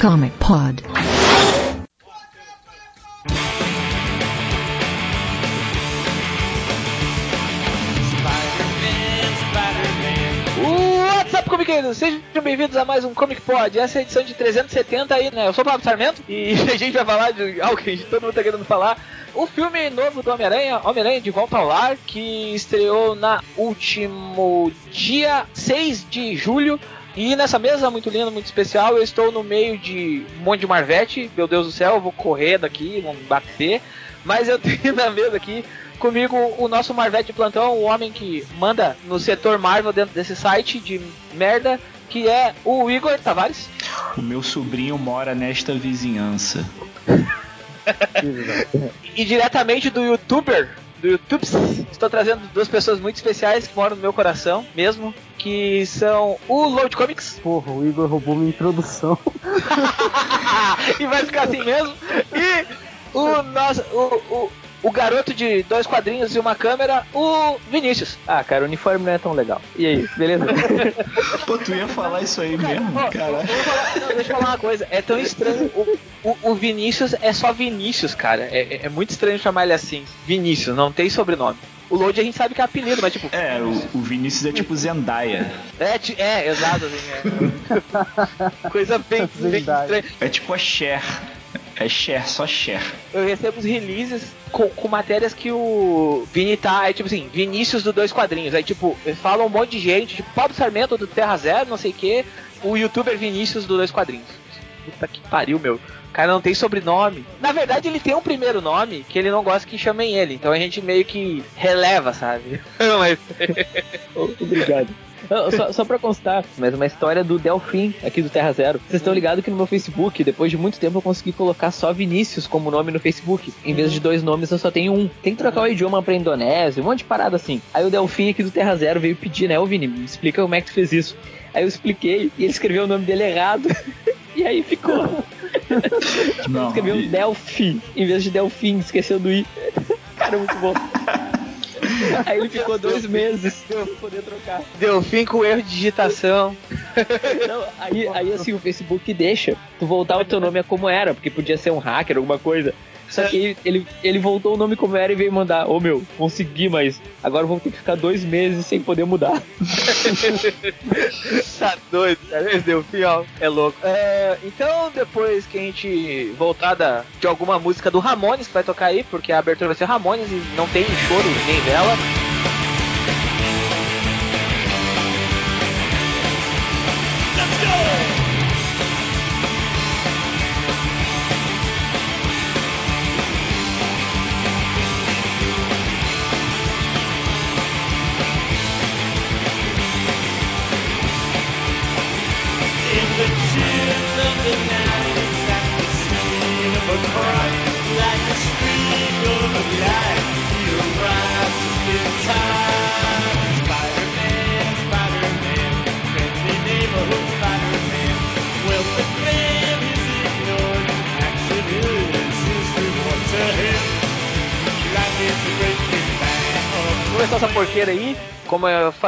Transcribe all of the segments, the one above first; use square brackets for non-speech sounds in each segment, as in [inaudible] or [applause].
Comic Pod. Comiqueiros? Sejam bem-vindos a mais um Comic Pod. Essa é a edição de 370 aí, né? Eu sou o Pablo Sarmento e [laughs] a gente vai falar de algo que todo mundo tá querendo falar. O filme novo do Homem-Aranha, Homem-Aranha de Volta ao Lar, que estreou na último dia 6 de julho. E nessa mesa muito linda, muito especial, eu estou no meio de um monte de Marvete. Meu Deus do céu, eu vou correr daqui, vou me bater. Mas eu [laughs] tenho na mesa aqui comigo o nosso Marvete de plantão, o homem que manda no setor Marvel dentro desse site de merda, que é o Igor Tavares. O meu sobrinho mora nesta vizinhança. [laughs] e diretamente do youtuber, do YouTube, estou trazendo duas pessoas muito especiais que moram no meu coração mesmo, que são o Load Comics. Porra, o Igor roubou minha introdução. [laughs] e vai ficar assim mesmo. E o nosso. O, o, o garoto de dois quadrinhos e uma câmera, o Vinícius. Ah, cara, o uniforme não é tão legal. E aí, beleza? [laughs] Pô, tu ia falar isso aí Cara, mesmo, ó, cara? falar- não, deixa eu falar uma coisa. É tão estranho. O, o, o Vinícius é só Vinícius, cara. É, é- é muito estranho chamar ele assim. Vinícius, não tem sobrenome. O Load a gente sabe que é apelido, mas tipo. É, o, o Vinícius é tipo Zendaya. É, é exato, assim. É. [laughs] Coisa bem, bem estranha. É tipo a Cher. É Cher, só Cher. Eu recebo os releases com, com matérias que o Vini tá, é tipo assim, Vinícius do dois quadrinhos. Aí, tipo, fala um monte de gente, tipo, Pablo Sarmento do Terra Zero, não sei o que, o youtuber Vinícius do dois quadrinhos. Puta que pariu, meu. O cara não tem sobrenome. Na verdade, ele tem um primeiro nome que ele não gosta que chamem ele. Então a gente meio que releva, sabe? [laughs] Mas. Obrigado. Não, Só, só pra constar, mas uma história do Delfim, aqui do Terra Zero. Vocês estão ligados que no meu Facebook, depois de muito tempo, eu consegui colocar só Vinícius como nome no Facebook. Em vez de dois nomes, eu só tenho um. Tem que trocar o idioma pra Indonésia, um monte de parada assim. Aí o Delfim aqui do Terra Zero veio pedir, né? Ô Vini, me explica como é que tu fez isso. Aí eu expliquei e ele escreveu o nome dele errado. [laughs] e aí ficou. Tipo, ele Não, escreveu e- Delfim em vez de Delfim, esqueceu do I. [laughs] Cara, muito bom. [laughs] [laughs] Aí ele ficou dois meses pra poder trocar. Deu fim com erro de digitação. Não, aí, aí assim, o Facebook deixa tu voltar o teu nome a como era, porque podia ser um hacker, alguma coisa. Só que ele, ele, ele voltou o nome como era e veio mandar, ô meu, consegui, mas agora vou ter que ficar dois meses sem poder mudar. [laughs] tá doido, cara. Esse ó. É louco. É, então, depois que a gente voltar da, de alguma música do Ramones, que vai tocar aí, porque a abertura vai ser Ramones e não tem choro nem vela.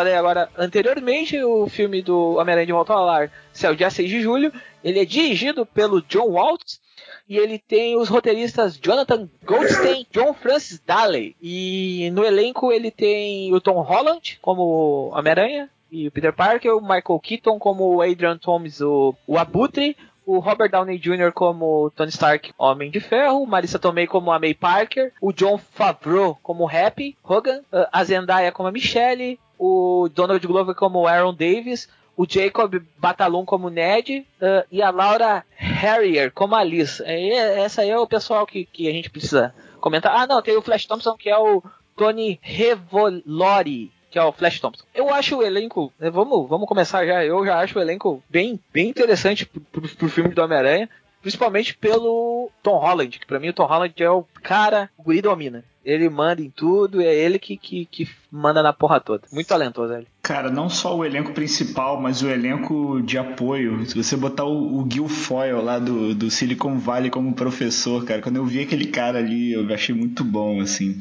Falei agora anteriormente, o filme do Homem-Aranha de Volta ao Lar saiu dia 6 de julho. Ele é dirigido pelo John Waltz. E ele tem os roteiristas Jonathan Goldstein, [coughs] John Francis Daley. E no elenco ele tem o Tom Holland como Homem-Aranha e o Peter Parker, o Michael Keaton como o Adrian Thomas, o, o Abutre, o Robert Downey Jr. como Tony Stark, Homem de Ferro, Marissa Tomei como a May Parker, o John Favreau como Happy Hogan, a Zendaya como a Michelle, o Donald Glover como Aaron Davis, o Jacob Batalon como Ned uh, e a Laura Harrier como a Liz. É, essa aí é o pessoal que, que a gente precisa comentar. Ah, não, tem o Flash Thompson que é o Tony Revolori que é o Flash Thompson. Eu acho o elenco, né, vamos, vamos começar já, eu já acho o elenco bem, bem interessante pro, pro, pro filme do Homem-Aranha, principalmente pelo Tom Holland, que pra mim o Tom Holland é o cara, o guri domina. Ele manda em tudo, é ele que, que, que manda na porra toda. Muito talentoso ele. Cara, não só o elenco principal, mas o elenco de apoio. Se você botar o, o Gil Foyle lá do, do Silicon Valley como professor, cara, quando eu vi aquele cara ali, eu achei muito bom, assim.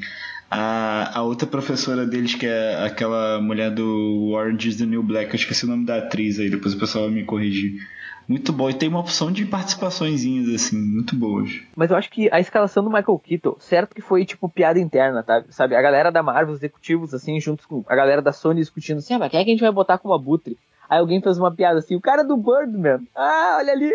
A, a outra professora deles, que é aquela mulher do Orange is the New Black, eu esqueci o nome da atriz aí, depois o pessoal vai me corrigir. Muito bom. E tem uma opção de participaçõezinhas, assim, muito boas. Mas eu acho que a escalação do Michael Keaton, certo que foi tipo piada interna, tá? Sabe? A galera da Marvel, os executivos, assim, junto com a galera da Sony discutindo assim, ah, mas quem é que a gente vai botar como abutre? Aí alguém fez uma piada assim, o cara do Birdman. Ah, olha ali.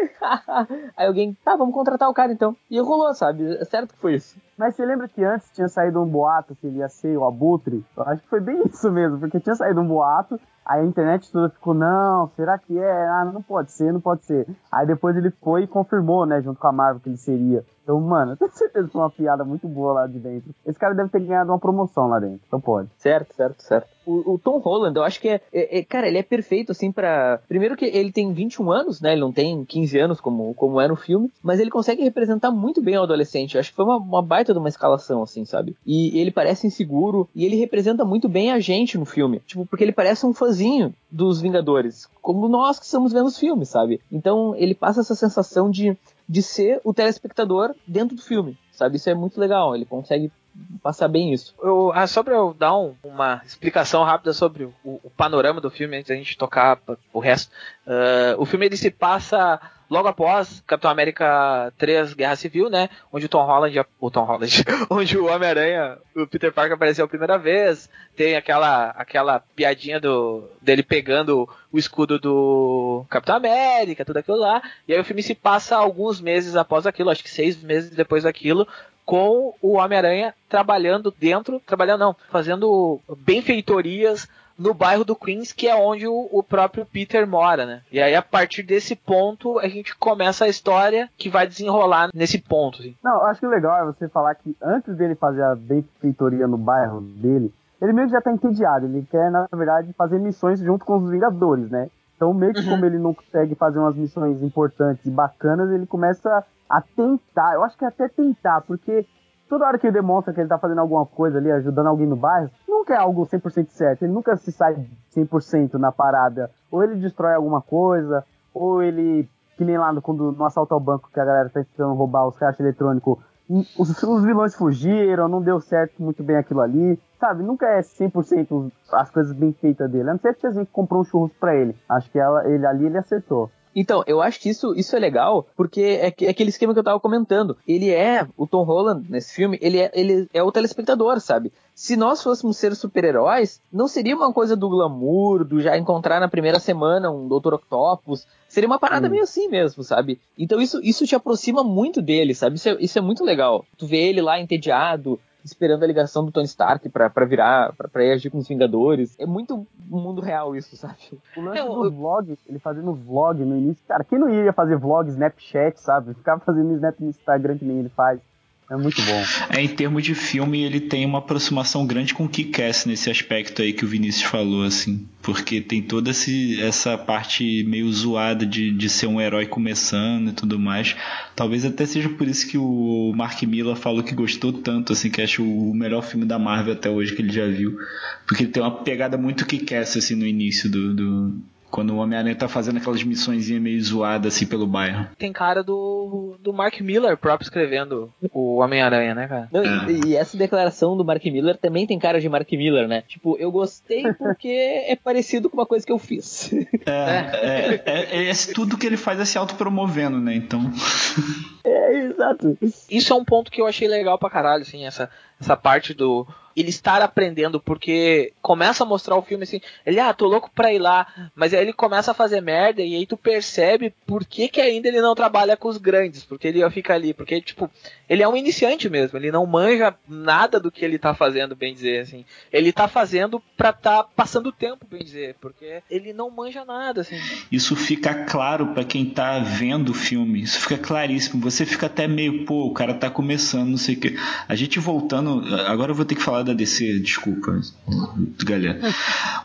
[laughs] Aí alguém, tá, vamos contratar o cara então. E rolou, sabe? É certo que foi isso. Mas você lembra que antes tinha saído um boato que ele ia ser o Abutre? Eu acho que foi bem isso mesmo, porque tinha saído um boato, aí a internet toda ficou, não, será que é? Ah, não pode ser, não pode ser. Aí depois ele foi e confirmou, né, junto com a Marvel que ele seria. Então, mano, [laughs] eu tenho certeza que foi uma piada muito boa lá de dentro. Esse cara deve ter ganhado uma promoção lá dentro, então pode. Certo, certo, certo. O, o Tom Holland, eu acho que é, é- é- Cara, ele é perfeito, assim, pra. Primeiro que ele tem 21 anos, né? Ele não tem 15 anos como, como é no filme, mas ele consegue representar muito bem o adolescente. Eu acho que foi uma, uma baita de uma escalação, assim, sabe? E ele parece inseguro e ele representa muito bem a gente no filme. Tipo, porque ele parece um fãzinho dos Vingadores, como nós que estamos vendo os filmes, sabe? Então ele passa essa sensação de, de ser o telespectador dentro do filme, sabe? Isso é muito legal, ele consegue passar bem isso. Eu, ah, só pra eu dar um- uma explicação rápida sobre o, o panorama do filme antes da gente tocar o resto. Ah, o filme ele se passa logo após Capitão América 3 Guerra Civil, né? Onde o Tom Holland, o Tom Holland, [laughs] onde o Homem-Aranha, o Peter Parker apareceu a primeira vez. Tem aquela aquela piadinha do dele pegando o escudo do Capitão América, tudo aquilo lá. E aí o filme se passa alguns meses após aquilo, acho que seis meses depois daquilo, com o Homem-Aranha trabalhando dentro, trabalhando não, fazendo benfeitorias no bairro do Queens, que é onde o, o próprio Peter mora, né? E aí a partir desse ponto a gente começa a história que vai desenrolar nesse ponto. Assim. Não, eu acho que o legal é você falar que antes dele fazer a benfeitoria no bairro dele, ele meio que já tá entediado. Ele quer, na verdade, fazer missões junto com os Vingadores, né? Então, meio que como ele não consegue fazer umas missões importantes e bacanas, ele começa a tentar. Eu acho que até tentar, porque toda hora que ele demonstra que ele tá fazendo alguma coisa ali, ajudando alguém no bairro, nunca é algo 100% certo. Ele nunca se sai 100% na parada. Ou ele destrói alguma coisa, ou ele, que nem lá no, quando, no assalto ao banco que a galera tá tentando roubar os caixas eletrônicos, os, os vilões fugiram, não deu certo muito bem aquilo ali. Sabe, nunca é 100% as coisas bem feitas dele. A não ser que a gente comprou um churros pra ele. Acho que ela, ele ali ele acertou. Então, eu acho que isso, isso é legal, porque é, é aquele esquema que eu tava comentando. Ele é, o Tom Holland, nesse filme, ele é, ele é o telespectador, sabe? Se nós fôssemos ser super-heróis, não seria uma coisa do glamour, do já encontrar na primeira semana um Dr. Octopus. Seria uma parada Hum. meio assim mesmo, sabe? Então isso, isso te aproxima muito dele, sabe? Isso é, isso é muito legal. Tu vê ele lá entediado, esperando a ligação do Tony Stark pra, pra virar, pra, pra ir agir com os Vingadores. É muito mundo real isso, [laughs] sabe? O lance É, o- dos vlogs, ele fazendo vlog no início, cara, quem não iria fazer vlog, Snapchat, sabe? Ficava fazendo Snap no Instagram que nem ele faz. É muito bom. É, em termos de filme, ele tem uma aproximação grande com o Kick-Ass nesse aspecto aí que o Vinícius falou, assim. Porque tem toda esse, essa parte meio zoada de, de ser um herói começando e tudo mais. Talvez até seja por isso que o Mark Miller falou que gostou tanto, assim, que acha o melhor filme da Marvel até hoje que ele já viu. Porque ele tem uma pegada muito Kick-Ass, assim, no início do... do- quando o Homem-Aranha tá fazendo aquelas missõezinhas meio zoadas, assim, pelo bairro. Tem cara do, do Mark Miller próprio escrevendo o Homem-Aranha, né, cara? Não, É. e, e essa declaração do Mark Miller também tem cara de Mark Miller, né? Tipo, eu gostei [laughs] porque é parecido com uma coisa que eu fiz. É, é, é, é tudo que ele faz é se autopromovendo, né? Então. [laughs] é, exato. Isso é um ponto que eu achei legal pra caralho, assim, essa, essa parte do ele estar aprendendo, porque começa a mostrar o filme assim, ele, ah, tô louco pra ir lá, mas aí ele começa a fazer merda e aí tu percebe por que que ainda ele não trabalha com os grandes, porque ele fica ali, porque, tipo, ele é um iniciante mesmo, ele não manja nada do que ele tá fazendo, bem dizer, assim. Ele tá fazendo pra tá passando tempo, bem dizer, porque ele não manja nada, assim. Isso fica claro pra quem tá vendo o filme. Isso fica claríssimo. Você fica até meio, pô, o cara tá começando, não sei o que. A gente voltando. Agora eu vou ter que falar da DC, desculpa, galera.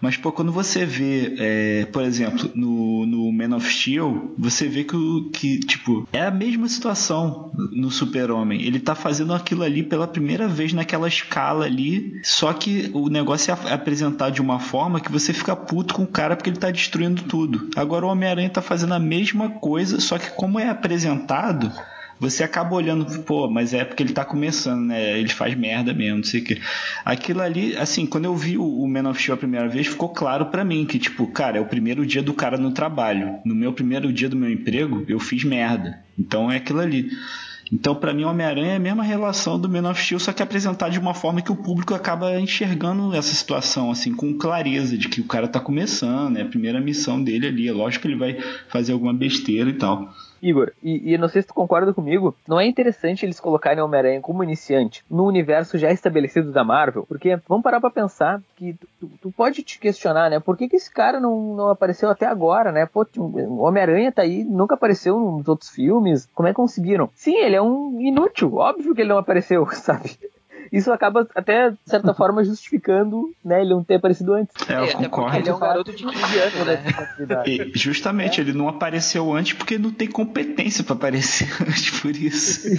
Mas, pô, quando você vê, é, por exemplo, no, no Man of Steel, você vê que, que, tipo, é a mesma situação no Super-Homem. Ele tá fazendo aquilo ali pela primeira vez naquela escala ali, só que o negócio é ap- apresentado de uma forma que você fica puto com o cara porque ele tá destruindo tudo. Agora o Homem-Aranha tá fazendo a mesma coisa, só que como é apresentado, você acaba olhando, pô, mas é porque ele tá começando, né? Ele faz merda mesmo, não sei o que. Aquilo ali, assim, quando eu vi o, o Man of Steel a primeira vez, ficou claro pra mim que, tipo, cara, é o primeiro dia do cara no trabalho. No meu primeiro dia do meu emprego, eu fiz merda. Então é aquilo ali. Então, pra mim, Homem-Aranha é a mesma relação do Man of Steel, só que apresentado de uma forma que o público acaba enxergando essa situação, assim, com clareza, de que o cara tá começando, é a primeira missão dele ali. É lógico que ele vai fazer alguma besteira e tal. Igor, e, e não sei se tu concorda comigo, não é interessante eles colocarem Homem-Aranha como iniciante no universo já estabelecido da Marvel? Porque vamos parar pra pensar que tu, tu pode te questionar, né? Por que, que esse cara não, não apareceu até agora, né? Pô, Homem-Aranha tá aí, nunca apareceu nos outros filmes. Como é que conseguiram? Sim, ele é um inútil, óbvio que ele não apareceu, [laughs] sabe? Isso acaba até, de certa forma, [laughs] justificando né, ele não ter aparecido antes. É, eu É, até concordo. porque ele é um garoto de 15 anos, né? E, justamente, ele não apareceu antes porque não tem competência pra aparecer [laughs] antes, por isso.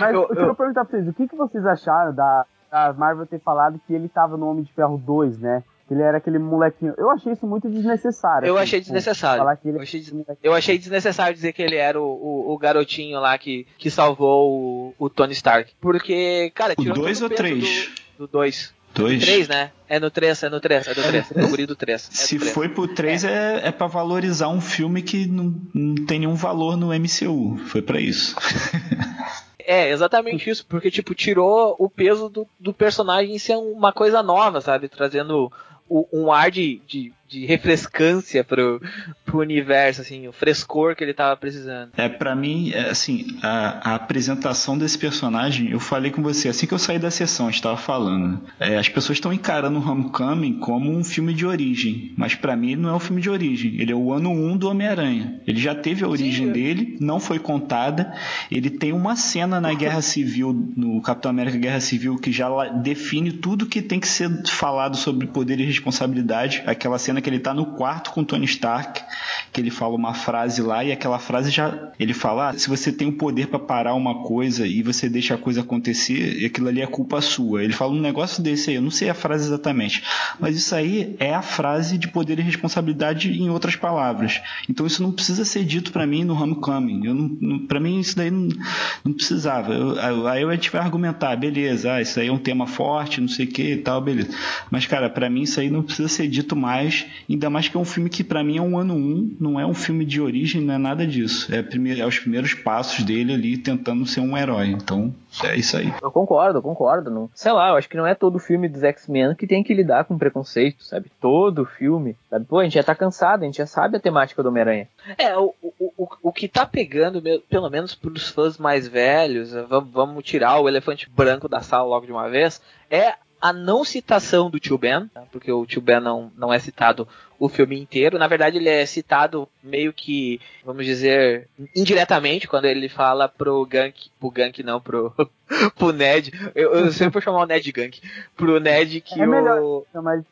Mas Eu- eu, queria eu- perguntar pra vocês, o que, que vocês acharam da, da Marvel ter falado que ele tava no Homem de Ferro 2, né? Ele era aquele molequinho. Eu achei isso muito desnecessário. Eu assim, achei tipo, desnecessário. Falar que ele Eu achei des- é Eu achei desnecessário dizer que ele era o, o, o garotinho lá que, que salvou o, o Tony Stark. Porque, cara, O tirou dois todo ou peso três? Do 2. Dois? 3, né? É no 3, é no 3, é do 3. É o guri do 3. É Se do 3. foi pro 3 é, é para valorizar um filme que não, não tem nenhum valor no MCU. Foi pra isso. É, exatamente isso, porque, tipo, tirou o peso do, do personagem ser uma coisa nova, sabe? Trazendo o- um ar de, de, de refrescância pro, pro universo, assim, o frescor que ele tava precisando. É, para mim, é, assim, a, a apresentação desse personagem, eu falei com você, assim que eu saí da sessão, a gente tava falando. É, as pessoas estão encarando o Homecoming como um filme de origem, mas pra mim não é um filme de origem. Ele é o ano 1 do Homem-Aranha. Ele já teve a origem Sim. dele, não foi contada. Ele tem uma cena na Guerra Civil, no Capitão América Guerra Civil, que já define tudo que tem que ser falado sobre poder e responsabilidade. Aquela cena que ele tá no quarto com Tony Stark, que ele fala uma frase lá e aquela frase já ele fala: ah, se você tem o poder pra parar uma coisa e você deixa a coisa acontecer, aquilo ali é culpa sua. Ele fala um negócio desse aí, eu não sei a frase exatamente, mas isso aí é a frase de poder e responsabilidade em outras palavras. Então isso não precisa ser dito pra mim no Homecoming. Eu não, não, para mim isso daí não, não precisava. Eu, aí a gente vai argumentar, beleza, ah, isso aí é um tema forte, não sei o que e tal, beleza. Mas cara, pra mim isso aí não precisa ser dito mais, ainda mais que é um filme que pra mim é um ano um, não é um filme de origem, não é nada disso. É, primeiro, é os primeiros passos dele ali tentando ser um herói. Então é isso aí. Eu concordo, eu concordo. Não, sei lá, eu acho que não é todo filme dos X-Men que tem que lidar com preconceito, sabe? Todo filme, sabe? Pô, a gente já tá cansado, a gente já sabe a temática do Homem-Aranha. É, o, o, o, o que tá pegando, pelo menos pros fãs mais velhos, vamos, vamos tirar o elefante branco da sala logo de uma vez, é a não citação do tio Ben, tá? porque o tio Ben não, não é citado o filme inteiro. Na verdade, ele é citado meio que, vamos dizer, indiretamente, quando ele fala pro Gank, pro Gank não, pro, [laughs] pro Ned, eu, eu sempre vou chamar o Ned Gank, pro Ned que É melhor. o... Não, mas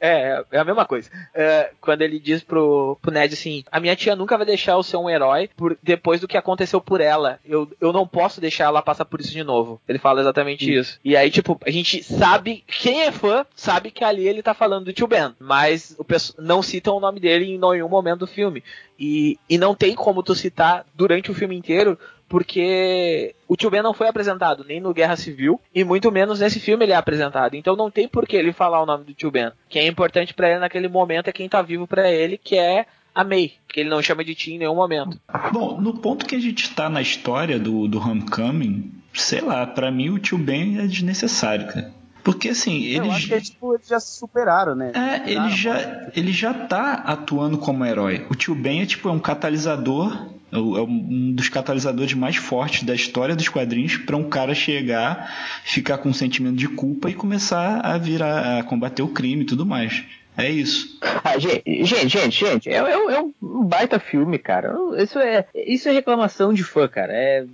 É, é a mesma coisa. É, quando ele diz pro, pro Ned assim: A minha tia nunca vai deixar eu ser um herói por, depois do que aconteceu por ela. Eu, eu não posso deixar ela passar por isso de novo. Ele fala exatamente isso. E aí, tipo, a gente sabe, quem é fã, sabe que ali ele tá falando do tio Ben. Mas o não citam o nome dele em nenhum momento do filme. E, e não tem como tu citar durante o filme inteiro, porque o tio Ben não foi apresentado nem no Guerra Civil e muito menos nesse filme ele é apresentado. Então não tem por que ele falar o nome do tio Ben. Quem é importante pra ele naquele momento é quem tá vivo pra ele, que é a May, que ele não chama de tia em nenhum momento. Bom, no ponto que a gente tá na história do, do Homecoming, sei lá, pra mim o tio Ben é desnecessário, cara. Porque assim, eu ele. que é, tipo, eles já se superaram, né? É, ele já, ele já tá atuando como herói. O tio Ben é tipo é um catalisador, é é um dos catalisadores mais fortes da história dos quadrinhos para um cara chegar, ficar com um sentimento de culpa e começar a virar, a combater o crime e tudo mais. É isso. Ah, gente, gente, gente, gente, é, é um- é um baita filme, cara. Isso é, isso é reclamação de fã, cara. É,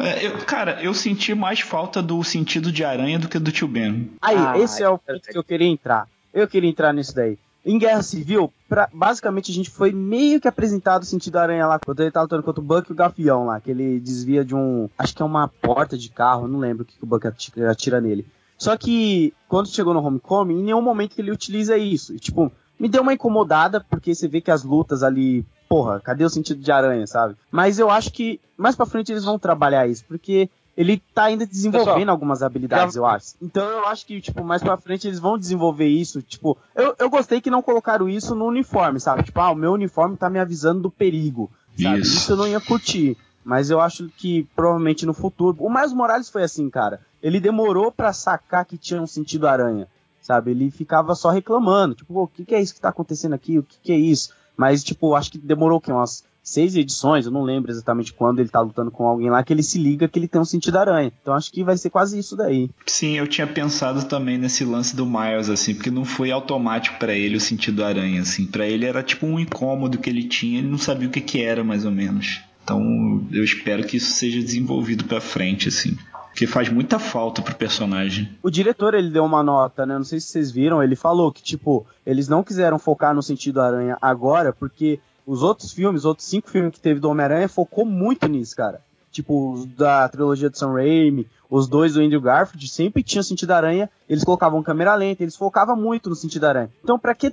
É, eu- cara, eu senti mais falta do sentido de aranha do que do tio Ben. Aí, Ah, esse é o ponto que eu queria entrar. Eu queria entrar nisso daí. Em Guerra Civil, pra- basicamente a gente foi meio que apresentado o sentido aranha lá, quando ele tá lutando contra o Buck e o Gafião lá, que ele desvia de um. Acho que é uma porta de carro, não lembro o que, que o Buck atira, atira nele. Só que quando chegou no Homecoming, em nenhum momento que ele utiliza isso. E, tipo, me deu uma incomodada, porque você vê que as lutas ali porra, cadê o sentido de aranha, sabe? Mas eu acho que mais pra frente eles vão trabalhar isso, porque ele tá ainda desenvolvendo Pessoal, algumas habilidades, já- eu acho. Então eu acho que, tipo, mais pra frente eles vão desenvolver isso. Tipo, eu, eu gostei que não colocaram isso no uniforme, sabe? Tipo, ah, o meu uniforme tá me avisando do perigo, sabe? Isso. Isso, eu não ia curtir. Mas eu acho que provavelmente no futuro. O Miles Morales foi assim, cara. Ele demorou pra sacar que tinha um sentido aranha, sabe? Ele ficava só reclamando, tipo, "Pô, o que, que é isso que tá acontecendo aqui? O que, que é isso? Mas, tipo, acho que demorou o quê? Umas seis edições, eu não lembro exatamente quando ele tá lutando com alguém lá, que ele se liga que ele tem um sentido aranha. Então acho que vai ser quase isso daí. Sim, eu tinha pensado também nesse lance do Miles, assim, porque não foi automático pra ele o sentido aranha, assim. Pra ele era tipo um incômodo que ele tinha, ele não sabia o que que era, mais ou menos. Então, eu espero que isso seja desenvolvido pra frente, assim. Porque faz muita falta pro personagem. O diretor, ele deu uma nota, né? Não sei se vocês viram, ele falou que, tipo, eles não quiseram focar no sentido aranha agora, porque os outros filmes, os outros cinco filmes que teve do Homem-Aranha, focou muito nisso, cara. Tipo, os da trilogia do Sam Raimi, os dois do Andrew Garfield, sempre tinha sentido aranha, eles colocavam câmera lenta, eles focavam muito no sentido aranha. Então, pra que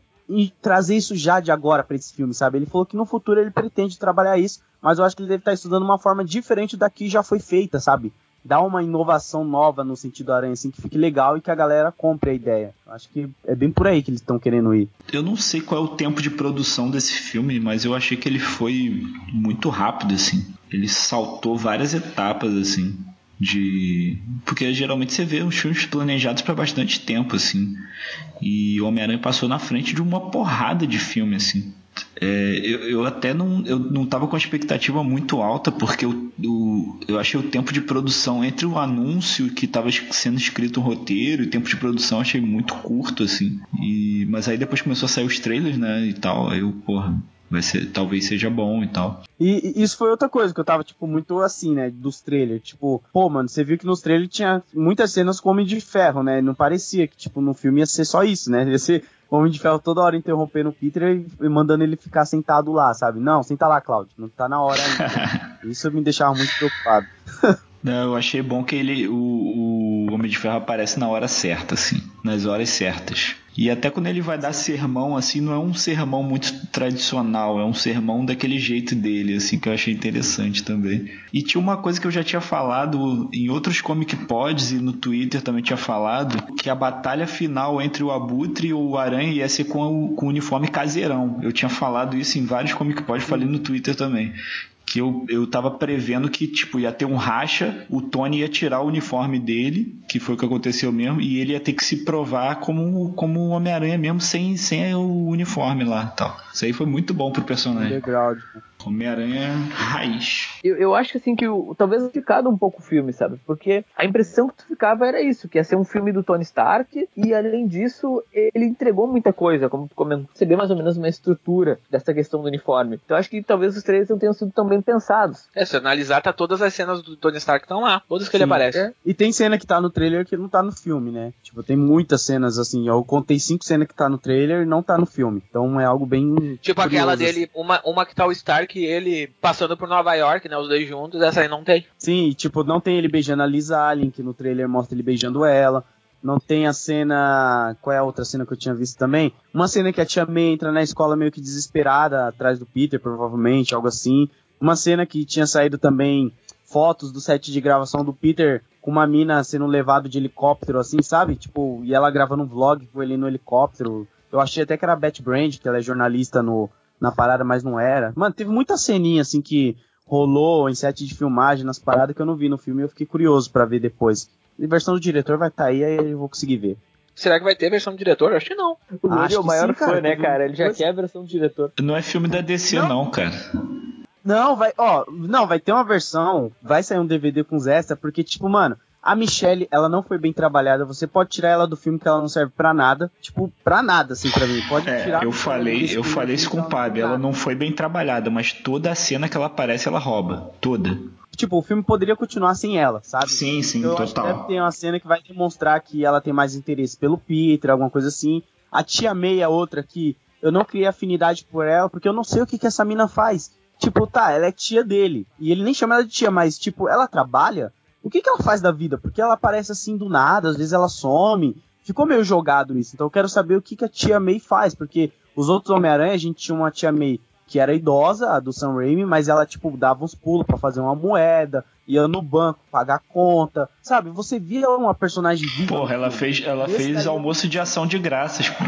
trazer isso já de agora pra esse filme, sabe? Ele falou que no futuro ele pretende trabalhar isso, mas eu acho que ele deve estar estudando uma forma diferente da que já foi feita, sabe? Dar uma inovação nova no sentido aranha, assim, que fique legal e que a galera compre a ideia. Acho que é bem por aí que eles estão querendo ir. Eu não sei qual é o tempo de produção desse filme, mas eu achei que ele foi muito rápido, assim. Ele saltou várias etapas, assim. De. Porque geralmente você vê os filmes planejados para bastante tempo, assim. E o Homem-Aranha passou na frente de uma porrada de filme, assim. É, eu, eu até não, eu não tava com expectativa muito alta, porque eu, eu, eu achei o tempo de produção entre o anúncio que estava sendo escrito o roteiro e o tempo de produção achei muito curto, assim. E, mas aí depois começou a sair os trailers, né, e tal, aí eu, porra, vai ser, talvez seja bom e tal. E, e isso foi outra coisa que eu tava, tipo, muito assim, né? Dos trailers. Tipo, pô, mano, você viu que nos trailers tinha muitas cenas com Homem de Ferro, né? Não parecia que, tipo, no filme ia ser só isso, né? Ia ser Homem de Ferro toda hora interrompendo o Peter e, e mandando ele ficar sentado lá, sabe? Não, senta lá, Cláudio. Não tá na hora ainda. [laughs] isso me deixava muito preocupado. [laughs] Não, eu achei bom que ele, o, o Homem de Ferro aparece na hora certa, assim, nas horas certas. E até quando ele vai dar sermão, assim, não é um sermão muito tradicional, é um sermão daquele jeito dele, assim, que eu achei interessante também. E tinha uma coisa que eu já tinha falado em outros Comic Pods e no Twitter também tinha falado, que a batalha final entre o Abutre e o Aranha ia ser com o, com o uniforme caseirão. Eu tinha falado isso em vários Comic Pods, falei no Twitter também que eu, eu tava prevendo que, tipo, ia ter um racha, o Tony ia tirar o uniforme dele, que foi o que aconteceu mesmo, e ele ia ter que se provar como, como Homem-Aranha mesmo, sem, sem o uniforme lá tal. Isso aí foi muito bom pro personagem. Underground. Homem-Aranha raiz. Eu, eu acho assim que o, talvez ficado um pouco o filme, sabe? Porque a impressão que tu ficava era isso, que ia ser um filme do Tony Stark, e além disso, ele entregou muita coisa, como tu comentou, você vê mais ou menos uma estrutura dessa questão do uniforme. Então eu acho que talvez os trailers não tenham sido tão bem pensados. É, se analisar, tá todas as cenas do Tony Stark estão lá. Todas que ele Sim. aparece. É. E tem cena que tá no trailer que não tá no filme, né? Tipo, tem muitas cenas assim. Eu contei cinco cenas que tá no trailer e não tá no filme. Então é algo bem. Tipo aquela curioso, dele, uma, uma que tá o Stark e ele passando por Nova York, né? Os dois juntos, essa aí não tem. Sim, tipo, não tem ele beijando a Liz Allen, que no trailer mostra ele beijando ela. Não tem a cena. Qual é a outra cena que eu tinha visto também? Uma cena que a tia May entra na escola meio que desesperada, atrás do Peter, provavelmente, algo assim. Uma cena que tinha saído também fotos do set de gravação do Peter com uma mina sendo levado de helicóptero, assim, sabe? Tipo, e ela gravando um vlog com ele no helicóptero. Eu achei até que era a Beth Brand, que ela é jornalista no, na parada, mas não era. Mano, teve muita ceninha, assim, que rolou em set de filmagem nas paradas que eu não vi no filme e eu fiquei curioso pra ver depois. E a versão do diretor vai estar tá aí, aí eu vou conseguir ver. Será que vai ter versão do diretor? Acho que não. O Acho é o que maior sim, cara, fã, né, cara? Ele já coisa- quer a versão do diretor. Não é filme da DC, Não. não, cara. Não, vai, ó, não, vai ter uma versão, vai sair um DVD com os extras, porque, tipo, mano, a Michelle, ela não foi bem trabalhada, você pode tirar ela do filme que ela não serve pra nada, tipo, pra nada, assim, pra mim, pode É, tirar. eu falei, eu falei isso com o Pab, ela não foi bem trabalhada, mas toda a cena que ela aparece, ela rouba. Toda. Tipo, o filme poderia continuar sem ela, sabe? Sim, sim, acho que total. deve ter uma cena que vai demonstrar que ela tem mais interesse pelo Peter, alguma coisa assim. A tia May é outra que eu não criei afinidade por ela, porque eu não sei o que, que essa mina faz. Tipo, tá, ela é tia dele. E ele nem chama ela de tia, mas, tipo, ela trabalha? O que, que ela faz da vida? Porque ela aparece assim do nada, às vezes ela some. Ficou meio jogado isso. Então eu quero saber o que, que a tia May faz, porque os outros Homem-Aranha, a gente tinha uma tia May que era idosa, a do Sam Raimi, mas ela, tipo, dava uns pulos pra fazer uma moeda, ia no banco pagar conta, sabe? Você via uma personagem viva. Porra, ela fez, ela fez daí- almoço de ação de graças, pô.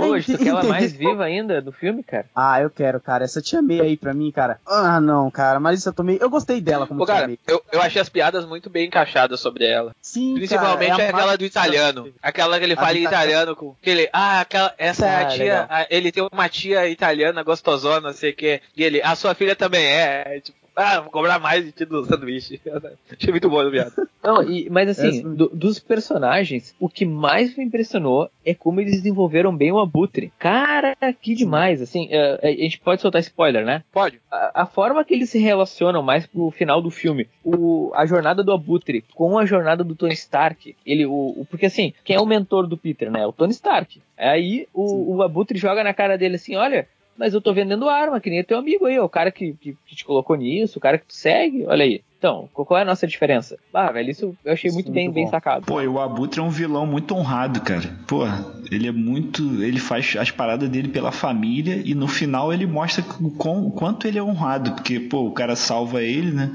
Pô, tu quer ela mais viva ainda do filme, cara? Ah, eu quero, cara. Essa tia May aí pra mim, cara. Ah, não, cara. Mas isso eu tomei. Eu gostei dela como Pô, tia cara, May. eu, eu achei as piadas muito bem encaixadas sobre ela. Sim, Principalmente cara, é aquela do italiano. Aquela que ele fala em italiano. com. Que ele, ah, aquela, essa é a Ah, tia. ele tem uma tia italiana gostosona, não sei o que. E ele, a sua filha também é. é, Tipo, ah, vou cobrar mais de ti do sanduíche. [laughs] achei muito bom, viado. Não, e- mas assim, do- dos personagens, o que mais me impressionou é como eles desenvolveram bem o Abutre. Cara, que demais, assim, é, a gente pode soltar spoiler, né? Pode. A, a forma que eles se relacionam mais pro final do filme, o, a jornada do Abutre com a jornada do Tony Stark, ele, o, o- porque assim, quem é o mentor do Peter, né? O Tony Stark. Aí o, o Abutre joga na cara dele assim, olha, mas eu tô vendendo arma, que nem teu amigo aí, ó, o cara que, que, que te colocou nisso, o cara que tu segue, olha aí. Então, qual é a nossa diferença? Ah, velho, isso eu achei Isso muito é bem, muito bem bom. sacado. Pô, e o Abutre é um vilão muito honrado, cara. Porra, ele é muito. Ele faz as paradas dele pela família e no final ele mostra o, quão- o quanto ele é honrado, porque, pô, o cara salva ele, né?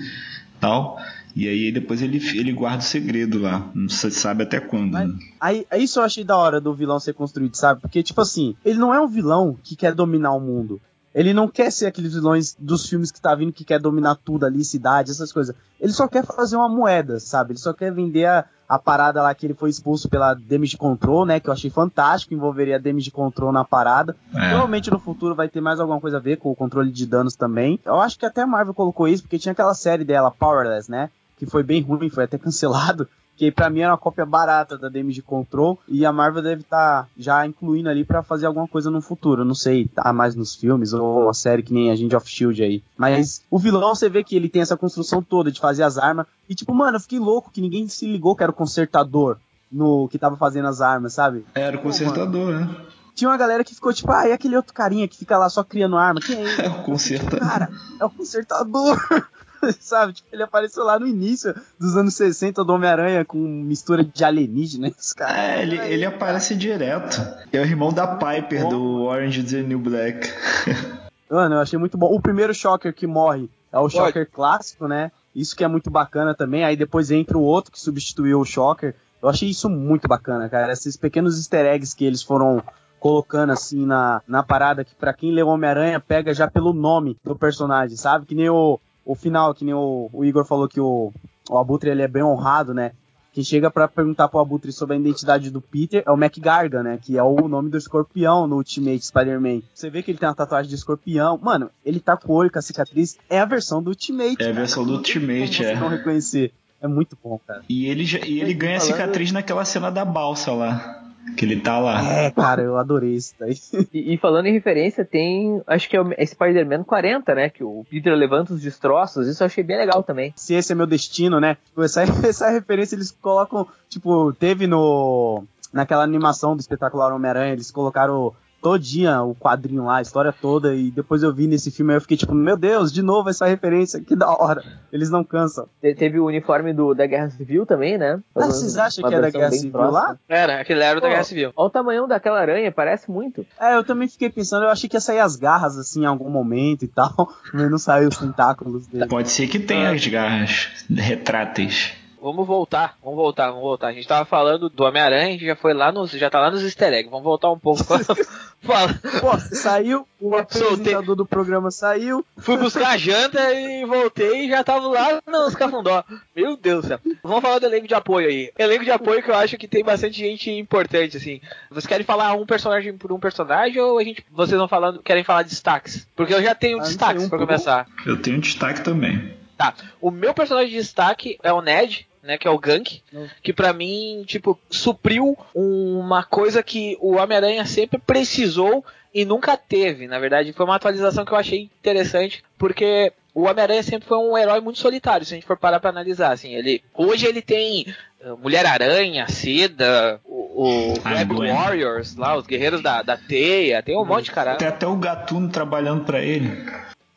Tal. E aí depois ele, ele guarda o segredo lá. Não se sabe até quando. Mas- né? Aí, aí isso eu achei da hora do vilão ser construído, sabe? Porque, tipo assim, ele não é um vilão que quer dominar o mundo. Ele não quer ser aqueles vilões dos filmes que tá vindo que quer dominar tudo ali, cidade, essas coisas. Ele só quer fazer uma moeda, sabe? Ele só quer vender a, a parada lá que ele foi expulso pela Damage Control, né? Que eu achei fantástico, envolveria a Damage Control na parada. É. Provavelmente no futuro vai ter mais alguma coisa a ver com o controle de danos também. Eu acho que até a Marvel colocou isso, porque tinha aquela série dela, Powerless, né? Que foi bem ruim, foi até cancelado. [laughs] Que pra mim era uma cópia barata da Damage Control. E a Marvel deve estar já incluindo ali pra fazer alguma coisa no futuro. Não sei, tá mais nos filmes ou uma série que nem Agent of Shield aí. Mas o vilão, você vê que ele tem essa construção toda de fazer as armas. E tipo, mano, eu fiquei louco que ninguém se ligou que era o consertador no que tava fazendo as armas, sabe? Era o consertador, né? Tinha uma galera que ficou tipo, ah, e aquele outro carinha que fica lá só criando arma? Quem é ele? [laughs] É o consertador. Cara, é o consertador. [laughs] [laughs] Sabe? Tipo, ele apareceu lá no início dos anos 60 do Homem-Aranha com mistura de alienígenas, cara. É, ele, ele aparece direto. É o irmão da Piper do Orange is the New Black. [laughs] Mano, eu achei muito bom. O primeiro Shocker que morre é o Shocker clássico, né? Isso que é muito bacana também. Aí depois entra o outro que substituiu o Shocker. Eu achei isso muito bacana, cara. Esses pequenos easter eggs que eles foram colocando assim na, na parada que pra quem lê o Homem-Aranha pega já pelo nome do personagem, sabe? Que nem o, o final, que nem o, o Igor falou que o, o Abutre ele é bem honrado, né? Quem chega pra perguntar pro Abutre sobre a identidade do Peter é o Mac Gargan, né? Que é o nome do escorpião no Ultimate Spider-Man. Você vê que ele tem uma tatuagem de escorpião. Mano, ele tá com o olho, com a cicatriz. É a versão do Ultimate. É a cara. versão do tem como Ultimate, você é. não reconhecer. É muito bom, cara. E ele, já- e ele ganha Falando- cicatriz naquela cena da balsa lá. Que ele tá lá. É, cara, eu adorei isso daí. [laughs] E, e falando em referência, tem, acho que é o é Spider-Man 40, né? Que o Peter levanta os destroços, isso eu achei bem legal também. Se esse é meu destino, né? Tipo, Essa, [laughs] essa referência eles colocam, tipo, teve no. Naquela animação do espetacular Homem-Aranha, eles colocaram todinha o quadrinho lá, a história toda, e depois eu vi nesse filme aí eu fiquei tipo, meu Deus, de novo essa referência, que da hora. Eles não cansam. Te- teve o uniforme do, da Guerra Civil também, né? Ah, vocês acham que é da Guerra Civil próxima. lá? Era, aquele era o da. Guerra Civil. Olha o tamanho daquela aranha, parece muito. É, eu também fiquei pensando, eu achei que ia sair as garras assim em algum momento e tal, [laughs] mas não saiu os tentáculos dele. Pode ser que tenha as garras retráteis. Vamos voltar, vamos voltar, vamos voltar. A gente tava falando do Homem-Aranha, a gente já foi lá nos. Já tá lá nos easter eggs. Vamos voltar um pouco. [laughs] Fala. Pô, saiu, o apresentador do programa saiu, Fui buscar a janta e voltei e já tava lá nos cafundó. Meu Deus do céu. Vamos falar do elenco de apoio aí. Elenco de apoio que eu acho que tem bastante gente importante, assim. Vocês querem falar um personagem por um personagem ou a gente, vocês vão falando, querem falar de destaques? Porque eu já tenho Ah, destaques um um? começar. Eu tenho destaque também. Tá. O meu personagem de destaque é o Ned, né, que é o Gank, Não. que pra mim, tipo, supriu uma coisa que o Homem-Aranha sempre precisou e nunca teve. Na verdade, foi uma atualização que eu achei interessante, porque o Homem-Aranha sempre foi um herói muito solitário, se a gente for parar pra analisar, assim, ele hoje ele tem uh, Mulher-Aranha, Seda, o, o Ah, Web. Warriors, lá, os guerreiros da, da teia, tem um monte de cara. Tem até o Gatuno trabalhando pra ele.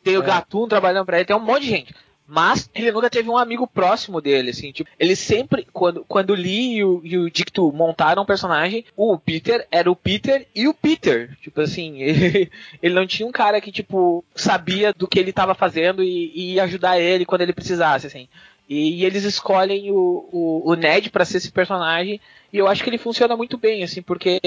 Tem o Gatuno trabalhando pra ele, tem um monte de gente. Mas ele nunca teve um amigo próximo dele, assim, tipo, ele sempre, quando, quando Lee e o, e o Dicto montaram o personagem, o Peter era o Peter e o Peter. Tipo assim, [laughs] ele, ele não tinha um cara que, tipo, sabia do que ele tava fazendo e, e ajudar ele quando ele precisasse, assim. E, e eles escolhem o, o, o Ned para ser esse personagem. E eu acho que ele funciona muito bem, assim, porque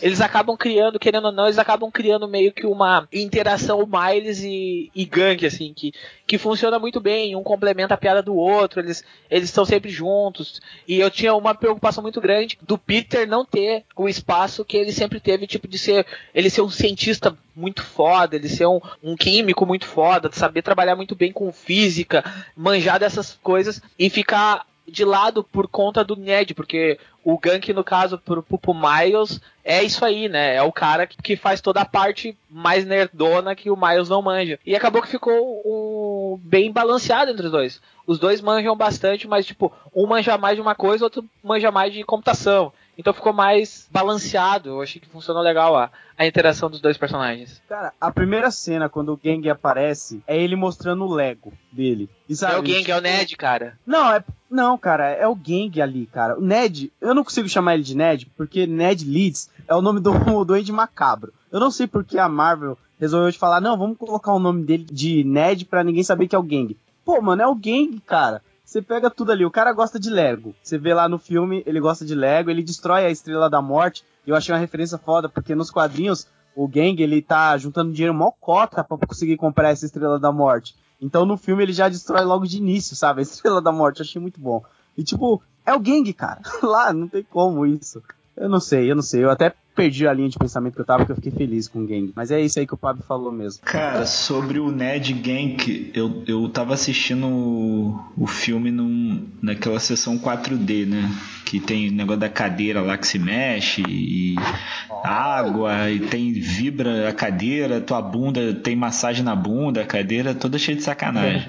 eles acabam criando, querendo ou não, eles acabam criando meio que uma interação Miles e, e Gank, assim, que, que funciona muito bem, um complementa a piada do outro, eles eles estão sempre juntos. E eu tinha uma preocupação muito grande do Peter não ter o espaço que ele sempre teve, tipo, de ser ele ser um cientista muito foda, ele ser um, um químico muito foda, de saber trabalhar muito bem com física, manjar dessas coisas e ficar de lado por conta do Ned, porque o Gank, no caso, pro, pro Miles, é isso aí, né? É o cara que, que faz toda a parte mais nerdona que o Miles não manja. E acabou que ficou um, bem balanceado entre os dois. Os dois manjam bastante, mas, tipo, um manja mais de uma coisa, outro manja mais de computação. Então ficou mais balanceado. Eu achei que funcionou legal a, a interação dos dois personagens. Cara, a primeira cena, quando o Gang aparece, é ele mostrando o Lego dele. E, sabe, é o Gang, tipo, é o Ned, cara. Não, é. Não, cara, é o Gang ali, cara. O Ned, eu não consigo chamar ele de Ned, porque Ned Leeds é o nome do [laughs] doente macabro. Eu não sei porque a Marvel resolveu de falar, não, vamos colocar o nome dele de Ned pra ninguém saber que é o Gang. Pô, mano, é o Gang, cara. Você pega tudo ali, o cara gosta de Lego. Você vê lá no filme, ele gosta de Lego, ele destrói a Estrela da Morte. Eu achei uma referência foda, porque nos quadrinhos, o Gang, ele tá juntando dinheiro mó cota pra conseguir comprar essa Estrela da Morte. Então no filme ele já destrói logo de início, sabe? A Estrela da Morte, eu achei muito bom. E tipo, é o Gang, cara. [laughs] Lá, não tem como isso. Eu não sei, eu não sei. Eu até perdi a linha de pensamento que eu tava porque eu fiquei feliz com o Gang. Mas é isso aí que o Pablo falou mesmo. Cara, sobre o Ned Gank, eu, eu tava assistindo o, o filme num, naquela sessão 4D, né? Que tem o negócio da cadeira lá que se mexe e água e tem vibra a cadeira, tua bunda tem massagem na bunda, a cadeira toda cheia de sacanagem.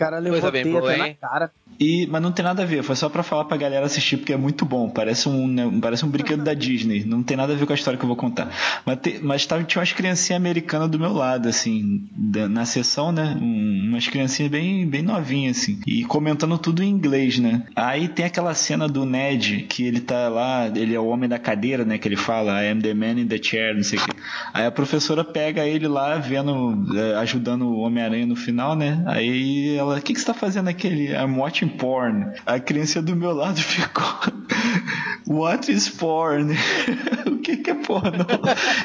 Cara levou Coisa bem na cara. E, mas não tem nada a ver, foi só pra falar pra galera assistir porque é muito bom. Parece um, né, parece um brinquedo da Disney. Não tem nada a ver com a história que eu vou contar. Mas, te- mas tava, tinha umas criancinhas americanas do meu lado, assim, da- na sessão, né? Um- umas criancinhas bem, bem novinhas, assim. E comentando tudo em inglês, né? Aí tem aquela cena do Ned, que ele tá lá, ele é o homem da cadeira, né? Que ele fala, I am the man in the chair, não sei o quê. Aí a professora pega ele lá, vendo, eh, ajudando o Homem-Aranha no final, né? Aí ela, o que, que você tá fazendo aquele? I'm watching porn. A criança do meu lado [laughs] ficou. What is porn? [laughs] o que, que é porno?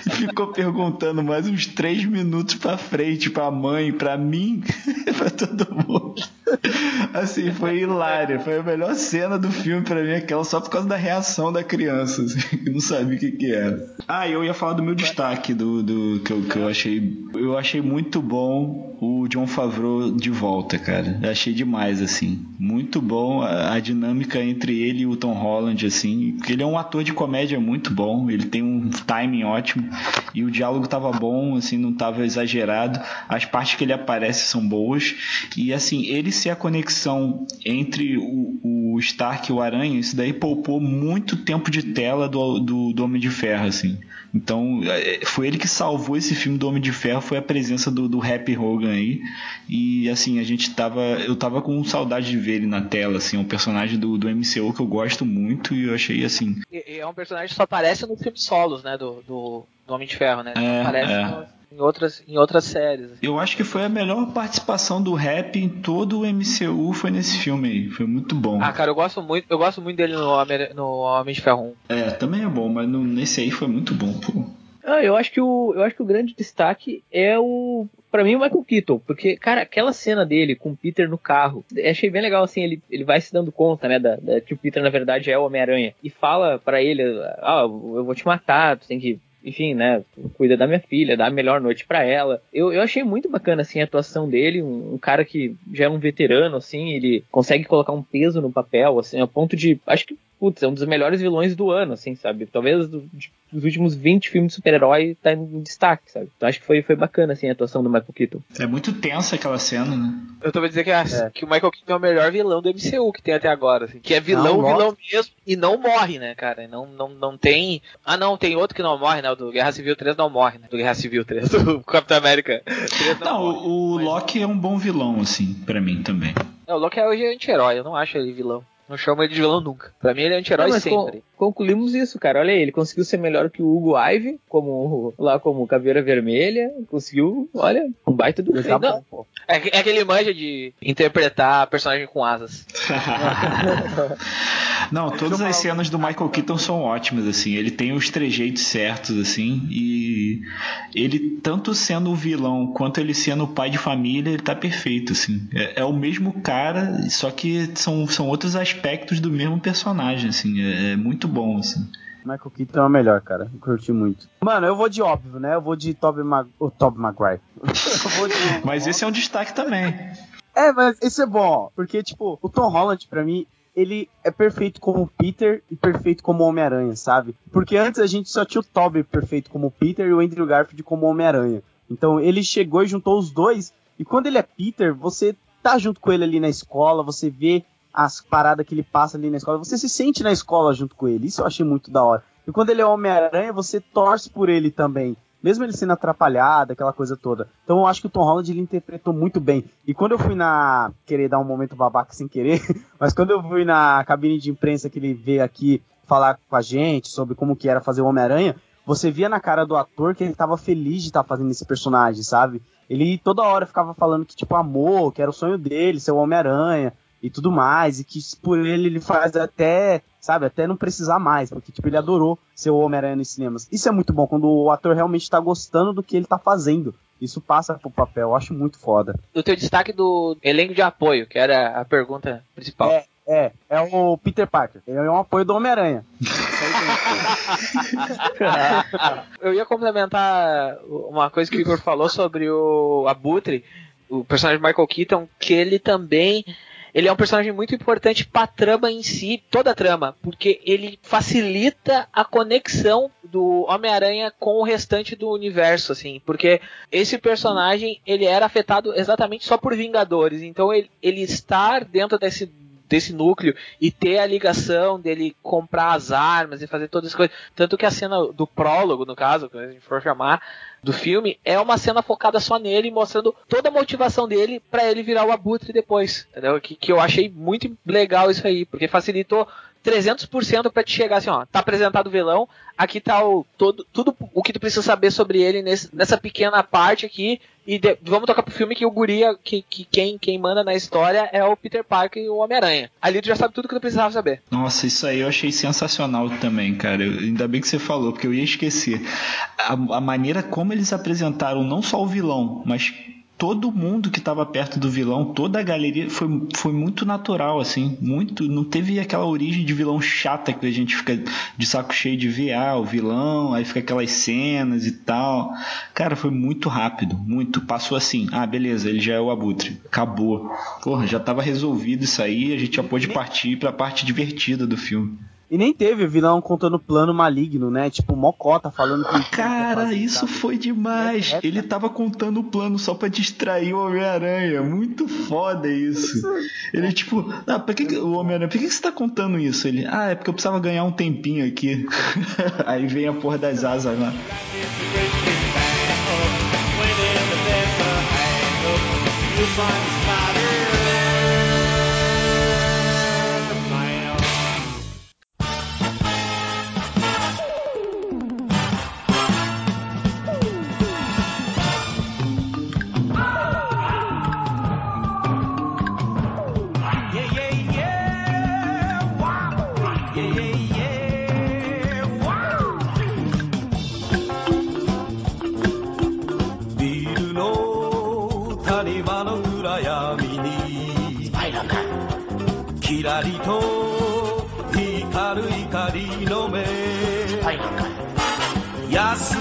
E ficou perguntando mais uns três minutos pra frente, pra mãe, pra mim, [laughs] pra todo mundo. [laughs] Assim, foi hilário. Foi a melhor cena do filme pra mim, aquela só por causa da reação da criança, assim, [laughs] que não sabia o que, que era. Ah, eu ia falar do meu destaque, do, do que, eu, que eu achei. Eu achei muito bom o John Favreau de volta, cara. Eu achei demais, assim. Muito bom a, a dinâmica entre ele e o Tom Holland, assim. Ele é um ator de comédia muito bom, ele tem um timing ótimo. E o diálogo tava bom, assim, não tava exagerado. As partes que ele aparece são boas. E assim, ele ser a conexão entre o, o Stark e o Aranha, isso daí poupou muito tempo de tela do, do, do Homem de Ferro, assim. Então, é, foi ele que salvou esse filme do Homem de Ferro, foi a presença do, do Happy Hogan aí. E assim, a gente tava. Eu tava com saudade de ver ele na tela, assim, é um personagem do, do MCU que eu gosto muito e eu achei assim. E- É um personagem que só aparece nos filmes solos, né? Do, do, do Homem de Ferro, né? É, aparece é. no- em, outras, em outras séries. assim. Eu acho que foi a melhor participação do rap em todo o MCU foi nesse filme aí. Foi muito bom. Ah, cara, eu gosto muito, eu gosto muito dele no Homem, no Homem de Ferro 1. É, também é bom, mas no- nesse aí foi muito bom, pô. Ah, eu acho que o eu acho que o grande destaque é o Pra mim o Michael Keaton, porque cara, aquela cena dele com o Peter no carro, eu achei bem legal assim, ele, ele vai se dando conta, né, da, da- que o Peter na verdade é o Homem-Aranha e fala pra ele, ah, eu vou te matar, tu tem que enfim, né, cuida da minha filha, dá a melhor noite pra ela. Eu, eu achei muito bacana, assim, a atuação dele, um, um cara que já é um veterano, assim, ele consegue colocar um peso no papel, assim, a ponto de, acho que, putz, é um dos melhores vilões do ano, assim, sabe? Talvez do- de- dos últimos 20 filmes de super-herói tá em destaque, sabe? Então acho que foi, foi bacana, assim, a atuação do Michael Keaton. É muito tensa aquela cena, né? Eu tô pra dizer que, a- que o Michael Keaton é o melhor vilão do MCU que tem até agora, assim. Que é vilão, Não, vilão mesmo, e não morre, né, cara? Não, não, não tem. Ah, não, tem outro que não morre, né? O do Guerra Civil 3 não morre, né? Do Guerra Civil 3, [laughs] do Capitão América preto Não, morre, o, o mas- Loki é um bom vilão, assim, pra mim também. É, o Loki é hoje anti-herói, eu não acho ele vilão. Não chamo ele de vilão nunca. Pra mim ele é anti-herói sempre. Concluímos isso, cara. Olha aí, ele conseguiu ser melhor que o Hugo Ive, como lá como Caveira Vermelha. Conseguiu, olha, um baita do tá pô. É, que- é que ele manja de interpretar personagem com asas. [laughs] Não, todas as cenas do Michael Keaton são ótimas, assim. Ele tem os trejeitos certos, assim. E ele, tanto sendo o vilão quanto ele sendo o pai de família, ele tá perfeito, assim. É, é o mesmo cara, só que são, são outros aspectos do mesmo personagem, assim. É, é muito bom, assim. Michael Keaton é o melhor, cara. Eu curti muito. Mano, eu vou de óbvio, né? Eu vou de Tobey Mag... o Tobey Maguire. [laughs] de... [laughs] Mas esse é um destaque também. É, mas esse é bom, ó, porque, tipo, o Tom Holland, pra mim, ele é perfeito como Peter e perfeito como Homem-Aranha, sabe? Porque antes a gente só tinha o Tobey perfeito como Peter e o Andrew Garfield como Homem-Aranha. Então ele chegou e juntou os dois, e quando ele é Peter, você tá junto com ele ali na escola, você vê as paradas que ele passa ali na escola, você se sente na escola junto com ele, isso eu achei muito da hora. E quando ele é Homem-Aranha, você torce por ele também. Mesmo ele sendo atrapalhado, aquela coisa toda. Então eu acho que o Tom Holland ele interpretou muito bem. E quando eu fui na. Querer dar um momento babaca sem querer, [laughs] mas quando eu fui na cabine de imprensa que ele veio aqui falar com a gente sobre como que era fazer o Homem-Aranha, você via na cara do ator que ele tava feliz de estar fazendo esse personagem, sabe? Ele toda hora ficava falando que, tipo, amor, que era o sonho dele, ser o Homem-Aranha e tudo mais, e que por ele ele faz até, sabe, até não precisar mais, porque tipo, ele adorou ser o Homem-Aranha nos cinemas. Isso é muito bom, quando o ator realmente tá gostando do que ele tá fazendo. Isso passa pro papel, eu acho muito foda. O teu destaque do elenco de apoio, que era a pergunta principal. É, é, é o Peter Parker. Ele é um apoio do Homem-Aranha. [laughs] Eu ia complementar uma coisa que o Igor falou sobre o Abutre, o personagem Michael Keaton, que ele também ele é um personagem muito importante para a trama em si, toda a trama, porque ele facilita a conexão do Homem-Aranha com o restante do universo, assim, porque esse personagem ele era afetado exatamente só por Vingadores, então ele, ele estar dentro desse desse núcleo e ter a ligação dele comprar as armas e fazer todas as coisas. Tanto que a cena do prólogo, no caso, que a gente for chamar, do filme, é uma cena focada só nele, mostrando toda a motivação dele para ele virar o abutre depois. Entendeu? Que, que eu achei muito legal isso aí, porque facilitou 300% para te chegar assim, ó, tá apresentado o vilão, aqui tá o, todo, tudo o que tu precisa saber sobre ele nesse, nessa pequena parte aqui, e de- vamos tocar pro filme que o guria, que, que quem, quem manda na história é o Peter Parker e o Homem-Aranha. Ali tu já sabe tudo que tu precisava saber. Nossa, isso aí eu achei sensacional também, cara. Eu- ainda bem que você falou, porque eu ia esquecer. A, a maneira como eles apresentaram não só o vilão, mas todo mundo que estava perto do vilão, toda a galeria, foi, foi muito natural, assim. Muito. Não teve aquela origem de vilão chata que a gente fica de saco cheio de ver, ah, o vilão, aí fica aquelas cenas e tal. Cara, foi muito rápido, muito. Passou assim, ah, beleza, ele já é o abutre. Acabou. Porra, já tava resolvido isso aí, a gente já pôde partir pra parte divertida do filme. E nem teve o vilão contando plano maligno, né? Tipo, Mocota falando que. Cara, fazer, isso foi demais. É, é, Ele tava contando o plano só pra distrair o Homem-Aranha. Muito foda isso. Ele, tipo, ah, pra que que- o Homem-Aranha, por que, que você tá contando isso? Ele, ah, é porque eu precisava ganhar um tempinho aqui. [laughs] Aí vem a porra das asas lá. Find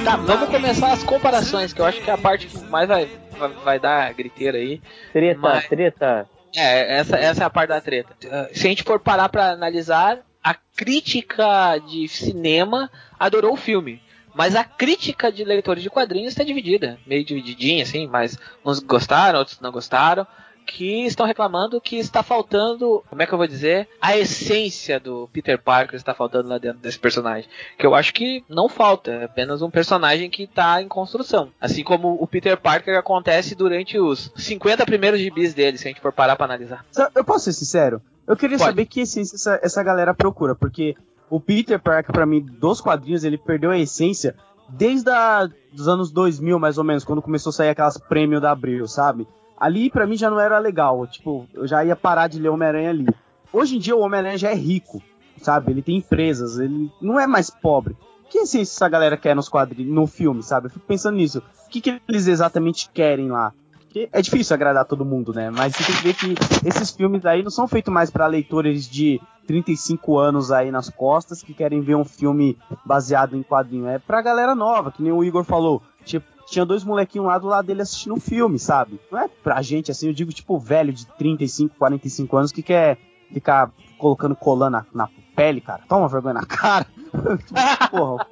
Tá, vamos começar as comparações, que eu acho que é a parte que mais vai, vai, vai dar griteira aí. Treta, Mas- treta. É, essa, essa é a parte da treta. Uh, Se a gente for parar pra analisar, a crítica de cinema adorou o filme. Mas a crítica de leitores de quadrinhos está dividida. Meio divididinha, assim, mas uns gostaram, outros não gostaram. Que estão reclamando que está faltando, como é que eu vou dizer, a essência do Peter Parker está faltando lá dentro desse personagem. Que eu acho que não falta, é apenas um personagem que está em construção. Assim como o Peter Parker acontece durante os 50 primeiros gibis dele, se a gente for parar para analisar. Sa- Eu posso ser sincero? Eu queria Pode. saber que essência essa, essa galera procura, porque o Peter Parker, pra mim, dos quadrinhos, ele perdeu a essência desde a, dos anos 2000, mais ou menos, quando começou a sair aquelas prêmios da Abril, sabe? Ali, pra mim, já não era legal. Tipo, eu já ia parar de ler Homem-Aranha ali. Hoje em dia, o Homem-Aranha já é rico, sabe? Ele tem empresas, ele não é mais pobre. Que essência essa galera quer nos quadrinhos, no filme, sabe? Eu fico pensando nisso. O que, que eles exatamente querem lá? Porque é difícil agradar todo mundo, né? Mas você tem que ver que esses filmes aí não são feitos mais pra leitores de 35 anos aí nas costas que querem ver um filme baseado em quadrinho. É pra galera nova, que nem o Igor falou. Tipo, tinha dois molequinhos lá do lado dele assistindo um filme, sabe? Não é pra gente assim, eu digo tipo velho de 35, 45 anos que quer ficar colocando colan na, na pele, cara. Toma vergonha na cara. [laughs] Porra,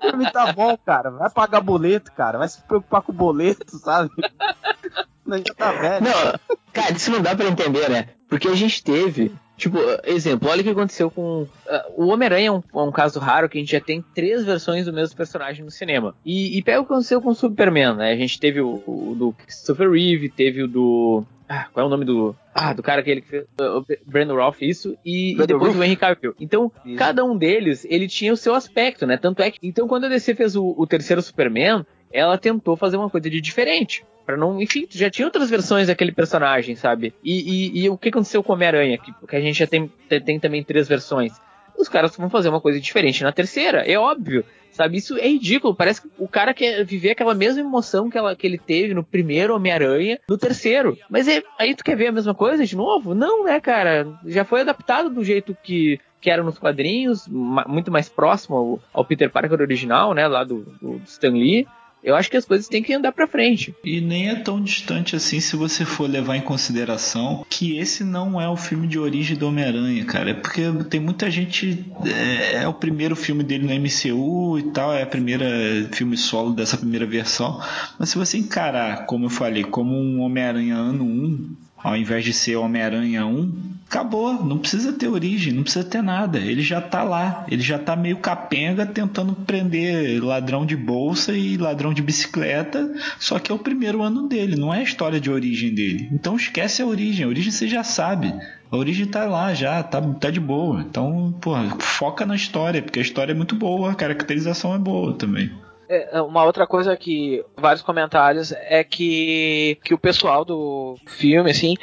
o filme tá bom, cara. Vai pagar boleto, cara. Vai se preocupar com o boleto, sabe? [laughs] Não, tá velho. Não, cara, isso não dá pra entender, né? Porque a gente teve. Tipo, exemplo, olha o que aconteceu com. ah, o Homem-Aranha é um, é um caso raro que a gente já tem três versões do mesmo personagem no cinema. E, e pega o que aconteceu com o Superman, né? A gente teve o, o do Christopher Reeve, teve o do. Ah, qual é o nome do. Ah, do cara que fez. O Brandon Ralph, isso. E, e depois Routh. o Henry Cavill. Então, Isso. cada um deles, ele tinha o seu aspecto, né? Tanto é que. Então, quando a DC fez o, o terceiro Superman, ela tentou fazer uma coisa de diferente. Pra não. Enfim, já tinha outras versões daquele personagem, sabe? E, e- e o que aconteceu com o Homem-Aranha? Que, que a gente já tem, tem, tem também três versões. Os caras vão fazer uma coisa diferente na terceira, é óbvio. Sabe, isso é ridículo. Parece que o cara quer viver aquela mesma emoção que, ela, que ele teve no primeiro Homem-Aranha, no terceiro. Mas é, aí tu quer ver a mesma coisa de novo? Não, né, cara? Já foi adaptado do jeito que, que era nos quadrinhos, ma- muito mais próximo ao, ao Peter Parker original, né, lá do, do Stan Lee. Eu acho que as coisas têm que andar pra frente. E nem é tão distante assim se você for levar em consideração que esse não é o filme de origem do Homem-Aranha, cara. É porque tem muita gente. É, é o primeiro filme dele no MCU e tal, é a primeira filme solo dessa primeira versão. Mas se você encarar, como eu falei, como um Homem-Aranha ano 1, ao invés de ser Homem-Aranha 1, acabou. Não precisa ter origem, não precisa ter nada. Ele já tá lá. Ele já tá meio capenga tentando prender ladrão de bolsa e ladrão de bicicleta. Só que é o primeiro ano dele, não é a história de origem dele. Então esquece a origem. A origem você já sabe. A origem tá lá já, tá, tá de boa. Então, porra, foca na história, porque a história é muito boa, a caracterização é boa também. É, uma outra coisa que vários comentários é que, que o pessoal do filme assim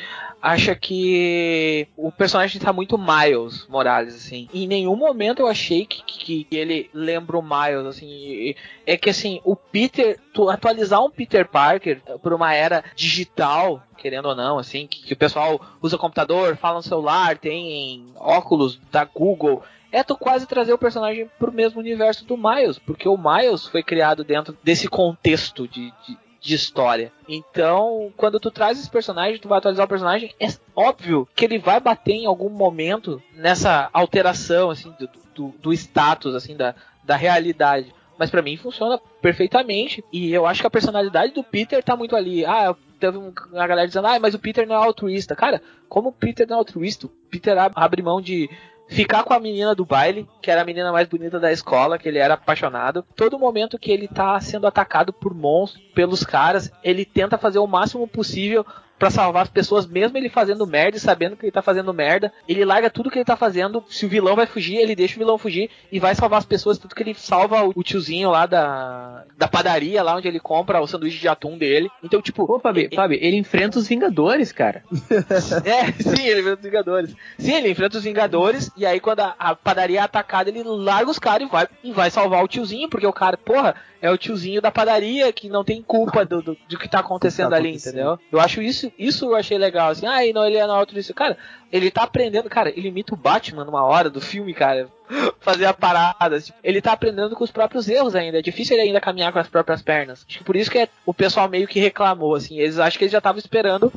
acha que o personagem tá muito Miles Morales assim. Em nenhum momento eu achei que, que, que ele lembra o Miles assim. É que assim, o Peter, tu atualizar um Peter Parker por uma era digital, querendo ou não, assim, que, que o pessoal usa computador, fala no celular, tem óculos da Google, é tu quase trazer o personagem pro mesmo universo do Miles, porque o Miles foi criado dentro desse contexto de, de, de história. Então, quando tu traz esse personagem, tu vai atualizar o personagem, é óbvio que ele vai bater em algum momento nessa alteração, assim, do, do, do status, assim, da, da realidade. Mas pra mim funciona perfeitamente. E eu acho que a personalidade do Peter tá muito ali. Ah, teve um- uma galera dizendo, ah, mas o Peter não é altruísta. Cara, como o Peter não é altruísta? O Peter ab- abre mão de ficar com a menina do baile, que era a menina mais bonita da escola, que ele era apaixonado. Todo momento que ele tá sendo atacado por monstros, pelos caras, ele tenta fazer o máximo possível pra salvar as pessoas, mesmo ele fazendo merda e sabendo que ele tá fazendo merda. Ele larga tudo que ele tá fazendo. Se o vilão vai fugir, ele deixa o vilão fugir e vai salvar as pessoas. Tanto que ele salva o, tiozinho lá da, da padaria, lá onde ele compra o sanduíche de atum dele. Então, tipo. Ô, Fábio, e- Fábio, ele enfrenta os Vingadores, cara. [laughs] é, sim, ele enfrenta os Vingadores. Sim, ele enfrenta os Vingadores, e aí quando a, a padaria é atacada, ele larga os caras e vai, e vai salvar o tiozinho, porque o cara, porra, é o tiozinho da padaria que não tem culpa do, do, do que tá acontecendo Tá ali, acontecendo. entendeu? Eu acho isso, isso eu achei legal, assim, ah, e não, ele é na outra Cara, ele tá aprendendo, cara, ele imita o Batman numa hora do filme, cara. [laughs] Fazer a parada. tipo, ele tá aprendendo com os próprios erros ainda. É difícil ele ainda caminhar com as próprias pernas. Acho que por isso que é- o pessoal meio que reclamou, assim. Eles acham que eles já estavam esperando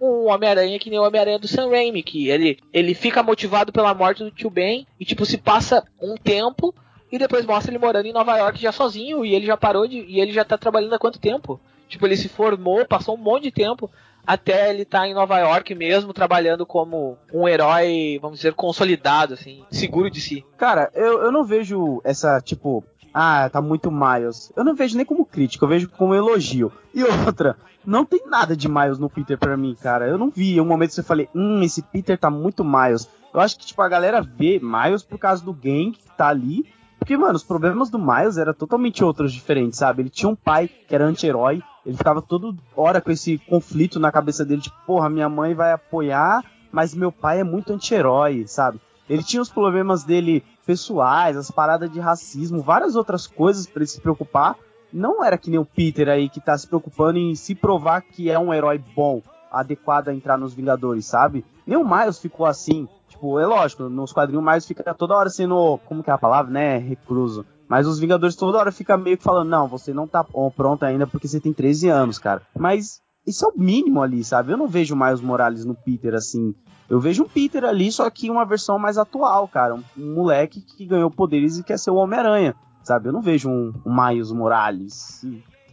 um Homem-Aranha que nem o Homem-Aranha do Sam Raimi, que ele, ele fica motivado pela morte do tio Ben e, tipo, se passa um tempo e depois mostra ele morando em Nova York já sozinho e ele já parou de. e ele já tá trabalhando há quanto tempo? Tipo, ele se formou, passou um monte de tempo. Até ele estar em Nova York mesmo, trabalhando como um herói, vamos dizer, consolidado, assim, seguro de si. Cara, eu, eu não vejo essa, tipo, ah, tá muito Miles. Eu não vejo nem como crítica, eu vejo como elogio. E outra, não tem nada de Miles no Peter pra mim, cara. Eu não vi um momento que você falei, hum, esse Peter tá muito Miles. Eu acho que, tipo, a galera vê Miles por causa do gang que tá ali. Porque, mano, os problemas do Miles eram totalmente outros diferentes, sabe? Ele tinha um pai que era anti-herói, ele ficava toda hora com esse conflito na cabeça dele, tipo, porra, minha mãe vai apoiar, mas meu pai é muito anti-herói, sabe? Ele tinha os problemas dele pessoais, as paradas de racismo, várias outras coisas para ele se preocupar. Não era que nem o Peter aí que tá se preocupando em se provar que é um herói bom, adequado a entrar nos Vingadores, sabe? Nem o Miles ficou assim. Tipo, é lógico, nos quadrinhos Miles fica toda hora sendo, como que é a palavra, né? Recluso. Mas os Vingadores toda hora fica meio que falando, não, você não tá pronto ainda porque você tem 13 anos, cara. Mas isso é o mínimo ali, sabe? Eu não vejo mais o Morales no Peter assim. Eu vejo um Peter ali, só que uma versão mais atual, cara. Um, um moleque que ganhou poderes e quer ser o Homem-Aranha, sabe? Eu não vejo um, um Miles Morales.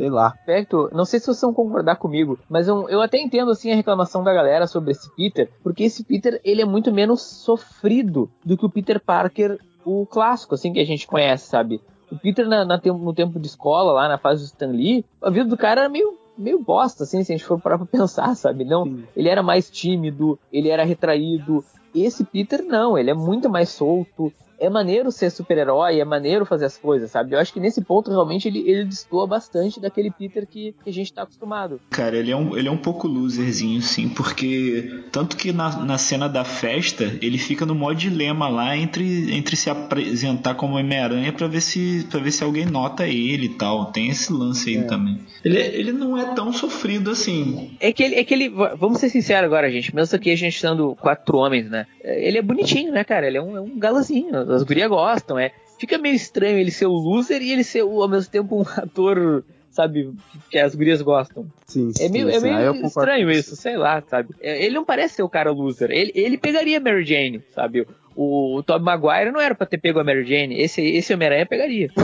Sei lá. aspecto, não sei se vocês vão concordar comigo, mas eu, eu até entendo assim a reclamação da galera sobre esse Peter, porque esse Peter ele é muito menos sofrido do que o Peter Parker, o clássico, assim que a gente conhece, sabe? O Peter na, na no tempo de escola, lá na fase do Stan Lee, a vida do cara era meio, meio bosta, assim, se a gente for parar pra [laughs] pensar, sabe? Não, Sim. ele era mais tímido, ele era retraído. Esse Peter não, ele é muito mais solto. É maneiro ser super-herói, é maneiro fazer as coisas, sabe? Eu acho que nesse ponto realmente ele, ele destoa bastante daquele Peter que, que a gente tá acostumado. Cara, ele é um, ele é um pouco loserzinho, sim, porque tanto que na, na cena da festa ele fica no maior dilema lá entre, entre se apresentar como Homem-Aranha pra ver se para ver se alguém nota ele e tal. Tem esse lance aí também. Ele, é- ele não é tão sofrido assim. É que ele, é que ele, vamos ser sinceros agora, gente. Mesmo aqui a gente sendo quatro homens, né? Ele é bonitinho, né, cara? Ele é um, é um galazinho. As gurias gostam, é. Fica meio estranho ele ser o loser e ele ser o- ao mesmo tempo um [laughs] ator, sabe, que as gurias gostam. Sim, É meio, sim, é sim. Meio concordo estranho isso, sei lá, sabe? É, Ele não parece ser o cara loser. Ele, ele pegaria a Mary Jane, sabe? O, o Tobey Maguire não era pra ter pego a Mary Jane. Esse, esse Homem-Aranha pegaria. [laughs]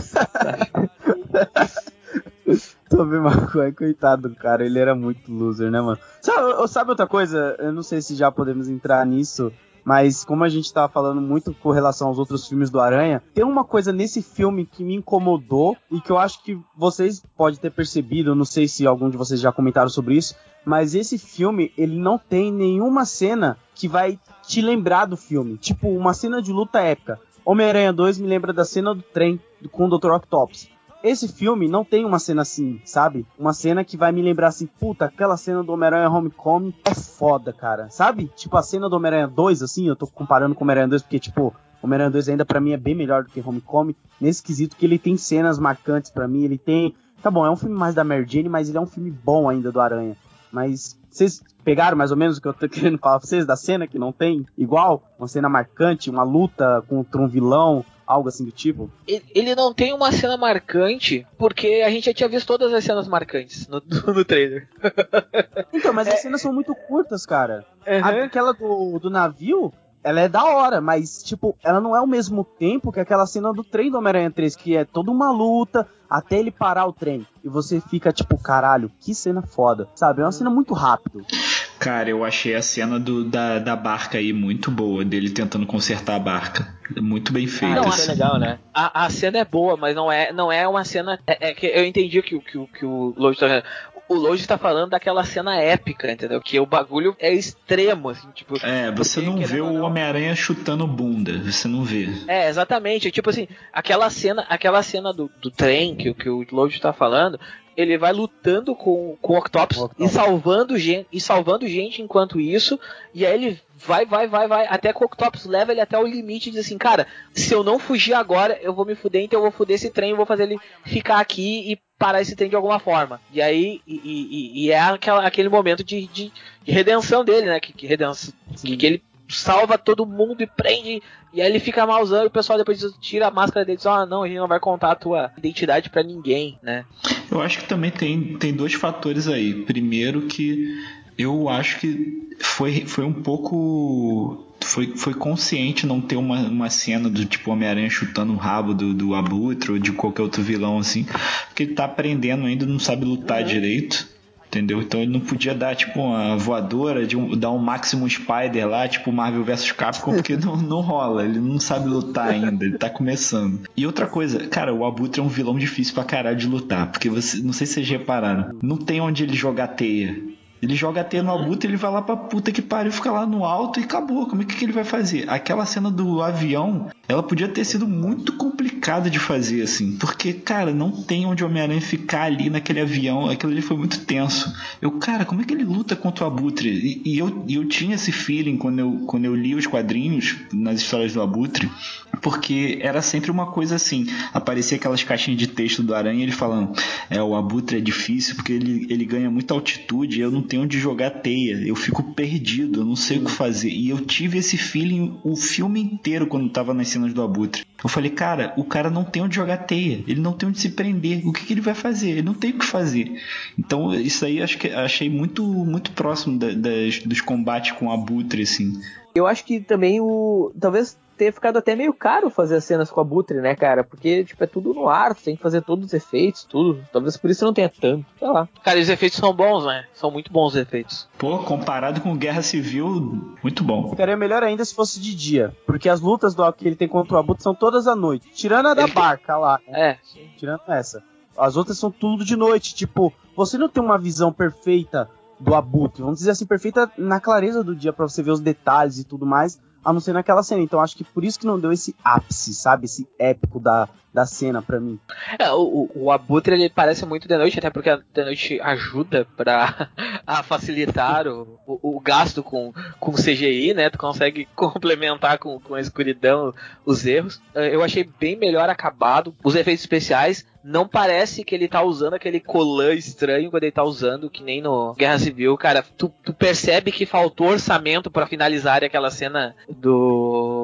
Tobey Maguire, coitado do cara, ele era muito loser, né, mano? Sabe, sabe outra coisa? Eu não sei se já podemos entrar nisso, mas como a gente tava falando muito com relação aos outros filmes do Aranha, tem uma coisa nesse filme que me incomodou e que eu acho que vocês podem ter percebido, não sei se algum de vocês já comentaram sobre isso, mas esse filme, ele não tem nenhuma cena que vai te lembrar do filme, tipo uma cena de luta épica. Homem-Aranha 2 me lembra da cena do trem com o Dr. Octopus. Esse filme não tem uma cena assim, sabe? Uma cena que vai me lembrar assim, puta, aquela cena do Homem-Aranha Homecoming é foda, cara. Sabe? Tipo a cena do Homem-Aranha 2, assim, eu tô comparando com o Homem-Aranha 2 porque, tipo, Homem-Aranha 2 ainda pra mim é bem melhor do que Homecoming, nesse quesito que ele tem cenas marcantes pra mim, ele tem... Tá bom, é um filme mais da Mary Jane, mas ele é um filme bom ainda do Aranha. Mas vocês pegaram mais ou menos o que eu tô [laughs] querendo falar pra vocês da cena que não tem igual? Uma cena marcante, uma luta contra um vilão, algo assim do tipo? Ele- não tem uma cena marcante, porque a gente já tinha visto todas as cenas marcantes no, [laughs] no trailer. Então, mas as cenas são muito curtas, cara. Aquela do, do navio, ela é da hora, mas, tipo, ela não é ao mesmo tempo que aquela cena do trem do Homem-Aranha 3, que é toda uma luta até ele parar o trem. E você fica, tipo, caralho, que cena foda. Sabe? É uma cena muito rápido. Cara, eu achei a cena do, da, da barca aí muito boa, dele tentando consertar a barca. Muito bem feita. Não, assim. é legal, né? A, a cena é boa, mas não é, não é uma cena. É, é que eu entendi o que, o- que, que o Load tá O Load tá falando daquela cena épica, entendeu? Que o bagulho é extremo, assim, tipo. É, você não vê o Homem-Aranha chutando bunda, você não vê. É, exatamente. Tipo assim, aquela cena, aquela cena do, do trem que, o- que o Load tá falando, ele vai lutando com, com o Octopus, O Octopus. e salvando gente, e salvando gente enquanto isso, e aí ele vai, vai, vai, vai, até que o Octopus leva ele até o limite e diz assim, cara, se eu não fugir agora, eu vou me fuder, então eu vou fuder esse trem, eu vou fazer ele ficar aqui e parar esse trem de alguma forma. E aí, e, e- e é aquela, aquele momento de, de, de redenção dele, né? Que, que redenção, que, que ele salva todo mundo e prende. E aí ele fica malzão e o pessoal depois tira a máscara dele e diz: Ah, não, a gente não vai contar a tua identidade pra ninguém, né? Eu acho que também tem, tem dois fatores aí. Primeiro que eu acho que foi, foi um pouco. Foi, foi consciente não ter uma, uma cena do tipo Homem-Aranha chutando o rabo do, do Abutre ou de qualquer outro vilão assim. Porque ele tá aprendendo ainda, não sabe lutar direito. Entendeu? Então ele não podia dar, tipo, uma voadora, de um, dar um Maximum Spider lá, tipo Marvel vs Capcom, porque não, não rola. Ele não sabe lutar ainda, ele tá começando. E outra coisa, cara, o Abutre é um vilão difícil pra caralho de lutar. Porque você, não sei se vocês repararam, não tem onde ele jogar teia. Ele joga a teia no Abutre, ele vai lá pra puta que pariu, fica lá no alto e acabou. Como é que, ele vai fazer? Aquela cena do avião, ela podia ter sido muito complicada de fazer, assim. Porque, cara, não tem onde o Homem-Aranha ficar ali naquele avião. Aquilo ali foi muito tenso. Eu, cara, como é que ele luta contra o Abutre? E, e eu, eu tinha esse feeling quando eu, quando eu li os quadrinhos nas histórias do Abutre. Porque era sempre uma coisa assim. Aparecia aquelas caixinhas de texto do Aranha ele falando: É, o Abutre é difícil porque ele, ele ganha muita altitude. Eu não tenho onde jogar teia. Eu fico perdido, eu não sei o que fazer. E eu tive esse feeling o filme inteiro quando tava nas cenas do Abutre. Eu falei, cara, o cara não tem onde jogar teia. Ele não tem onde se prender. O que, que ele vai fazer? Ele não tem o que fazer. Então, isso aí acho que achei muito, muito próximo da- das, dos combates com o Abutre, assim. Eu acho que também o. Talvez tenha ficado até meio caro fazer as cenas com a Butre, né, cara? Porque, tipo, é tudo no ar, tem que fazer todos os efeitos, tudo. Talvez por isso não tenha tanto. Sei lá. Cara, os efeitos são bons, né? São muito bons os efeitos. Pô, comparado com Guerra Civil, muito bom. Ficaria melhor ainda se fosse de dia. Porque as lutas do que ele tem contra o Abutre são todas à noite. Tirando a da Ele tem- barca lá. É. Tirando essa. As outras são tudo de noite. Tipo, você não tem uma visão perfeita do Abutre. Vamos dizer assim, perfeita na clareza do dia pra você ver os detalhes e tudo mais. A não ser naquela cena. Então acho que por isso que não deu esse ápice, sabe? Esse épico da, da cena pra mim. É, o, o- Abutre ele parece muito de noite, até porque a de noite ajuda pra [laughs] a facilitar o, o, o gasto com, com CGI, né? Tu consegue [laughs] complementar com, com a escuridão os erros. Eh, Eu achei bem melhor acabado. Os efeitos especiais. Não parece que ele tá usando aquele colã estranho quando ele tá usando, que nem no Guerra Civil, cara. Tu, tu percebe que faltou orçamento pra finalizar aquela cena do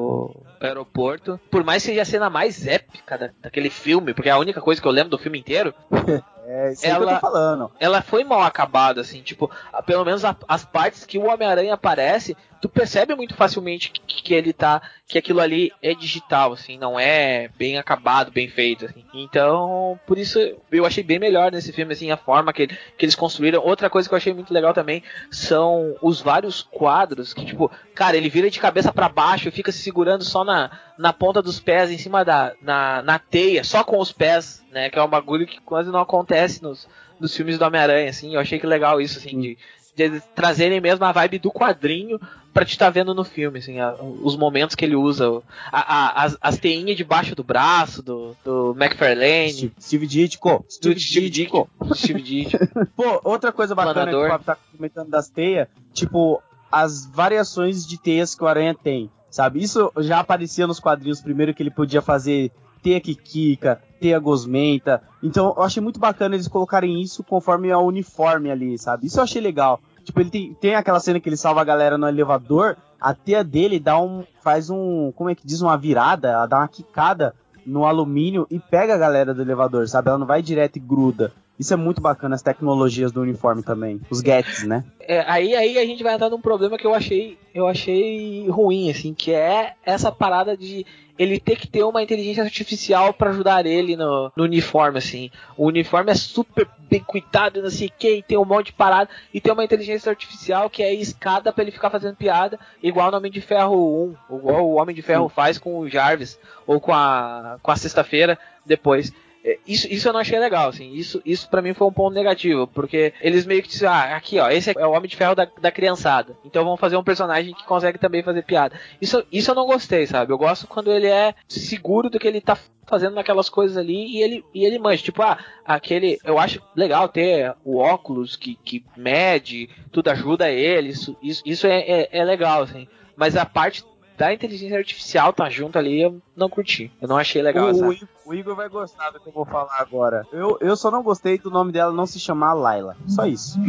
aeroporto. Por mais que seja a cena mais épica da- daquele filme, porque é a única coisa que eu lembro do filme inteiro, [laughs] É isso aí que eu Ela- tô falando. ela foi mal acabada, assim, tipo, pelo menos a- as partes que o Homem-Aranha aparece, tu percebe muito facilmente que, que ele tá, que aquilo ali é digital, assim, não é bem acabado, bem feito, assim. Então, por isso eu achei bem melhor nesse filme, assim, a forma que, que eles construíram. Outra coisa que eu achei muito legal também são os vários quadros que, tipo, cara, ele vira de cabeça para baixo, fica se segurando só na, na ponta dos pés, em cima da, na, na teia, só com os pés, né, que é um bagulho que quase não acontece nos, nos filmes do Homem-Aranha, assim, eu achei que legal isso, assim, de, de trazerem mesmo a vibe do quadrinho pra te estar vendo no filme, assim, a- os momentos que ele usa, a- a- as, as teinhas debaixo do braço do, do McFarlane, Steve, Steve Ditko. Steve Steve Ditko. Steve Dick. [laughs] Pô, outra coisa bacana Planador. que o Fábio tá comentando das teias, tipo, as variações de teias que o Aranha tem, sabe? Isso já aparecia nos quadrinhos primeiro que ele podia fazer teia Kikika, teia Gosmenta. Então eu achei muito bacana eles colocarem isso conforme ao uniforme ali, sabe? Isso eu achei legal. Tipo, ele tem, tem aquela cena que ele salva a galera no elevador, a teia dele dá um. faz um. como é que diz? Uma virada, ela dá uma quicada no alumínio e pega a galera do elevador, sabe? Ela não vai direto e gruda. Isso é muito bacana, as tecnologias do uniforme também. Os gadgets, né? É, aí, aí a gente vai entrar num problema que eu achei, eu achei ruim, assim, que é essa parada de ele ter que ter uma inteligência artificial pra ajudar ele no, no uniforme, assim. O uniforme é super bem cuidado, não sei o que, tem um monte de parada, e tem uma inteligência artificial que é escada pra ele ficar fazendo piada, igual no Homem de Ferro 1, igual o Homem de Ferro faz com o Jarvis, ou com a, com a Sexta-feira depois. É, Isso, isso eu não achei legal, assim. Isso, isso para mim foi um ponto negativo, porque eles meio que disseram, ah, aqui ó, esse é o Homem de Ferro da, da criançada. Então vamos fazer um personagem que consegue também fazer piada. Isso, isso eu não gostei, sabe? Eu gosto quando ele é seguro do que ele tá fazendo naquelas coisas ali e ele, e ele manja. Tipo, ah, aquele. Eu acho legal ter o óculos que, que mede, tudo ajuda ele. Isso, isso, isso é, é, é legal, assim. Mas a parte da inteligência artificial tá junto ali, eu não curti. Eu não achei legal o, essa. o Igor- o Igor vai gostar do que eu vou falar agora. Eu, eu só não gostei do nome dela não se chamar Laila. Só isso. [laughs]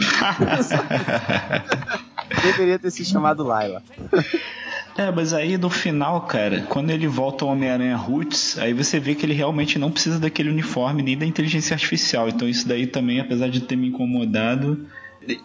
Deveria ter se chamado Laila. É, mas aí no final, cara, quando ele volta ao Homem-Aranha Roots, aí você vê que ele realmente não precisa daquele uniforme nem da inteligência artificial. Então isso daí também, apesar de ter me incomodado,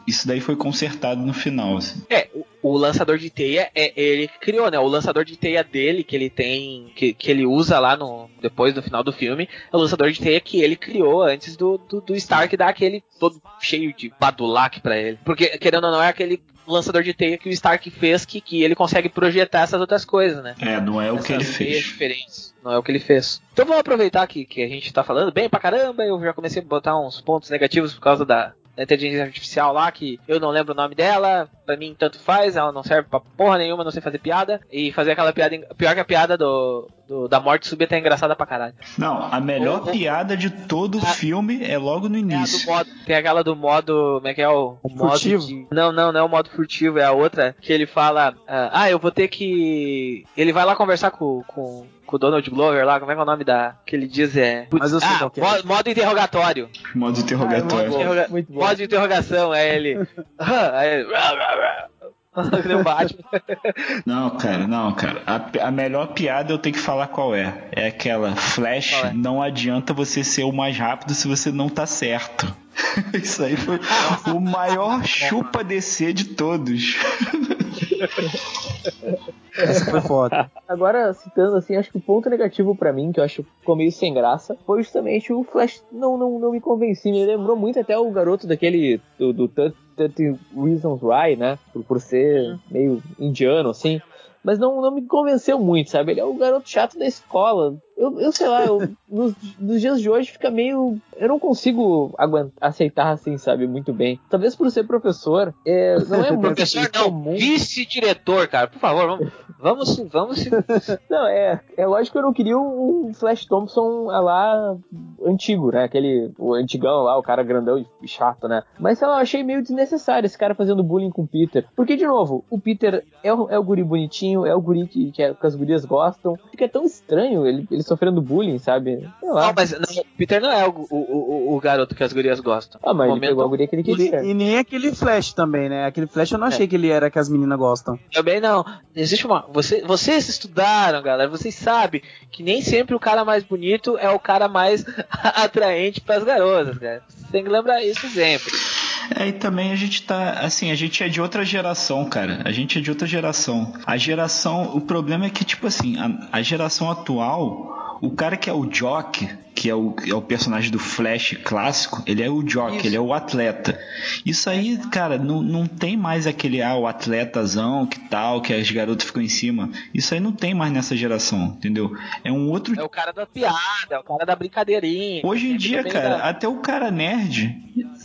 isso daí foi consertado no final. Assim. É, o- lançador de teia é ele que criou, né? O lançador de teia dele, que ele tem. Que, que ele usa lá no. Depois do final do filme, é o lançador de teia que ele criou antes do, do, do Stark dar aquele todo cheio de badulac pra ele. Porque, querendo ou não, é aquele lançador de teia que o Stark fez que, que ele consegue projetar essas outras coisas, né? É, não é o que ele Essas fez. diferentes. Não é o que ele fez. Então vamos aproveitar que, que a gente tá falando bem pra caramba. Eu já comecei a botar uns pontos negativos por causa da, da inteligência artificial lá, que eu não lembro o nome dela. Pra mim, tanto faz, ela não serve pra porra nenhuma, não sei fazer piada. E fazer aquela piada. Pior que a piada do, do- da morte súbita é engraçada pra caralho. Não, a melhor O- o- piada de todo o A- filme é logo no É a do início. modo, tem aquela do modo. Como é que é o, o modo Furtivo? de- não, não, não é o modo furtivo, é a outra que ele fala. ah, Ah, eu vou ter que. Ele vai lá conversar com, com, com o Donald Glover lá, como é que é o nome da. Que ele diz é. Mas eu sei ah, é. modo, modo interrogatório. Modo interrogatório. modo, interroga- Muito bom. modo de interrogação, é ele. [laughs] [laughs] Não, cara, não, cara. A, a melhor piada eu tenho que falar qual é. É aquela Flash, é? não adianta você ser o mais rápido se você não tá certo. [laughs] Isso aí foi o maior chupa DC de todos. [laughs] Essa foi foda. [laughs] Agora, citando assim, acho que o ponto negativo pra mim, que eu acho ficou meio sem graça, foi justamente o Flash não, não, não me convenci. Me lembrou muito até o garoto daquele, do, do 30 Reasons Why, né? Por, por ser meio indiano, assim. Mas não, não me convenceu muito, sabe? Ele é o garoto chato da escola. Eu, eu sei lá, eu, nos, nos dias de hoje fica meio. Eu não consigo aguentar, aceitar assim, sabe? Muito bem. Talvez por ser professor, é, não é muito [laughs] Professor, não, vice-diretor, cara, por favor, vamos, vamos, vamos [laughs] Não, é, é lógico que eu não queria um Flash Thompson lá antigo, né? Aquele, o antigão lá, o cara grandão e chato, né? Mas sei lá, eu achei meio desnecessário esse cara fazendo bullying com o Peter. Porque, de novo, o Peter é o, é o guri bonitinho, é o guri que, que, é- que as gurias gostam. Fica tão estranho ele, ele sofrendo bullying, sabe? Sei lá. Não, mas não, Peter não é o, o, o, o garoto que as gurias gostam. ah, mas ele momento- pegou a guria que ele E, queria. e nem aquele Flash também, né? Aquele Flash eu não achei que ele era que as meninas gostam. Também não. Existe uma. Você, vocês estudaram, galera. Vocês sabem que nem sempre o cara mais bonito é o cara mais [laughs] atraente pras garotas, cara. Você tem que lembrar isso sempre. É, e também a gente tá, assim, a gente é de outra geração, cara. A gente é de outra geração. A geração, o problema é que, tipo assim, a, a geração atual, o cara que é o Jock, que é o, é o personagem do Flash clássico, ele é o Jock, Isso. ele é o atleta. Isso aí, cara, não, não tem mais aquele, ah, o atletazão, que tal, que as garotas ficam em cima. Isso aí não tem mais nessa geração, entendeu? É um outro É o cara da piada, é o cara da brincadeirinha. Hoje em dia, cara, da- até o cara nerd,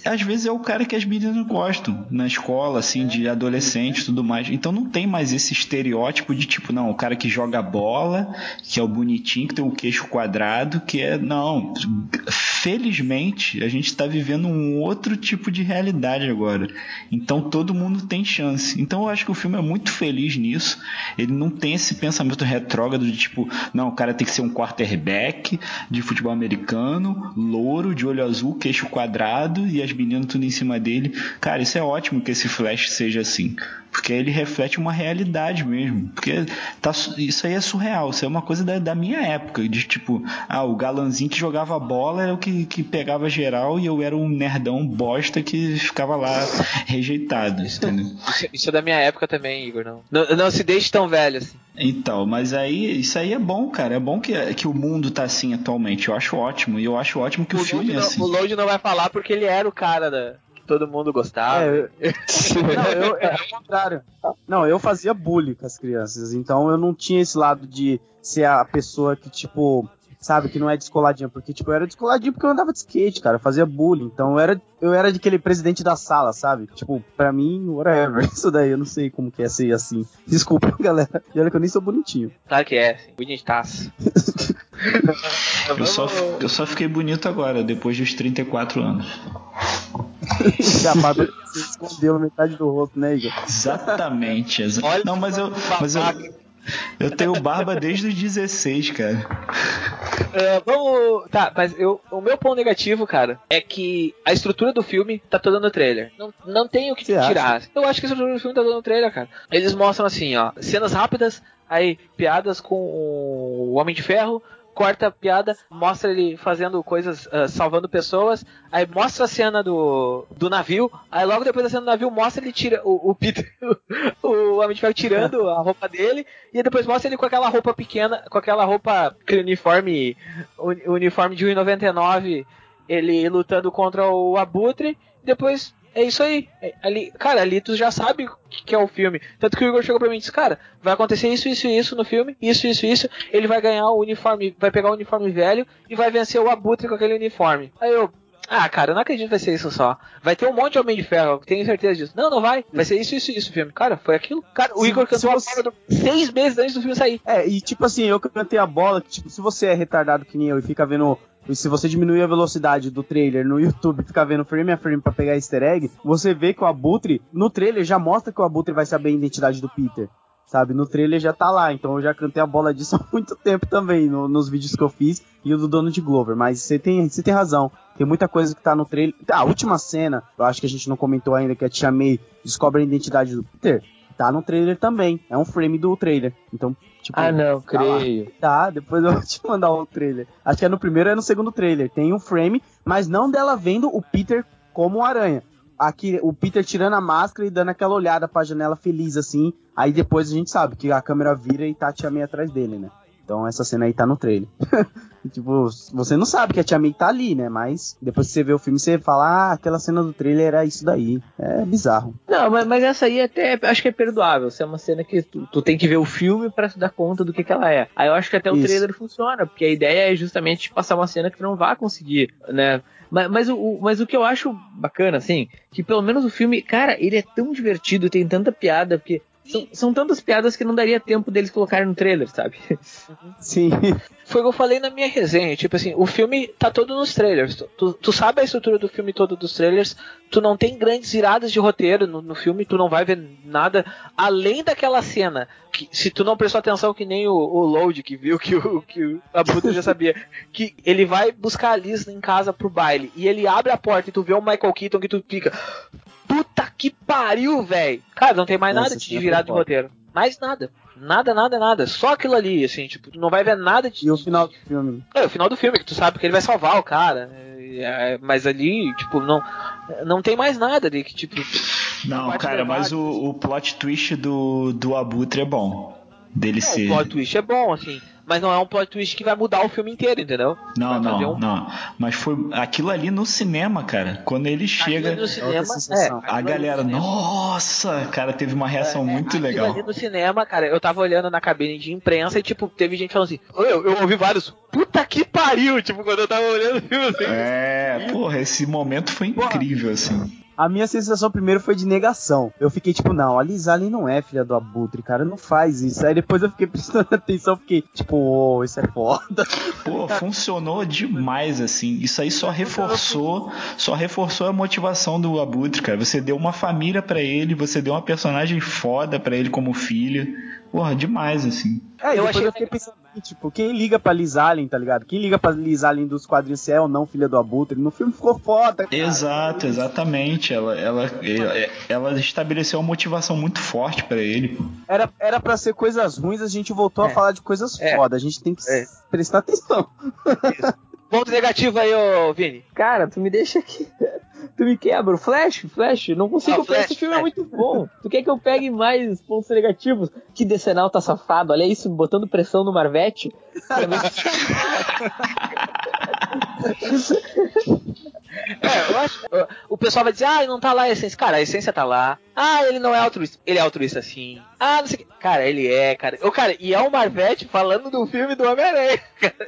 às vezes é o cara que as meninas gostam na escola, assim, de adolescente e tudo mais. Então não tem mais esse estereótipo de tipo, não, o cara que joga bola, que é o bonitinho, que tem o queixo quadrado, que é. Não. Felizmente, a gente tá vivendo um outro tipo de realidade agora. Então todo mundo tem chance. Então eu acho que o filme é muito feliz nisso. Ele não tem esse pensamento retrógrado de tipo, não, o cara tem que ser um quarterback de futebol americano, louro, de olho azul, queixo quadrado e as meninas tudo em cima dele. Cara, isso é ótimo que esse Flash seja assim. Porque ele reflete uma realidade mesmo. Porque tá, isso aí é surreal. Isso é uma coisa da, da minha época. De tipo, ah, o galanzinho que jogava bola era o que, que pegava geral e eu era um nerdão bosta que ficava lá rejeitado. Entendeu? Isso, isso é da minha época também, Igor. Não, não, não se deixe tão velho assim. Então, mas aí, isso aí é bom, cara. É bom que, que o mundo tá assim atualmente. Eu acho ótimo. E eu acho ótimo que o, O filme é não, assim. o Load não vai falar porque ele era o cara da, todo mundo gostava. É, [laughs] não, eu, é o contrário. Não, eu fazia bullying com as crianças, então eu não tinha esse lado de ser a pessoa que, tipo, sabe, que não é descoladinha, porque, tipo, eu era descoladinho porque eu andava de skate, cara, eu fazia bullying, então eu era, eu era de aquele presidente da sala, sabe? Tipo, pra mim, whatever, [laughs] isso daí, eu não sei como que é ser assim. Desculpa, [laughs] galera, e olha que eu nem sou bonitinho. Claro que é, assim, bonitaço. [laughs] Eu só, eu só fiquei bonito agora, depois dos 34 anos. Se a barba você escondeu metade do rosto, né, Igor? Exatamente. exa- Olha Não, mas eu, mas eu, eu tenho barba desde os 16, cara. É, vamos. Tá, mas eu, o meu ponto negativo, cara, é que a estrutura do filme tá toda no trailer. Não, não tem o que Você tirar. Eu acho que a estrutura do filme tá toda no trailer, cara. Eles mostram assim, ó, cenas rápidas, aí piadas com o Homem de Ferro, corta a piada, mostra ele fazendo coisas, ah, salvando pessoas, aí mostra a cena do, do navio, aí logo depois da cena do navio mostra ele tira o, o Peter, [laughs] o Homem de Ferro tirando a roupa dele, e depois mostra ele com aquela roupa pequena, com aquela roupa, aquele uniforme, uni- uniforme de 1,99, ele lutando contra o Abutre, depois é isso aí. É, ali, cara, ali tu já sabe o que, que é o filme. Tanto que o Igor chegou pra mim e disse, cara, vai acontecer isso, isso e isso no filme, isso, isso, isso. Ele vai ganhar o uniforme, vai pegar o uniforme velho e vai vencer o Abutre com aquele uniforme. Aí eu. Ah, cara, eu não acredito que vai ser isso só. Vai ter um monte de Homem de Ferro, tenho certeza disso. Não, não vai. Vai ser isso, isso, isso, o filme. Cara, foi aquilo. Cara, o Se- Igor cantou a você- bola do- seis meses antes do filme sair. É, e tipo assim, eu cantei a bola, que tipo, se você é retardado que nem eu e fica vendo. E se você diminuir a velocidade do trailer no YouTube e ficar vendo frame a frame pra pegar easter egg, você vê que o Abutre, no trailer já mostra que o Abutre vai saber a identidade do Peter. Sabe, no trailer já tá lá, então eu já cantei a bola disso [laughs] há muito tempo também, no- nos vídeos que eu fiz, e o do Donald Glover, mas você tem, você tem razão, tem muita coisa que tá no trailer. Ah, a última cena, eu acho que a gente não comentou ainda, que a Tia May descobre a identidade do Peter, tá no trailer também, é um frame do trailer, então, tipo... Ah, não, tá lá. creio. Tá, depois eu [laughs] vou te mandar o trailer. Acho que é no primeiro ou é no segundo trailer. Tem um frame, mas não dela vendo o Peter como o aranha. Aqui, o Peter tirando a máscara e dando aquela olhada pra janela feliz, assim. Aí depois a gente sabe que a câmera vira e tá a Tia May atrás dele, né? Então essa cena aí tá no trailer. [laughs] E, tipo, você não sabe que a Tia May tá ali, né? Mas depois que você vê o filme, você fala, ah, aquela cena do trailer era isso daí. É bizarro. Não, mas, mas essa aí até acho que é perdoável. Essa é uma cena que tu, tu tem que ver o filme pra se dar conta do que, que ela é. Aí eu acho que até o Isso. trailer funciona, porque a ideia é justamente passar uma cena que tu não vai conseguir, né? Mas, mas, o, o- mas o que eu acho bacana, assim, que pelo menos o filme, cara, ele é tão divertido, tem tanta piada, porque são, são tantas piadas que não daria tempo deles colocarem no trailer, sabe? Sim. Foi o que eu falei na minha resenha. Tipo assim, o filme tá todo nos trailers. Tu, tu, tu sabe a estrutura do filme todo dos trailers. Tu não tem grandes viradas de roteiro no, no filme. Tu não vai ver nada além daquela cena. Que, se tu não prestou atenção, que nem o, o Load que viu que o, que o Abutre já sabia. Que ele vai buscar a Liz em casa pro baile. E ele abre a porta e tu vê o Michael Keaton que tu fica. Que pariu, velho! Cara, não tem mais Essa nada de virada de roteiro. Mais nada. Nada, nada, nada. Só aquilo ali, assim, tipo, tu não vai ver nada de. E o final do filme. É, o final do filme, que tu sabe que ele vai salvar o cara. é, é, mas ali, tipo, não. Não tem mais nada ali que, tipo. Não, cara, levar, mas o, o plot twist do, do Abutre é bom. Dele Não, ser. o plot twist é bom, assim. Mas não é um plot twist que vai mudar o filme inteiro, entendeu? Não, vai não, um- não. Mas foi aquilo ali no cinema, cara. Quando ele chega. Aquilo ali no cinema, é, A galera, no nossa, cara, teve uma reação É, muito aquilo legal. ali no cinema, cara, eu tava olhando na cabine de imprensa e, tipo, teve gente falando assim, "Ô, eu, eu ouvi vários, puta que pariu, tipo, quando eu tava olhando o filme assim. É, porra, esse momento foi incrível, assim. A minha sensação primeiro foi de negação. Eu fiquei tipo, não, a Liz Allen não é filha do Abutre, cara, não faz isso. Aí depois eu fiquei [laughs] prestando atenção, fiquei tipo, oh, isso é foda. Pô, funcionou demais, assim. Isso aí só reforçou, só reforçou a motivação do Abutre, cara. Você deu uma família pra ele, você deu uma personagem foda pra ele como filha. Porra, demais, assim. É, Eu achei eu fiquei pensando, assim, tipo, quem liga pra Liz Allen, tá ligado? Quem liga pra Liz Allen dos quadrinhos se é ou não filha do Abutre? No filme ficou foda, cara. Exato, exatamente. Ela, ela, ela, ela estabeleceu uma motivação muito forte pra ele. Era, era pra ser coisas ruins, a gente voltou a É. falar de coisas É. foda. A gente tem que É. prestar atenção. Ponto negativo aí, ô Vini. Cara, tu me deixa aqui. Tu me quebra. Flash, Flash, não consigo. Ah, o Flash, esse filme é Flash. muito bom. Tu quer que eu pegue mais pontos negativos? Que Decenal tá safado. Olha isso, botando pressão no Marvete. [laughs] [laughs] É, eu acho. O pessoal vai dizer, ah, não tá lá a essência. Cara, a essência tá lá. Ah, ele não é altruísta. Ele é altruísta sim. Ah, não sei o que. Cara, ele é, cara. Eu, cara, e é o Marvete falando do filme do Homem-Aranha.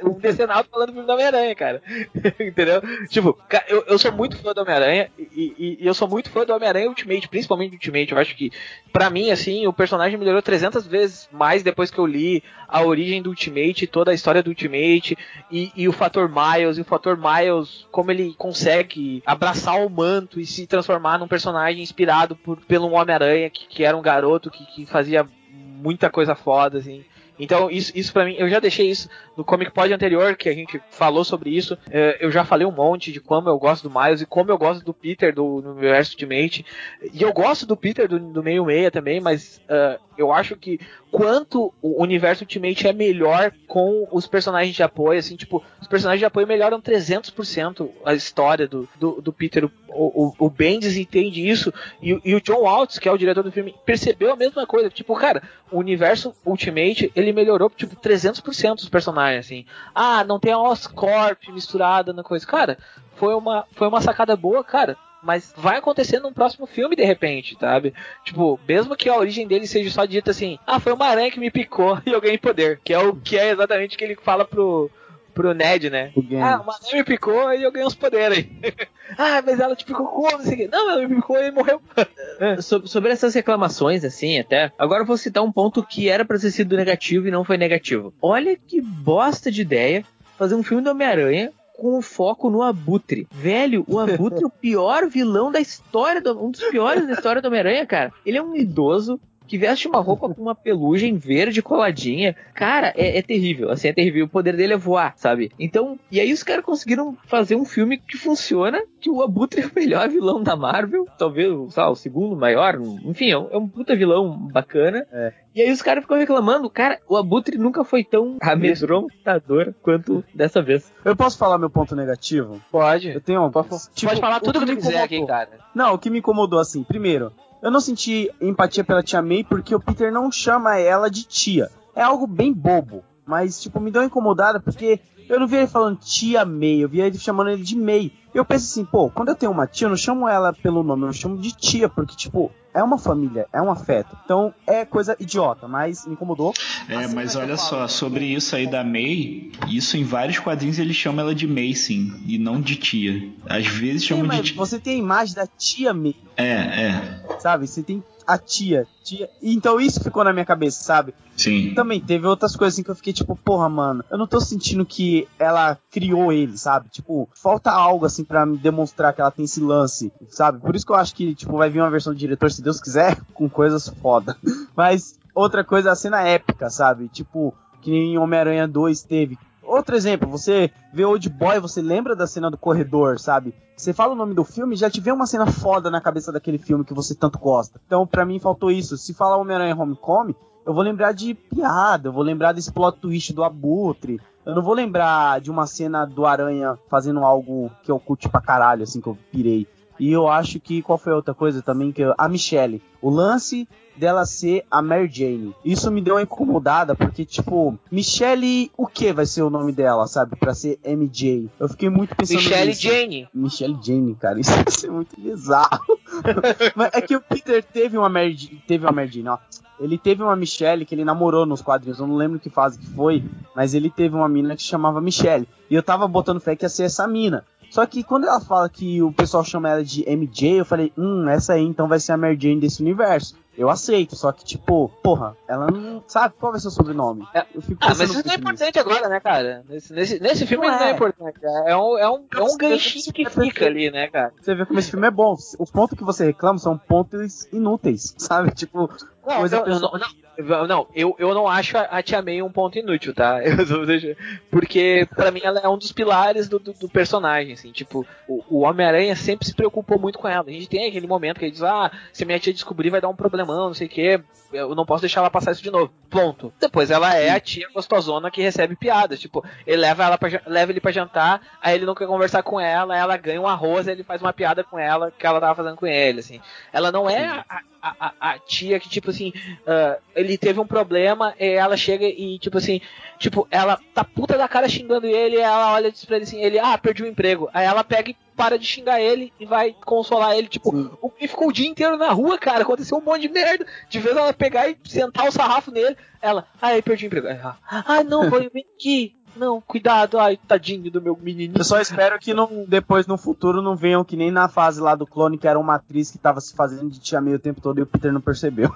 O Decenalto falando do filme do Homem-Aranha, cara. [laughs] Entendeu? Tipo, eu, eu sou muito fã do Homem-Aranha e, e- e eu sou muito fã do Homem-Aranha Ultimate, principalmente do Ultimate. Eu acho que, pra mim, assim, o personagem melhorou 300 vezes mais depois que eu li a origem do Ultimate, toda a história do Ultimate e, e o fator Miles, e o fator Miles, como ele consegue abraçar o manto e se transformar num personagem inspirado por, pelo Homem-Aranha, que, que era um garoto que, que fazia muita coisa foda, assim. Então, isso, isso para mim, eu já deixei isso no Comic Pod anterior, que a gente falou sobre isso. eh, eu já falei um monte de como eu gosto do Miles e como eu gosto do Peter do no universo Ultimate. E eu gosto do Peter do, do meio meia também, mas eh, Eu acho que quanto o universo Ultimate é melhor com os personagens de apoio, assim, tipo, os personagens de apoio melhoram 300% a história do, do, do Peter. O, o, o Bendis entende isso e, o- e o John Waltz, que é o diretor do filme, percebeu a mesma coisa. Tipo, cara, o universo Ultimate, ele melhorou, tipo, 300% os personagens, assim. Ah, não tem a Oscorp misturada na coisa. Cara, foi uma, foi uma sacada boa, cara. Mas vai acontecer num próximo filme, de repente, sabe? Tipo, mesmo que a origem dele seja só dita assim, ah, foi uma aranha que me picou [laughs] e eu ganhei poder. Que é o que é exatamente o que ele fala pro, pro Ned, né? Ah, uma aranha me picou e eu ganhei uns poderes aí. [laughs] ah, mas ela te picou como? Não sei. Não, ela me picou e morreu. [laughs] So- sobre essas reclamações, assim, até. Agora eu vou citar um ponto que era pra ter sido negativo e não foi negativo. Olha que bosta de ideia fazer um filme do Homem-Aranha com o foco no Abutre. Velho, o Abutre é o pior vilão da história, do- um dos piores da história do Homem-Aranha, cara. Ele é um idoso que veste uma roupa com uma pelugem verde coladinha. Cara, é, é terrível. Assim, é terrível. O poder dele é voar, sabe? Então, e aí os caras conseguiram fazer um filme que funciona, que o Abutre é o melhor [laughs] vilão da Marvel. Talvez, sei lá, o segundo maior. Enfim, é um, é um puta vilão bacana. É. E aí os caras ficam reclamando. Cara, o Abutre nunca foi tão amedrontador [laughs] quanto dessa vez. Eu posso falar meu ponto negativo? Pode. Eu tenho Pode, tipo, pode falar o tudo que me tu quiser aqui, incomodou. cara. Não, o que me incomodou assim, primeiro, eu não senti empatia pela tia May porque o Peter não chama ela de tia. É algo bem bobo, mas tipo, me deu incomodada porque eu não vi ele falando tia May, eu vi ele chamando ele de May. Eu penso assim, pô, quando eu tenho uma tia, eu não chamo ela pelo nome, eu chamo de tia, porque tipo, é uma família, é um afeto. Então, é coisa idiota, mas me incomodou. É, Assim, mas que olha só, sobre isso aí da May, isso em vários quadrinhos ele chama ela de May, sim, e não de tia. Às vezes Sim, chama de mas tia. você tem a imagem da tia May. É, é, sabe? Você tem a tia, tia. Então isso ficou na minha cabeça, sabe? sim. Também teve outras coisas assim que eu fiquei tipo, porra, mano, eu não tô sentindo que ela criou ele, sabe? Tipo, falta algo assim pra me demonstrar que ela tem esse lance, sabe? Por isso que eu acho que, tipo, vai vir uma versão do diretor, se Deus quiser, [laughs] com coisas foda. Mas outra coisa, a cena épica, sabe? Tipo, que nem Homem-Aranha 2 teve. Outro exemplo, você vê Old Boy, você lembra da cena do corredor, sabe? Você fala o nome do filme, já te vê uma cena foda na cabeça daquele filme que você tanto gosta. Então, pra mim, faltou isso. Se falar Homem-Aranha Homecoming, eu vou lembrar de piada, eu vou lembrar desse plot twist do Abutre. Eu não vou lembrar de uma cena do Aranha fazendo algo que eu curti pra caralho, assim, que eu pirei. E eu acho que, qual foi a outra coisa também? que eu- A Michelle. O lance dela ser a Mary Jane. Isso me deu uma incomodada, porque, tipo, Michelle, o que vai ser o nome dela, sabe? Pra ser MJ. Eu fiquei muito pensando Michelle nisso. Jane. Michelle Jane, cara, isso vai ser muito bizarro. [laughs] Mas é que o Peter teve uma Mary, teve uma Mary Jane, ó. Ele teve uma Michelle que ele namorou nos quadrinhos, eu não lembro que fase que foi, mas ele teve uma mina que se chamava Michelle. E eu tava botando fé que ia ser essa mina. Só que quando ela fala que o pessoal chama ela de MJ, eu falei, hum, essa aí então vai ser a Mary Jane desse universo. Eu aceito, só que, tipo, porra, ela não sabe qual vai ser o sobrenome. É. Eu fico Ah, mas isso não é importante agora, né, cara? Nesse, nesse, nesse filme Não não é é. importante. É um, é um, é um ganchinho que fica ali, né, cara? Você vê como esse filme é bom. Os pontos que você reclama são pontos inúteis, sabe? Tipo, Não, Coisa eu, eu pessoal- não, não, não, eu, eu não acho a a Tia May um ponto inútil, tá? [laughs] Porque pra mim ela é um dos pilares do, do, do personagem, assim, tipo, o, o Homem-Aranha sempre se preocupou muito com ela. A gente tem aquele momento que ele diz, ah, se a minha tia descobrir vai dar um problemão, não sei o que, eu não posso deixar ela passar isso de novo. Ponto. Depois ela é a tia gostosona que recebe piadas, tipo, ele leva ela pra, leva ele pra jantar, aí ele não quer conversar com ela, ela ganha um arroz, ele faz uma piada com ela que ela tava fazendo com ele, assim. Ela não é a, a, a, a tia que, tipo assim, ah, ele teve um problema, e ela chega e, tipo assim, tipo, ela tá puta da cara xingando ele, e ela olha pra ele assim, ele, ah, perdi o emprego. Aí ela pega e para de xingar ele e vai consolar ele, tipo, o ficou o dia inteiro na rua, cara, aconteceu um monte de merda. De vez ela pegar e sentar o sarrafo nele, ela, ai, perdi o emprego. Ela, Ah, não, vou [laughs] vir aqui. Não, cuidado, ai, tadinho do meu menininho. eu só espero que não, depois no futuro não venham que nem na fase lá do clone, que era uma atriz que tava se fazendo de tia meio o tempo todo e o Peter não percebeu.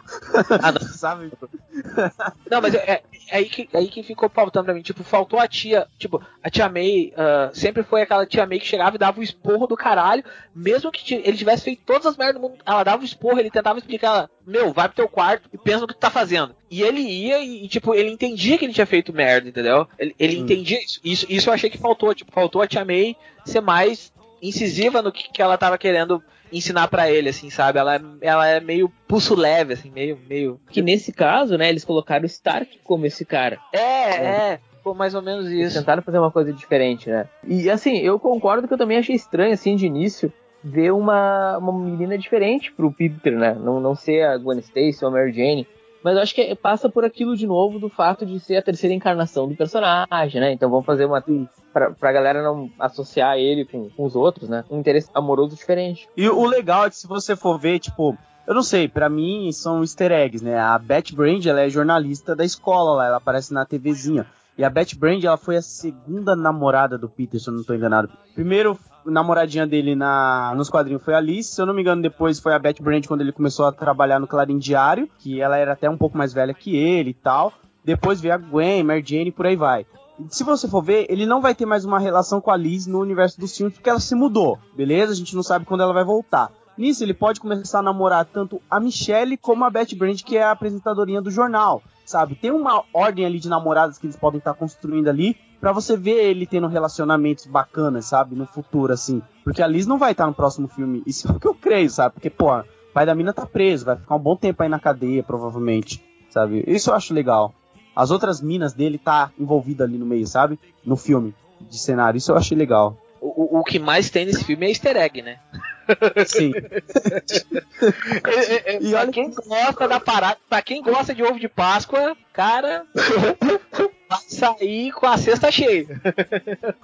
Ah, não. [laughs] Sabe? Não, mas é, é aí, que, aí que ficou faltando pra mim. Tipo, faltou a tia. Tipo, a tia May ah, sempre foi aquela tia May que chegava e dava o esporro do caralho. Mesmo que ele tivesse feito todas as merdas do mundo, ela dava o esporro, ele tentava explicar ela, meu, vai pro teu quarto e pensa no que tu tá fazendo. E ele ia e, tipo, ele entendia que ele tinha feito merda, entendeu? Ele, ele Hum. entendia isso. isso. Isso eu achei que faltou. Tipo, faltou a tia May ser mais incisiva no que, que ela tava querendo ensinar pra ele, assim, sabe? Ela, é- ela é meio pulso leve, assim, meio, meio. Que nesse caso, né, eles colocaram o Stark como esse cara. É, é, pô, mais ou menos Eles isso. tentaram fazer uma coisa diferente, né? E assim, eu concordo que eu também achei estranho, assim, de início, ver uma, uma menina diferente pro Peter, né? Não, não ser a Gwen Stacy ou a Mary Jane. Mas eu acho que passa por aquilo de novo do fato de ser a terceira encarnação do personagem, né? Então vamos fazer uma. Pra, pra galera não associar ele com, com os outros, né? Um interesse amoroso diferente. E o legal é que se você for ver, tipo, eu não sei, pra mim são easter eggs, né? A Beth Brand, ela é jornalista da escola lá, ela aparece na TVzinha. E a Beth Brand, ela foi a segunda namorada do Peter, se eu não tô enganado. Primeiro namoradinha dele na, nos quadrinhos foi a Alice, se eu não me engano, depois foi a Beth Brand quando ele começou a trabalhar no Clarim Diário, que ela era até um pouco mais velha que ele e tal. Depois veio a Gwen, Mary Jane e por aí vai. Se você for ver, ele não vai ter mais uma relação com a Liz no universo dos filmes porque ela se mudou, beleza? A gente não sabe quando ela vai voltar. Nisso, ele pode começar a namorar tanto a Michelle como a Beth Brand, que é a apresentadorinha do jornal, sabe? Tem uma ordem ali de namoradas que eles podem estar construindo ali pra você ver ele tendo relacionamentos bacanas, sabe? No futuro, assim. Porque a Liz não vai estar no próximo filme. Isso é o que eu creio, sabe? Porque, pô, o pai da mina tá preso, vai ficar um bom tempo aí na cadeia, provavelmente, sabe? Isso eu acho legal. As outras minas dele tá envolvida ali no meio, sabe? No filme de cenário. Isso eu achei legal. O, o- o que mais tem nesse filme é easter egg, né? Sim. É, é, E pra olha quem gosta da parada, pra quem gosta de ovo de Páscoa, cara, vai sair com a cesta cheia.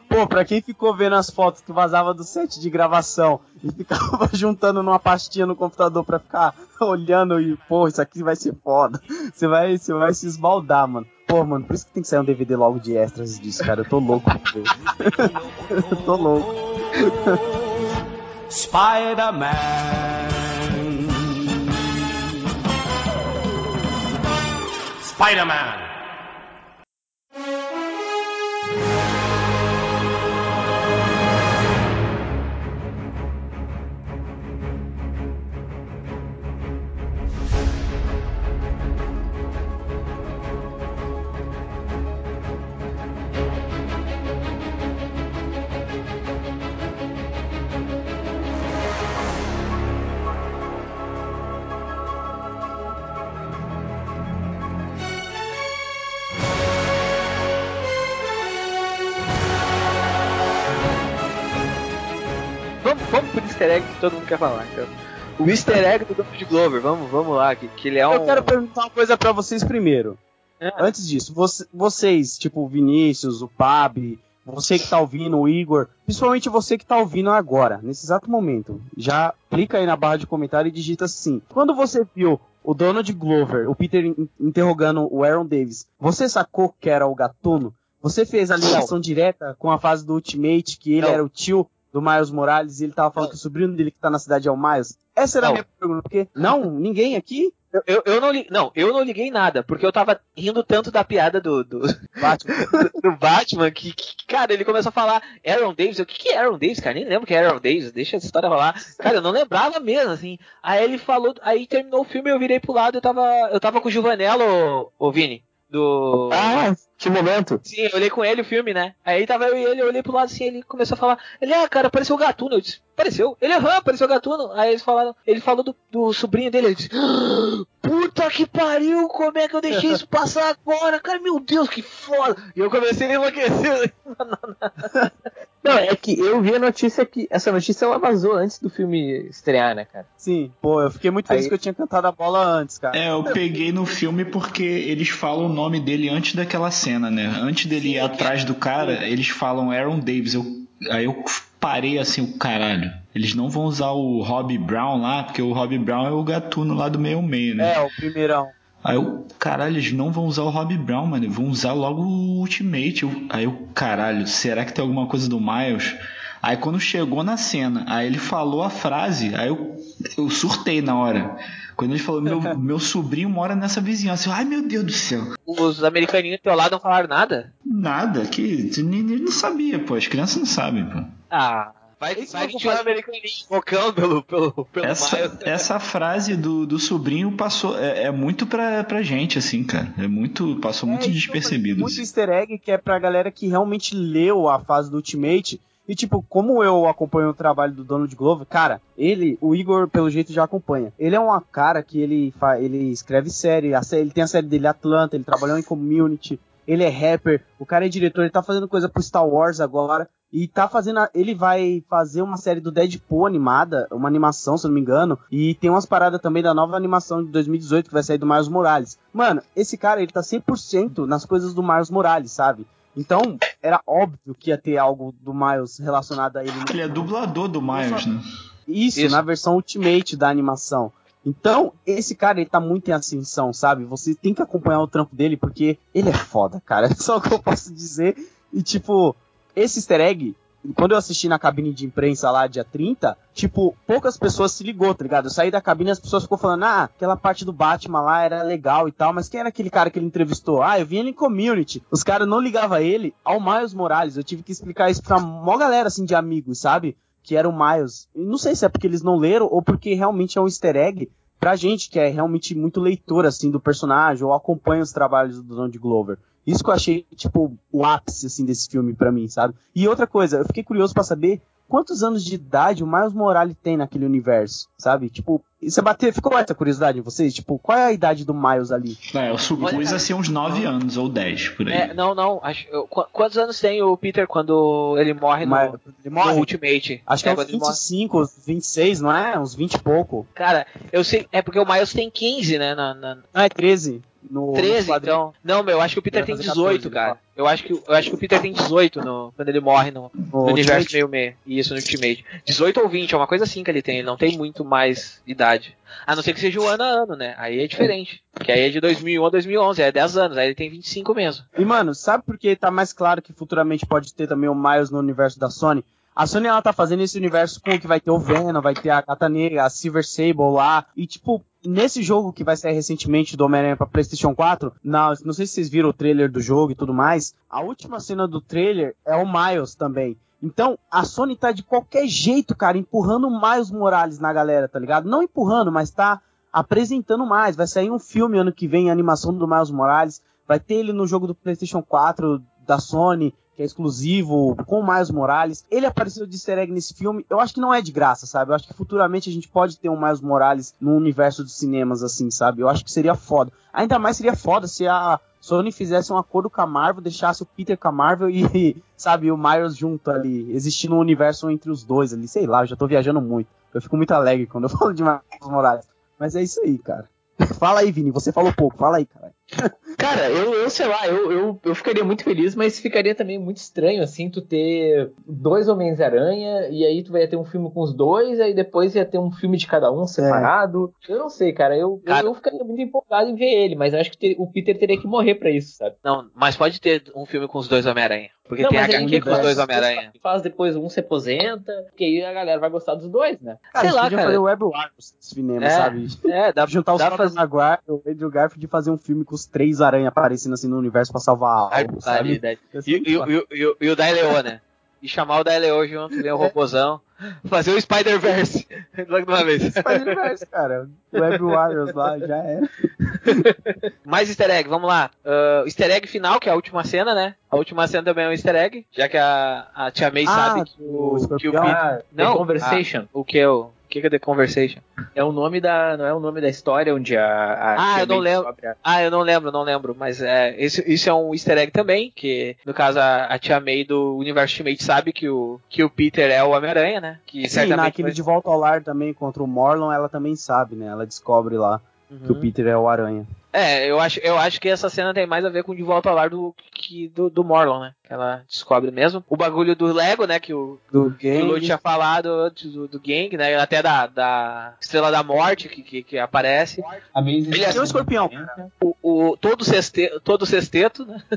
Pô, pra quem ficou vendo as fotos que vazava do set de gravação e ficava [laughs] juntando numa pastinha no computador pra ficar olhando e, pô, isso aqui vai ser foda. Você vai, você vai se esbaldar, mano. Pô, mano, por isso que tem que sair um DVD logo de extras disso, cara. Eu tô louco pra ver. [laughs] Eu tô louco. Spider-Man. Spider-Man. Easter egg que todo mundo quer falar, então. O easter egg do Donald Glover, vamos, vamos lá, que, que ele é um... Eu quero perguntar uma coisa pra vocês primeiro. É. Antes disso, você- vocês, tipo o Vinícius, o Pab, você que tá ouvindo, o Igor, principalmente você que tá ouvindo agora, nesse exato momento, já clica aí na barra de comentário e digita assim. Quando você viu o Donald Glover, o Peter in- interrogando o Aaron Davis, você sacou que era o gatuno? Você fez a ligação direta com a fase do Ultimate, que ele Não. era o tio do Miles Morales e ele tava falando Não. que o sobrinho dele que tá na cidade é o Miles? Essa era a Não. minha pergunta, porque não, ninguém aqui Eu, eu, eu não li... Não, eu não liguei nada, porque eu tava rindo tanto da piada do, do, Batman. [laughs] do Batman que, que, cara, ele começou a falar Aaron Davis. O que, que é Aaron Davis, cara? Nem lembro que é Aaron Davis, deixa essa história rolar. Cara, eu não lembrava mesmo, assim. Aí ele falou, aí terminou o filme, eu virei pro lado eu tava, eu tava com o Juvanello, ô, ô Vini, do... Ah, que momento! Sim, eu olhei com ele o filme, né? Aí tava eu e ele, eu olhei pro lado assim, ele começou a falar, ele, ah, cara, apareceu o Gatuno. Eu disse, apareceu? Ele, aham, apareceu o Gatuno. Aí eles falaram, ele falou do, do sobrinho dele, ele disse, "Ah, puta que pariu, como é que eu deixei isso passar agora? Cara, meu Deus, que foda. E eu comecei a enlouquecer. [laughs] [laughs] Não, é que eu vi a notícia que. Essa notícia ela vazou antes do filme estrear, né, cara? Sim, pô, eu fiquei muito feliz Aí- que eu tinha cantado a bola antes, cara. É, eu peguei no filme porque eles falam o nome dele antes daquela cena, né? Antes dele ir atrás do cara, eles falam Aaron Davis. Eu, aí eu parei assim, o caralho. Eles não vão usar o Robbie Brown lá, porque o Robbie Brown é o gatuno lá do meio meio, né? É, o primeirão. Aí eu, caralho, eles não vão usar o Robbie Brown, mano. Vão usar logo o Ultimate. Eu- aí eu, caralho, será que tem alguma coisa do Miles? Aí quando chegou na cena, aí ele falou a frase, aí eu, eu surtei na hora. Quando ele falou, meu, [laughs] meu sobrinho mora nessa vizinhança. Eu, ai meu Deus do céu. Os americaninhos do teu lado não falaram nada? Nada, que nem não sabia, pô. As crianças não sabem, pô. Ah, vai, Isso vai que um fazer. americaninho focando pelo, pelo, pelo Essa, Miles. essa frase do, do sobrinho passou, é, é muito pra, pra gente, assim, cara. É muito, passou muito É, isso, despercebido. Muito assim. easter egg que é pra galera que realmente leu a fase do Ultimate E, tipo, como eu acompanho o trabalho do Donald Glover, cara, ele, o Igor, pelo jeito, já acompanha. Ele é um cara que ele, fa, ele escreve série, a série, ele tem a série dele Atlanta, ele trabalhou em Community, ele é rapper, o cara é diretor, ele tá fazendo coisa pro Star Wars agora. E tá fazendo. a- ele vai fazer uma série do Deadpool animada, uma animação, se eu não me engano. E tem umas paradas também da nova animação de 2018 que vai sair do Miles Morales. Mano, esse cara, ele tá 100% nas coisas do Miles Morales, sabe? Então, era óbvio que ia ter algo do Miles relacionado a ele. no Ele é dublador do Miles, né? isso, Isso. na versão Ultimate da animação. Então, esse cara, ele tá muito em ascensão, sabe? Você tem que acompanhar o trampo dele, porque ele é foda, cara. [laughs] É só o que eu posso dizer. E, tipo, esse easter egg, quando eu assisti na cabine de imprensa lá, dia 30, tipo, poucas pessoas se ligou, tá ligado? Eu saí da cabine e as pessoas ficou falando, ah, aquela parte do Batman lá era legal e tal, mas quem era aquele cara que ele entrevistou? Ah, eu vi ele em Community. Os caras não ligavam ele ao Miles Morales. Eu tive que explicar isso pra mó galera, assim, de amigos, sabe? que era o Miles. E não sei se é porque eles não leram ou porque realmente é um easter egg pra gente que é realmente muito leitor assim do personagem ou acompanha os trabalhos do Donald Glover. Isso que eu achei tipo o ápice assim desse filme pra mim, sabe? E outra coisa, eu fiquei curioso pra saber quantos anos de idade o Miles Morales tem naquele universo, sabe? Tipo, e você bateu, ficou essa curiosidade em vocês? Tipo, qual é a idade do Miles ali? É, eu supus a ser uns 9 anos ou 10 por aí. É, não, não. Acho, quantos anos tem o Peter quando ele morre no, Mas- ele morre? no Ultimate? Acho que é, uns quando ele morre. 25, uns 26, não é? Uns 20 e pouco. Cara, eu sei. É porque o Miles tem 15, né? Na, na- Não, é 13. No, 13, no quadrinho. então. Não, meu, eu acho que o Peter tem fazer 18, 14, cara. Eu acho, que, eu acho que o Peter tem 18 no, quando ele morre no, No no universo meio meio. Isso, no Ultimate. 18 ou 20, é uma coisa assim que ele tem. Ele não tem muito mais idade. A não ser que seja o ano a ano, né? Aí é diferente. Que aí é de 2001 a 2011, é 10 anos. Aí ele tem 25 mesmo. E, mano, sabe por que tá mais claro que futuramente pode ter também o Miles no universo da Sony? A Sony, ela tá fazendo esse universo com que vai ter o Venom, vai ter a Gata Negra, a Silver Sable lá. E, tipo, nesse jogo que vai sair recentemente do Homem-Aranha pra PlayStation 4, na, não sei se vocês viram o trailer do jogo e tudo mais, a última cena do trailer é o Miles também. Então, a Sony tá de qualquer jeito, cara, empurrando Miles Morales na galera, tá ligado? Não empurrando, mas tá apresentando mais. Vai sair um filme ano que vem, animação do Miles Morales. Vai ter ele no jogo do PlayStation 4 da Sony, que é exclusivo, com Miles Morales. Ele apareceu de easter egg nesse filme. Eu acho que não é de graça, sabe? Eu acho que futuramente a gente pode ter um Miles Morales no universo dos cinemas, assim, sabe? Eu acho que seria foda. Ainda mais seria foda se a Sony fizesse um acordo com a Marvel, deixasse o Peter com a Marvel e, [laughs] sabe, o Miles junto ali, existindo um universo entre os dois ali. Sei lá, eu já tô viajando muito. Eu fico muito alegre quando eu [laughs] falo de Miles Morales. Mas é isso aí, cara. [laughs] Fala aí, Vini, você falou pouco, fala aí, cara. Cara, eu, eu sei lá, eu, eu, eu ficaria muito feliz, mas ficaria também muito estranho, assim, tu ter dois Homens-Aranha, e aí tu vai ter um filme com os dois, aí depois ia ter um filme de cada um separado. Eu não sei, cara, eu, eu- Cara, eu, ficaria muito empolgado em ver ele, mas eu acho que ter- o Peter teria que morrer pra isso, sabe? Não, mas pode ter um filme com os dois Homem-Aranha. Porque não, tem HQ que com os faz- dois Homem-Aranha. Faz depois um se aposenta, porque aí a galera vai gostar dos dois, né? Cara, Sei lá, podiam cara. fazer o Web Wars nos cinemas, É, sabe? É, dá, [laughs] Juntar os pra Tobey Maguire, o Andrew Garfield e fazer um filme com os três aranha aparecendo assim no universo pra salvar algo, sabe? E, e, e, e, e o Daileo, né? E chamar o Daileo junto, ver o robozão. Fazer o Spider-Verse logo de uma vez. Spider-Verse, cara. O Web Warriors lá já era. Mais easter egg, vamos lá. Ah, easter egg final, que é a última cena, né? A última cena também é um easter egg, já que a, a Tia May Ah, sabe que o que o. Peter... Ah, Não, The Conversation. O que é o... O que que é The Conversation? É o nome da. Não é o nome da história onde a. a Ah, tia eu não May lembro. descobre a- Ah, eu não lembro, não lembro, mas é, esse, isso é um easter egg também, que no caso a, a Tia May do Universo Ultimate sabe que o, que o Peter é o Homem-Aranha, né? Que Sim, certamente naquele de volta ao lar também contra o Morlon, ela também sabe, né? Ela descobre lá que o Uhum. Peter é o aranha. É, eu acho, eu acho que essa cena tem mais a ver com o De Volta ao Lar do, que, do, do Morlon, né? Que ela descobre mesmo. O bagulho do Lego, né? Que o, Do que o Lu tinha falado antes do, do gang, né? Até da, da Estrela da Morte que, que, que aparece. Ele é um escorpião. O, o, todo, sexte, todo sexteto, né? [laughs]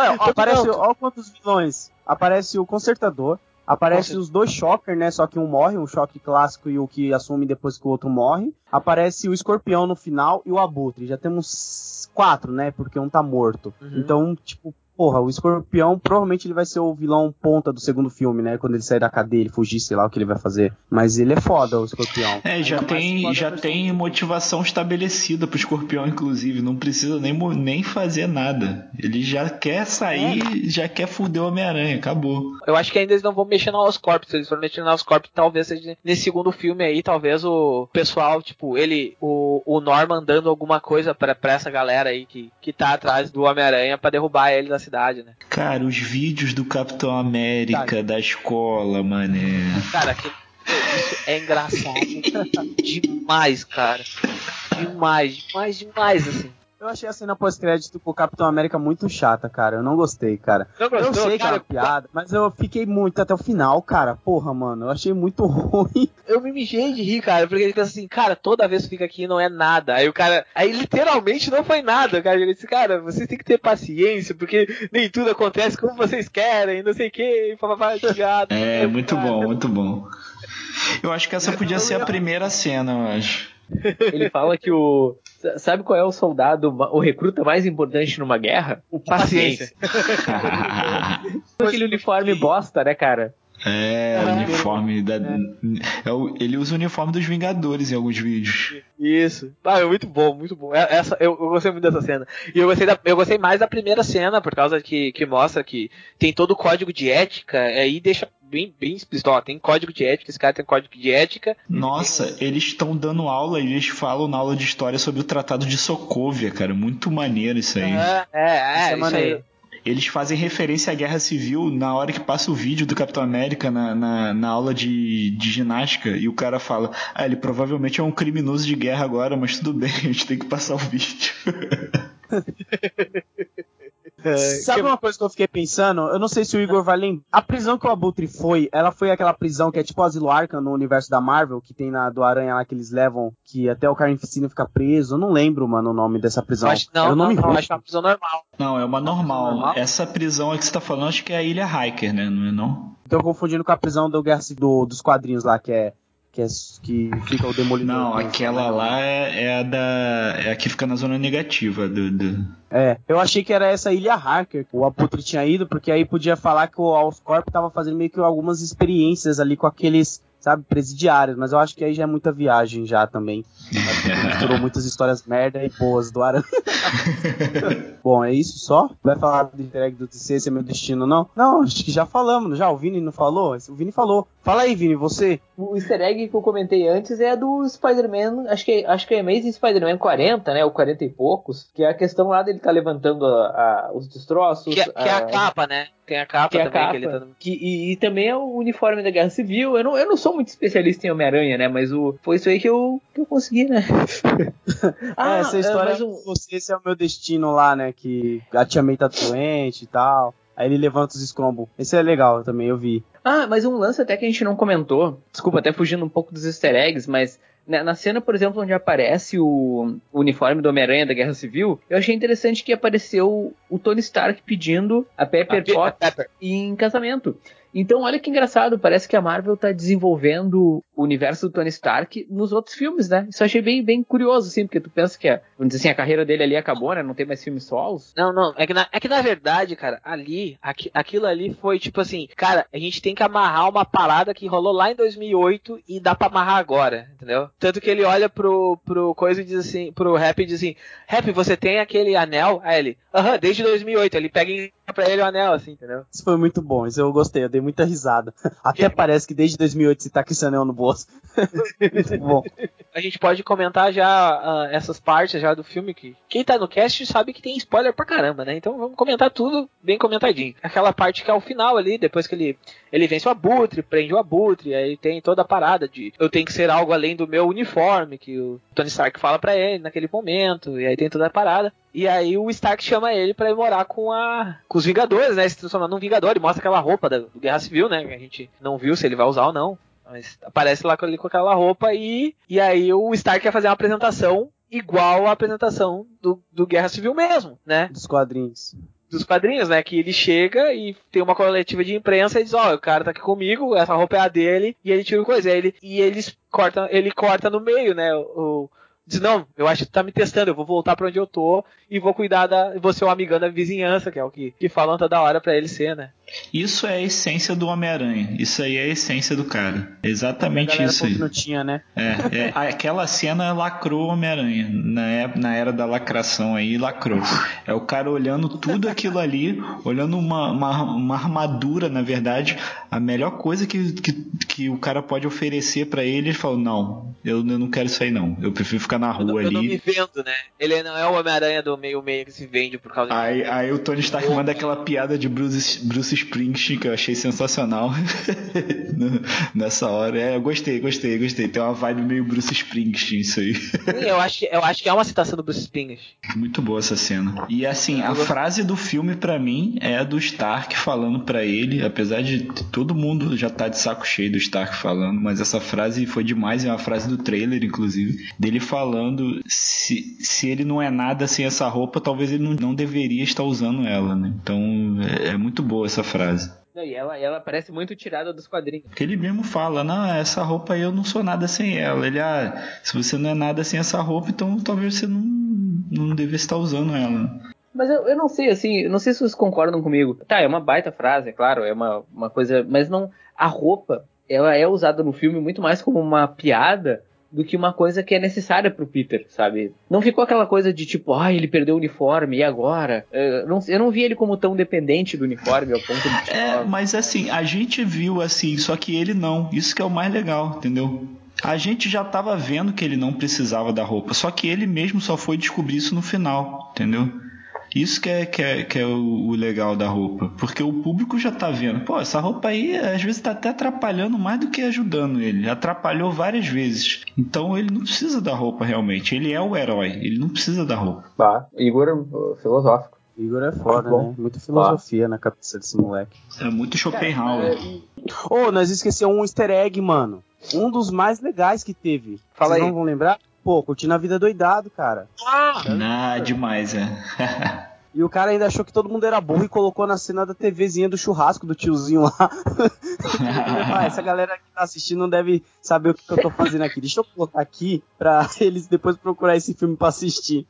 Ah, ó, aparece, ó quantos vilões. Aparece o Consertador, aparece os dois Shocker, né? Só que um morre, um choque clássico e o que assume depois que o outro morre. Aparece o Escorpião no final e o Abutre. Já temos quatro, né? Porque um tá morto. Uhum. Então, tipo, porra, o escorpião provavelmente ele vai ser o vilão ponta do segundo filme, né? Quando ele sair da cadeia, ele fugir, sei lá o que ele vai fazer. Mas ele é foda, o escorpião. É, já Ainda tem, já a tem motivação estabelecida pro escorpião, inclusive. Não precisa nem, nem fazer nada. Ele já quer sair, já quer fuder o Homem-Aranha. Acabou. Eu acho que ainda eles não vão mexer no Oscorp. Se eles forem mexer no Oscorp, talvez seja nesse segundo filme aí, talvez o pessoal, tipo, ele, o, o Norman dando alguma coisa pra, pra essa galera aí que, que tá atrás do Homem-Aranha pra derrubar ele da cidade, né? Cara, os vídeos do Capitão América da escola, mané. Cara, aquele, isso é engraçado [laughs] demais, cara. Demais, demais, demais, assim. Eu achei a cena pós-crédito com o Capitão América muito chata, cara. Eu não gostei, cara. Não Eu gostou, sei que é cara? uma piada, mas eu fiquei muito até o final, cara. Porra, mano, eu achei muito [laughs] ruim. Eu me mijei de rir, cara, porque ele pensa assim, cara, toda vez que fica aqui não é nada. Aí o cara, aí literalmente não foi nada, cara. Ele disse, cara, vocês têm que ter paciência, porque nem tudo acontece como vocês querem, não sei o que, papapá, obrigado. É, muito Cara, bom, muito bom. Eu acho que essa podia ser a primeira cena, eu acho. Ele fala que o. Sabe qual é o soldado, o recruta mais importante numa guerra? O Paciência. [laughs] Aquele uniforme bosta, né, cara? É, o uniforme da. é o- ele usa o uniforme dos Vingadores em alguns vídeos. Isso. Ah, é muito bom, muito bom. É- Essa, eu, eu gostei muito dessa cena. E eu gostei, da, eu gostei mais da primeira cena, por causa que, que mostra que tem todo o código de ética, aí deixa bem, bem explícito, ó, tem código de ética, esse cara tem código de ética. Nossa, eles estão dando aula e eles falam na aula de história sobre o Tratado de Sokovia, cara. Muito maneiro isso aí. É, é, é, Isso é isso aí. maneiro. Eles fazem referência à Guerra Civil na hora que passa o vídeo do Capitão América na, na, na aula de, de ginástica e o cara fala: Ah, ele provavelmente é um criminoso de guerra agora, mas tudo bem, [laughs] a gente tem que passar o vídeo. [laughs] Sabe uma coisa que eu fiquei pensando? Eu não sei se o Igor vai lembrar. A prisão que o Abutre foi, ela foi aquela prisão que é tipo Asilo Arkham no universo da Marvel, que tem na do Aranha lá que eles levam, que até o Carnificina fica preso. Eu não lembro, mano, o nome dessa prisão. Eu acho, não, o não, nome não, russo. acho que é uma prisão normal. Não, é uma normal. normal? Essa prisão aí que você tá falando, acho que é a Ilha Hiker, né? Não é não? Tô confundindo com a prisão do do- dos quadrinhos lá, que é. Que, é, que fica o Demolidor. Não, aquela lá é, é a da. É a que fica na zona negativa do. do- É, eu achei que era essa ilha Harker que o Abutre tinha ido, porque aí podia falar que o Oscorp tava fazendo meio que algumas experiências ali com aqueles, sabe, presidiários, mas eu acho que aí já é muita viagem já também. [laughs] Misturou muitas histórias merda e boas do Aranha. [laughs] Bom, é isso só? Vai falar do easter egg do TC, esse é meu destino, não? Não, acho que já falamos, já. O Vini não falou? O Vini falou. Fala aí, Vini, você. O easter egg que eu comentei antes é do Spider-Man, acho que, acho que é Amazing Spider-Man 40, né? Ou 40 e poucos, que é a questão lá dele tá levantando a- a- os destroços. Que, é- que é a capa, né? Tem a capa que é a também, capa, que ele tá... que- e, e também é o uniforme da Guerra Civil. Eu não, eu não sou muito especialista em Homem-Aranha, né? Mas o, foi isso aí que eu, que eu consegui, né? [laughs] é, essa história mas um- esse é o meu destino lá, né? Que a Tia May tá doente e tal. Aí ele levanta os escombros. Esse é legal também, eu vi. Ah, mas um lance até que a gente não comentou. Desculpa, até fugindo um pouco dos easter eggs, mas na, na cena, por exemplo, onde aparece o, uniforme do Homem-Aranha da Guerra Civil, eu achei interessante que apareceu o Tony Stark pedindo a Pepper A Pe- a Potts Pepper. em casamento. Então, olha que engraçado, parece que a Marvel tá desenvolvendo o universo do Tony Stark nos outros filmes, né? Isso eu achei bem, bem curioso, assim, porque tu pensa que, a, vamos dizer assim, a carreira dele ali acabou, né? Não tem mais filmes solos. Não, não, é que, na, é que na verdade, cara, ali, aqui- aquilo ali foi tipo assim, cara, a gente tem que amarrar uma parada que rolou lá em 2008 e dá pra amarrar agora, entendeu? Tanto que ele olha pro, pro coisa e diz assim, pro Rap e diz assim, Rap, você tem aquele anel? Aí ele, aham, desde 2008, ele pega e dá pra ele o anel, assim, entendeu? Isso foi muito bom, isso eu gostei, eu dei muita risada. Até parece que desde 2008 você tá com esse anel no bolso. [laughs] muito bom. A gente pode comentar já ah, essas partes já do filme que quem tá no cast sabe que tem spoiler pra caramba, né? Então vamos comentar tudo bem comentadinho. Aquela parte que é o final ali, depois que ele ele vence o Abutre, prende o Abutre, aí tem toda a parada de eu tenho que ser algo além do meu uniforme, que o Tony Stark fala pra ele naquele momento, e aí tem toda a parada. E aí o Stark chama ele pra ir morar com a com os Vingadores, né? Se transformando num Vingador, e mostra aquela roupa da, do Guerra Civil, né? Que a gente não viu se ele vai usar ou não. Mas aparece lá com, ele com aquela roupa e, e aí o Stark quer fazer uma apresentação igual à apresentação do, do Guerra Civil mesmo, né? Dos quadrinhos. Dos quadrinhos, né? Que ele chega e tem uma coletiva de imprensa e diz, ó, o cara tá aqui comigo, essa roupa é a dele, e ele tira o coisa. E, ele, e eles cortam, ele corta no meio, né? O, Diz, não, eu acho que tu tá me testando, eu vou voltar pra onde eu tô e vou cuidar da. Vou ser um amigão da vizinhança, que é o que, que falam toda hora pra ele ser, né? Isso é a essência do Homem-Aranha. Isso aí é a essência do cara. A Exatamente isso aí. não tinha, né? É, é, [laughs] aquela cena lacrou o Homem-Aranha. Na, é- na era da lacração aí, lacrou. É o cara olhando tudo aquilo ali, olhando uma, uma, uma armadura, na verdade, a melhor coisa que, que, que o cara pode oferecer pra ele, ele falou, não, eu, eu não quero isso aí não. Eu prefiro ficar na Eu, não- rua eu não me ali. vendo, né? Ele não é o Homem-Aranha do meio-meio que se vende por causa Aí, aí o Tony Stark manda aquela piada de Bruce, Bruce Springsteen que eu achei sensacional [laughs] nessa hora. É, eu gostei, gostei, gostei. Tem uma vibe meio Bruce Springsteen isso aí. Sim, eu acho, que- eu acho que é uma citação do Bruce Springsteen. Muito boa essa cena. E assim, a frase do filme pra mim é a do Stark falando pra ele, apesar de todo mundo já tá de saco cheio do Stark falando, mas essa frase foi demais, é uma frase do trailer inclusive, dele falando se, se ele não é nada sem essa roupa, talvez ele não, não deveria estar usando ela, né? Então é, é muito boa essa frase. E ela, ela parece muito tirada dos quadrinhos. Porque ele mesmo fala, não, essa roupa aí eu não sou nada sem ela. Ele, ah, se você não é nada sem essa roupa, então talvez você não, não deve estar usando ela. Mas eu, eu não sei, assim, eu não sei se vocês concordam comigo. Tá, é uma baita frase, é claro, é uma, uma coisa. Mas não. A roupa, ela é usada no filme muito mais como uma piada do que uma coisa que é necessária pro Peter, sabe? Não ficou aquela coisa de tipo, ah, ele perdeu o uniforme, e agora? Eu não, eu não vi ele como tão dependente do uniforme ao ponto de. tipo, É, ah, mas assim, a gente viu assim, só que ele não. Isso que é o mais legal, entendeu? A gente já tava vendo que ele não precisava da roupa, só que ele mesmo só foi descobrir isso no final, entendeu? Isso que é, que é, que é o, o legal da roupa. Porque o público já tá vendo. Pô, essa roupa aí às vezes tá até atrapalhando mais do que ajudando ele. Atrapalhou várias vezes. Então ele não precisa da roupa realmente. Ele é o herói. Ele não precisa da roupa. Bah, Igor uh, filosófico. Igor é foda, né? Muita filosofia na cabeça desse moleque. É muito Schopenhauer. Ô, nós esquecemos um easter egg, mano. Um dos mais legais que teve. Fala Vocês aí. não vão lembrar? Pô, curtindo a vida doidado, cara. Ah, demais, é. [laughs] E o cara ainda achou que todo mundo era burro e colocou na cena da TVzinha do churrasco do tiozinho lá. [laughs] Ah, essa galera que tá assistindo não deve saber o que, que eu tô fazendo aqui. Deixa eu colocar aqui pra [laughs] eles depois procurar esse filme pra assistir.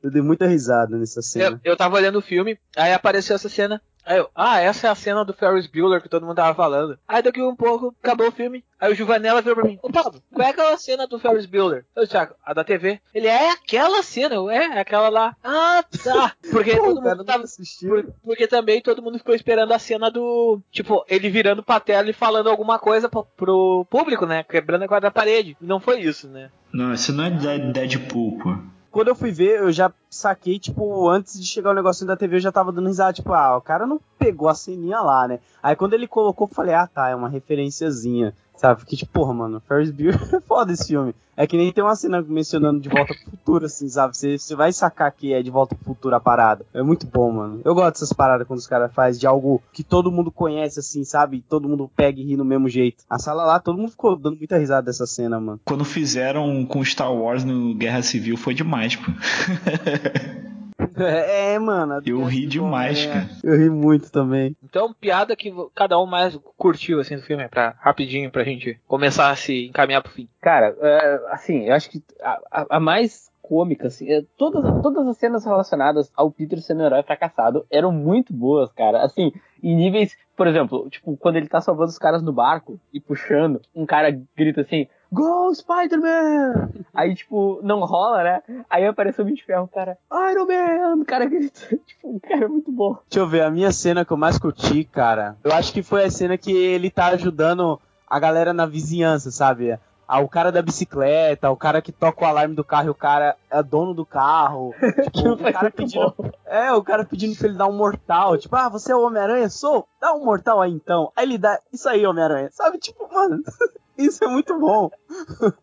Eu dei muita risada nessa Eu, cena. eu tava olhando o filme, aí apareceu essa cena. Aí eu, ah, essa é a cena do Ferris Bueller que todo mundo tava falando. Aí daqui um pouco, acabou o filme. Aí o Juvanela virou pra mim, ô Pablo, qual é aquela cena do Ferris Bueller? Eu disse, "Ah, a da TV. Ele, é aquela cena, eu, é, aquela lá. Ah, tá. [laughs] Porque Pô, todo mundo tava... assistiu. por- Porque também todo mundo ficou esperando a cena do. Tipo, ele virando pra tela e falando alguma coisa pro, pro público, né? Quebrando a quarta parede. E não foi isso, né? Não, isso não é Dead- Deadpool, pô. Quando eu fui ver, eu já saquei, tipo, antes de chegar o negocinho da TV, eu já tava dando risada, tipo, ah, o cara não pegou a ceninha lá, né? Aí quando ele colocou, eu falei, ah, tá, é uma referenciazinha, sabe? Fiquei tipo, porra, mano, Ferris Bueller [laughs] é foda esse filme. É que nem tem uma cena mencionando De Volta pro Futuro, assim, sabe? Você, você vai sacar que é De Volta pro Futuro a parada. É muito bom, mano. Eu gosto dessas paradas quando os caras fazem de algo que todo mundo conhece, assim, sabe? Todo mundo pega e ri no mesmo jeito. A sala lá, todo mundo ficou dando muita risada dessa cena, mano. Quando fizeram com Star Wars no Guerra Civil foi demais, pô. [laughs] [laughs] É, mano. Eu ri demais, é. cara. Eu ri muito também. Então, piada que cada um mais curtiu, assim, do filme, pra, rapidinho, pra gente começar a se encaminhar pro fim. Cara, é, assim, eu acho que a, a- a mais cômica, assim, é, todas, todas as cenas relacionadas ao Peter sendo um herói fracassado eram muito boas, cara. Assim, em níveis, por exemplo, tipo, quando ele tá salvando os caras no barco e puxando, um cara grita assim, Go Spider-Man! Aí, tipo, não rola, né? Aí apareceu o Homem de Ferro, o cara, Iron Man! O cara grita, [laughs] tipo, cara, é muito bom. Deixa eu ver, a minha cena que eu mais curti, cara. Eu acho que foi a cena que ele tá ajudando a galera na vizinhança, sabe? Ah, o cara da bicicleta, o cara que toca o alarme do carro e o cara é dono do carro. [laughs] Tipo, o cara pedindo. bom. É, o cara pedindo pra ele dar um mortal. Tipo, ah, você é o Homem-Aranha? Sou? Dá um mortal aí então. Aí ele dá. Isso aí, Homem-Aranha. Sabe? Tipo, mano, [laughs] isso é muito bom. [laughs]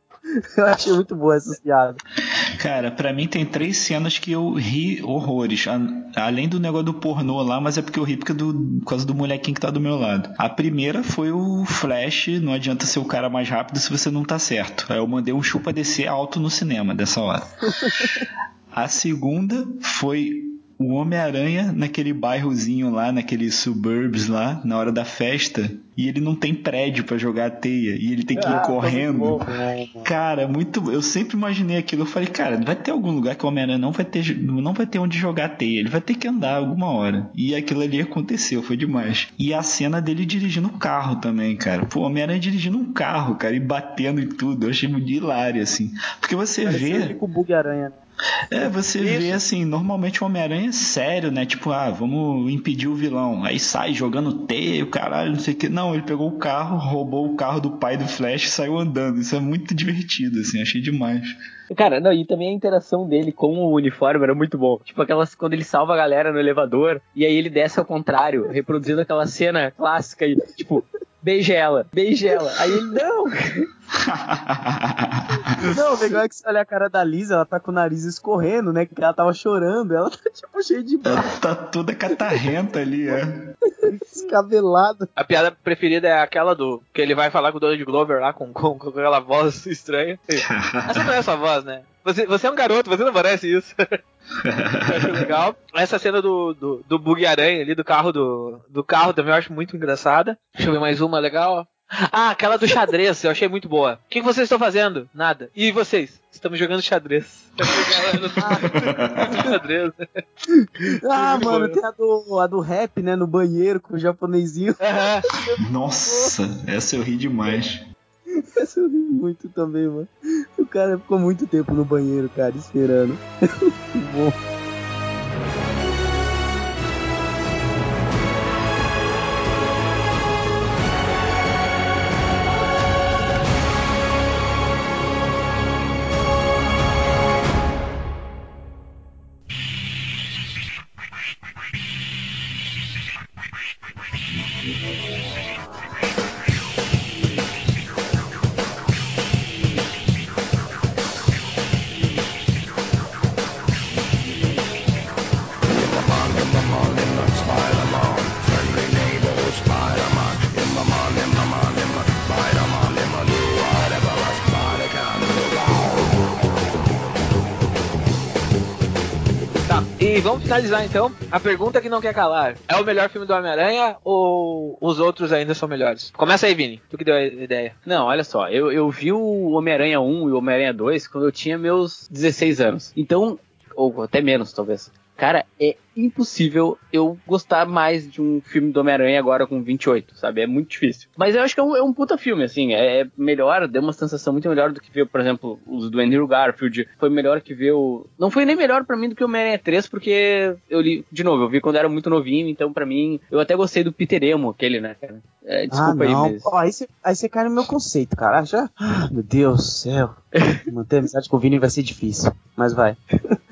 Eu achei muito boa essa piada. Cara, pra mim tem três cenas que eu ri horrores. A- além do negócio do pornô lá, mas é porque eu ri porque do, por causa do molequinho que tá do meu lado. A primeira foi o Flash, não adianta ser o cara mais rápido se você não tá certo. Aí eu mandei um chupa descer alto no cinema dessa hora. [laughs] A segunda foi o Homem-Aranha naquele bairrozinho lá, naqueles suburbs lá, na hora da festa, e ele não tem prédio pra jogar a teia, e ele tem que ir Ah, tá correndo. bom. Cara, muito. Eu sempre imaginei aquilo. Eu falei, cara, vai ter algum lugar que o Homem-Aranha não vai ter, não vai ter onde jogar a teia. Ele vai ter que andar alguma hora. E aquilo ali aconteceu, foi demais. E a cena dele dirigindo o carro também, cara. Pô, o Homem-Aranha dirigindo um carro, cara, e batendo e tudo. Eu achei muito hilário, assim. Porque você Parecia vê. com o bug-aranha, né? É, você vê assim, normalmente o Homem-Aranha é sério, né? Tipo, ah, vamos impedir o vilão. Aí sai jogando teia, o caralho, não sei o que. Não, ele pegou o carro, roubou o carro do pai do Flash e saiu andando. Isso é muito divertido, assim, achei demais. Cara, não, e também a interação dele com o uniforme era muito bom. Tipo, aquelas quando ele salva a galera no elevador e aí ele desce ao contrário, reproduzindo aquela cena clássica e, tipo, beija ela, beija ela. Aí ele, não! [laughs] [laughs] Não, o legal é que você olha a cara da Lisa, ela tá com o nariz escorrendo, né? Que ela tava chorando, ela tá tipo cheia de Ela tá toda catarrenta ali, é. [laughs] descabelado. A piada preferida é aquela do. Que ele vai falar com o Donald Glover lá com, com, com aquela voz estranha. Essa não é sua voz, né? Você, você é um garoto, você não parece isso. eu acho legal. Essa cena do, do, do bug aranha ali, do carro do, do carro também eu acho muito engraçada. Deixa eu ver mais uma legal. Ah, aquela do xadrez, eu achei muito boa. O que vocês estão fazendo? Nada. E vocês? Estamos jogando xadrez. [laughs] xadrez. Ah, mano, tem a do, a do rap, né? No banheiro com o japonesinho. Nossa, essa eu ri demais. Essa eu ri muito também, mano. O cara ficou muito tempo no banheiro, cara, esperando. [laughs] Muito bom. Finalizar então. A pergunta que não quer calar: é o melhor filme do Homem-Aranha ou os outros ainda são melhores? Começa aí, Vini. Tu que deu a ideia. Não, olha só, eu, eu vi o Homem-Aranha 1 e o Homem-Aranha 2 quando eu tinha meus 16 anos. Então, ou até menos, talvez. Cara, é impossível eu gostar mais de um filme do Homem-Aranha agora com 28, sabe? É muito difícil. Mas eu acho que é um, é um puta filme, assim. É melhor, deu uma sensação muito melhor do que ver, por exemplo, os do Andrew Garfield. Foi melhor que ver o. Não foi nem melhor pra mim do que o Homem-Aranha 3, porque eu li, de novo, eu vi quando era muito novinho, então pra mim, eu até gostei do Peter Emo, aquele, né, cara? É, desculpa ah, não. aí, mas. Ó, aí, você, aí você cai no meu conceito, cara. Já... Ah, meu Deus do céu. [laughs] Manter amizade com o Vini vai ser difícil. Mas vai. [laughs]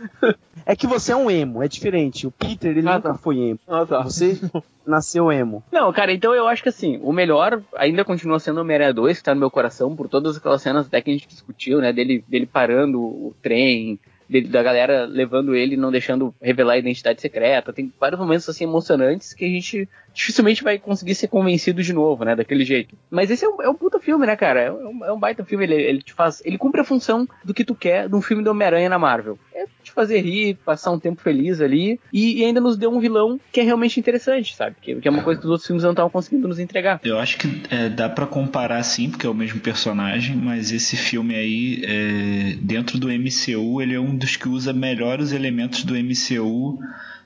é que você é um emo, é diferente. O Peter, ele Ah, nunca foi emo. Ah, tá. Você nasceu emo. Não, cara, então eu acho que assim, o melhor ainda continua sendo o Homem-Aranha 2, que tá no meu coração, por todas aquelas cenas até que a gente discutiu, né? Dele, dele parando o trem, dele, da galera levando ele e não deixando revelar a identidade secreta. Tem vários momentos assim emocionantes que a gente dificilmente vai conseguir ser convencido de novo, né? Daquele jeito. Mas esse é um, é um puta filme, né, cara? É um, é um baita filme, ele, ele te faz. Ele cumpre a função do que tu quer de um filme do Homem-Aranha na Marvel. É te fazer rir, passar um tempo feliz ali. E, e ainda nos deu um vilão que é realmente interessante, sabe? Que, que é uma coisa que os outros filmes não estavam conseguindo nos entregar. Eu acho que é, dá pra comparar sim, porque é o mesmo personagem, mas esse filme aí, é, dentro do MCU, ele é um dos que usa melhor os elementos do MCU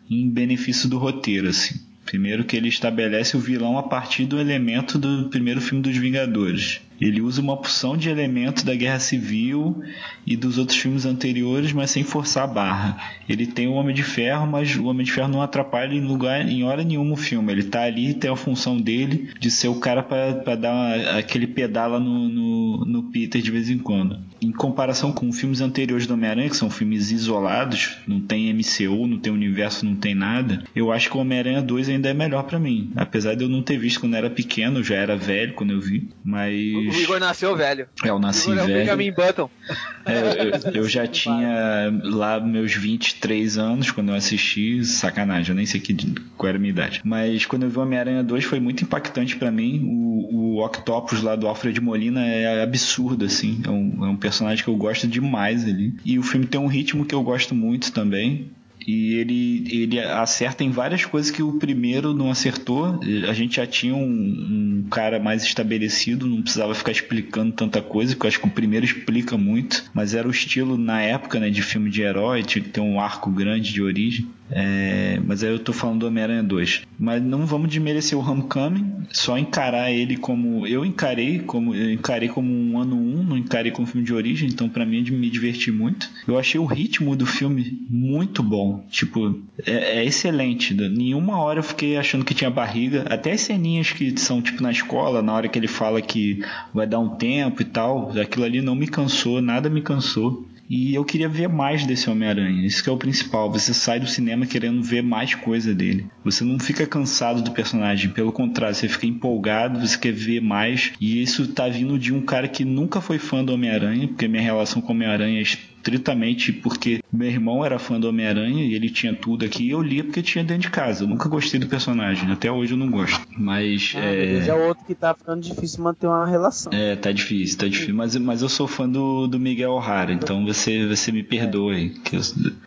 em benefício do roteiro, assim. Primeiro que ele estabelece o vilão a partir do elemento do primeiro filme dos Vingadores. Ele usa uma opção de elementos da Guerra Civil e dos outros filmes anteriores, mas sem forçar a barra. Ele tem o Homem de Ferro, mas o Homem de Ferro não atrapalha em lugar, em hora nenhuma o filme. Ele tá ali e tem a função dele de ser o cara para dar uma- aquele pedala no, no, no Peter de vez em quando. Em comparação com filmes anteriores do Homem-Aranha, que são filmes isolados, não tem MCU, não tem universo, não tem nada, eu acho que o Homem-Aranha 2 ainda é melhor pra mim. Apesar de eu não ter visto quando era pequeno, já era velho quando eu vi, mas. O Igor nasceu velho. É, eu O nasci é o velho. Benjamin Button. [laughs] É, eu, eu já tinha lá meus 23 anos quando eu assisti, sacanagem, eu nem sei que, qual era a minha idade. Mas quando eu vi Homem-Aranha 2 foi muito impactante pra mim. O, o Octopus lá do Alfred Molina é absurdo, assim. É um, é um personagem que eu gosto demais ali. E o filme tem um ritmo que eu gosto muito também. E ele, ele acerta em várias coisas que o primeiro não acertou. A gente já tinha um, um cara mais estabelecido, não precisava ficar explicando tanta coisa, porque eu acho que o primeiro explica muito. Mas era o estilo na época né, de filme de herói, tinha que ter um arco grande de origem. É, mas aí eu tô falando do Homem-Aranha 2. Mas não vamos desmerecer o Homecoming, só encarar ele como. Eu encarei como. Eu encarei como um ano 1, um, não encarei como filme de origem, então para mim me diverti muito. Eu achei o ritmo do filme muito bom. Tipo, é, é excelente. Nenhuma hora eu fiquei achando que tinha barriga. Até as ceninhas que são tipo na escola, na hora que ele fala que vai dar um tempo e tal, aquilo ali não me cansou, nada me cansou. E eu queria ver mais desse Homem-Aranha. Isso é o principal. Você sai do cinema querendo ver mais coisa dele. Você não fica cansado do personagem. Pelo contrário, você fica empolgado, você quer ver mais. E isso tá vindo de um cara que nunca foi fã do Homem-Aranha, porque minha relação com o Homem-Aranha é estritamente porque meu irmão era fã do Homem-Aranha e ele tinha tudo aqui e eu lia porque tinha dentro de casa. Eu nunca gostei do personagem, até hoje eu não gosto. Mas. Ah, é... é outro que tá ficando difícil manter uma relação. É, tá difícil, tá difícil. Mas, mas eu sou fã do, do Miguel O'Hara, então você, você me perdoe. Que eu...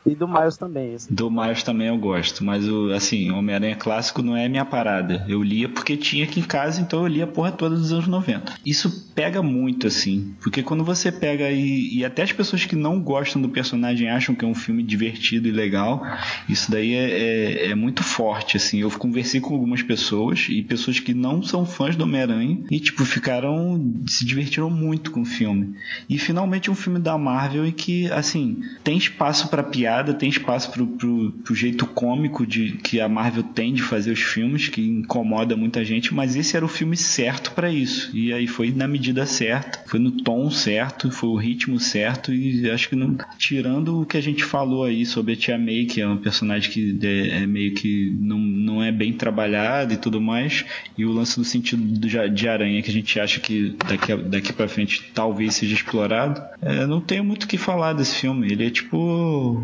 E do Miles também. Assim. Do Miles também eu gosto, mas o assim, Homem-Aranha clássico não é minha parada. Eu lia porque tinha aqui em casa, então eu lia a porra toda dos anos 90. Isso pega muito, assim, porque quando você pega e, e até as pessoas que não gostam do personagem acham que é um filme divertido e legal. Isso daí é, é, é, muito forte, assim. Eu conversei com algumas pessoas e pessoas que não são fãs do Homem-Aranha e, tipo, ficaram. se divertiram muito com o filme. E finalmente um filme da Marvel em que, assim, tem espaço para piada, tem espaço pro, pro, pro jeito cômico de que a Marvel tem de fazer os filmes, que incomoda muita gente, mas esse era o filme certo para isso. E aí foi na medida certa, foi no tom certo, foi o ritmo certo e acho que não, tirando o que a gente falou aí sobre a Tia May, que é um personagem que é, é meio que não, não é bem trabalhado e tudo mais, e o lance no sentido do, de aranha, que a gente acha que daqui, daqui para frente talvez seja explorado, é, não tenho muito o que falar desse filme. Ele é tipo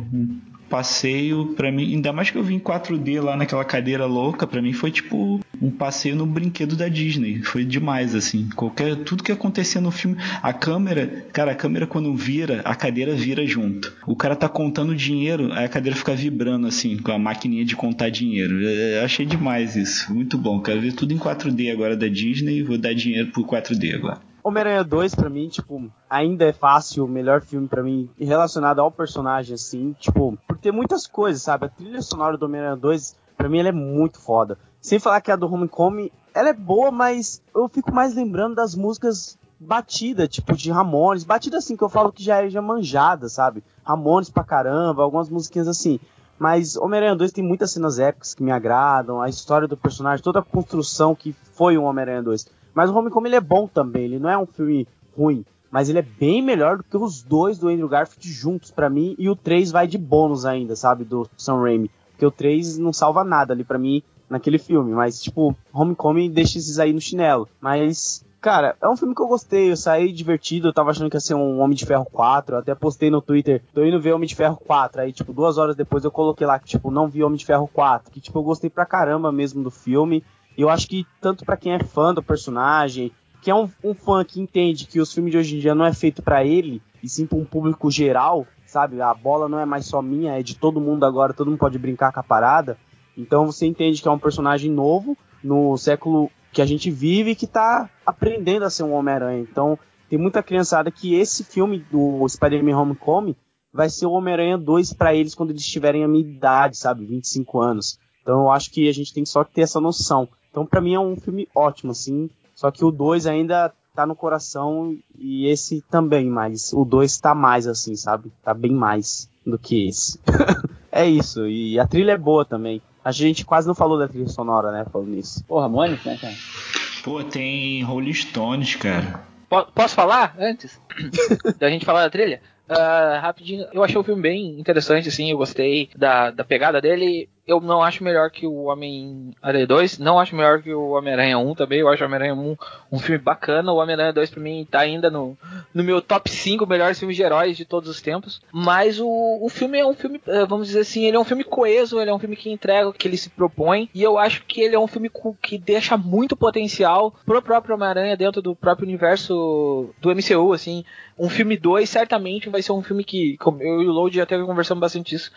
passeio para mim, ainda mais que eu vim em 4D lá naquela cadeira louca, para mim foi tipo um passeio no brinquedo da Disney. Foi demais assim. Qualquer tudo que acontecia no filme, a câmera, cara, a câmera quando vira, a cadeira vira junto. O cara tá contando dinheiro, aí a cadeira fica vibrando assim, com a maquininha de contar dinheiro. Eu achei demais isso. Muito bom. Quero ver tudo em 4D agora da Disney vou dar dinheiro por 4D agora. Homem-Aranha 2, pra mim, tipo, ainda é fácil, o melhor filme para mim relacionado ao personagem, assim, tipo, por ter muitas coisas, sabe? A trilha sonora do Homem-Aranha 2, pra mim, ela é muito foda. Sem falar que a do Homecoming, ela é boa, mas eu fico mais lembrando das músicas batida, tipo de Ramones, batida assim que eu falo que já é já manjada, sabe? Ramones pra caramba, algumas musiquinhas assim. Mas Homem-Aranha 2 tem muitas cenas épicas que me agradam, a história do personagem, toda a construção que foi o Homem-Aranha 2. Mas o Homecoming ele é bom também, ele não é um filme ruim, mas ele é bem melhor do que os dois do Andrew Garfield juntos para mim e o 3 vai de bônus ainda, sabe, do Sam Raimi, porque o 3 não salva nada ali para mim naquele filme, mas tipo, Homecoming deixa esses aí no chinelo. Mas Cara, é um filme que eu gostei, eu saí divertido, eu tava achando que ia ser um Homem de Ferro 4, eu até postei no Twitter, tô indo ver Homem de Ferro 4, aí tipo, duas horas depois eu coloquei lá que tipo, não vi Homem de Ferro 4, que tipo, eu gostei pra caramba mesmo do filme, eu acho que tanto para quem é fã do personagem, que é um, um, fã que entende que os filmes de hoje em dia não é feito para ele, e sim para um público geral, sabe? A bola não é mais só minha, é de todo mundo agora, todo mundo pode brincar com a parada. Então você entende que é um personagem novo no século que a gente vive que tá aprendendo a ser um Homem-Aranha. Então tem muita criançada que esse filme do Spider-Man Homecoming vai ser o Homem-Aranha 2 para eles quando eles tiverem a minha idade, sabe? 25 anos. Então eu acho que a gente tem só que ter essa noção. Então, para mim, é um filme ótimo, assim. Só que o 2 ainda tá no coração e esse também, mas o 2 tá mais, assim, sabe? Tá bem mais do que esse. [laughs] é isso. E a trilha é boa também. A gente quase não falou da trilha sonora, né? Falando nisso. Porra, Ramones, né, cara? Pô, tem Rolling Stones, cara. Posso falar antes [laughs] da gente falar da trilha? Uh, rapidinho, eu achei o filme bem interessante, assim, eu gostei da, da pegada dele eu não acho melhor que o Homem-Aranha 2, não acho melhor que o Homem-Aranha 1 também, eu acho o Homem-Aranha 1 um filme bacana, o Homem-Aranha 2 pra mim tá ainda no, no meu top 5 melhores filmes de heróis de todos os tempos, mas o, o filme é um filme, eh, vamos dizer assim, ele é um filme coeso, ele é um filme que entrega o que ele se propõe, e eu acho que ele é um filme que deixa muito potencial pro próprio Homem-Aranha dentro do próprio universo do MCU, assim, um filme 2 certamente vai ser um filme que, eu e o Load até conversamos bastante isso,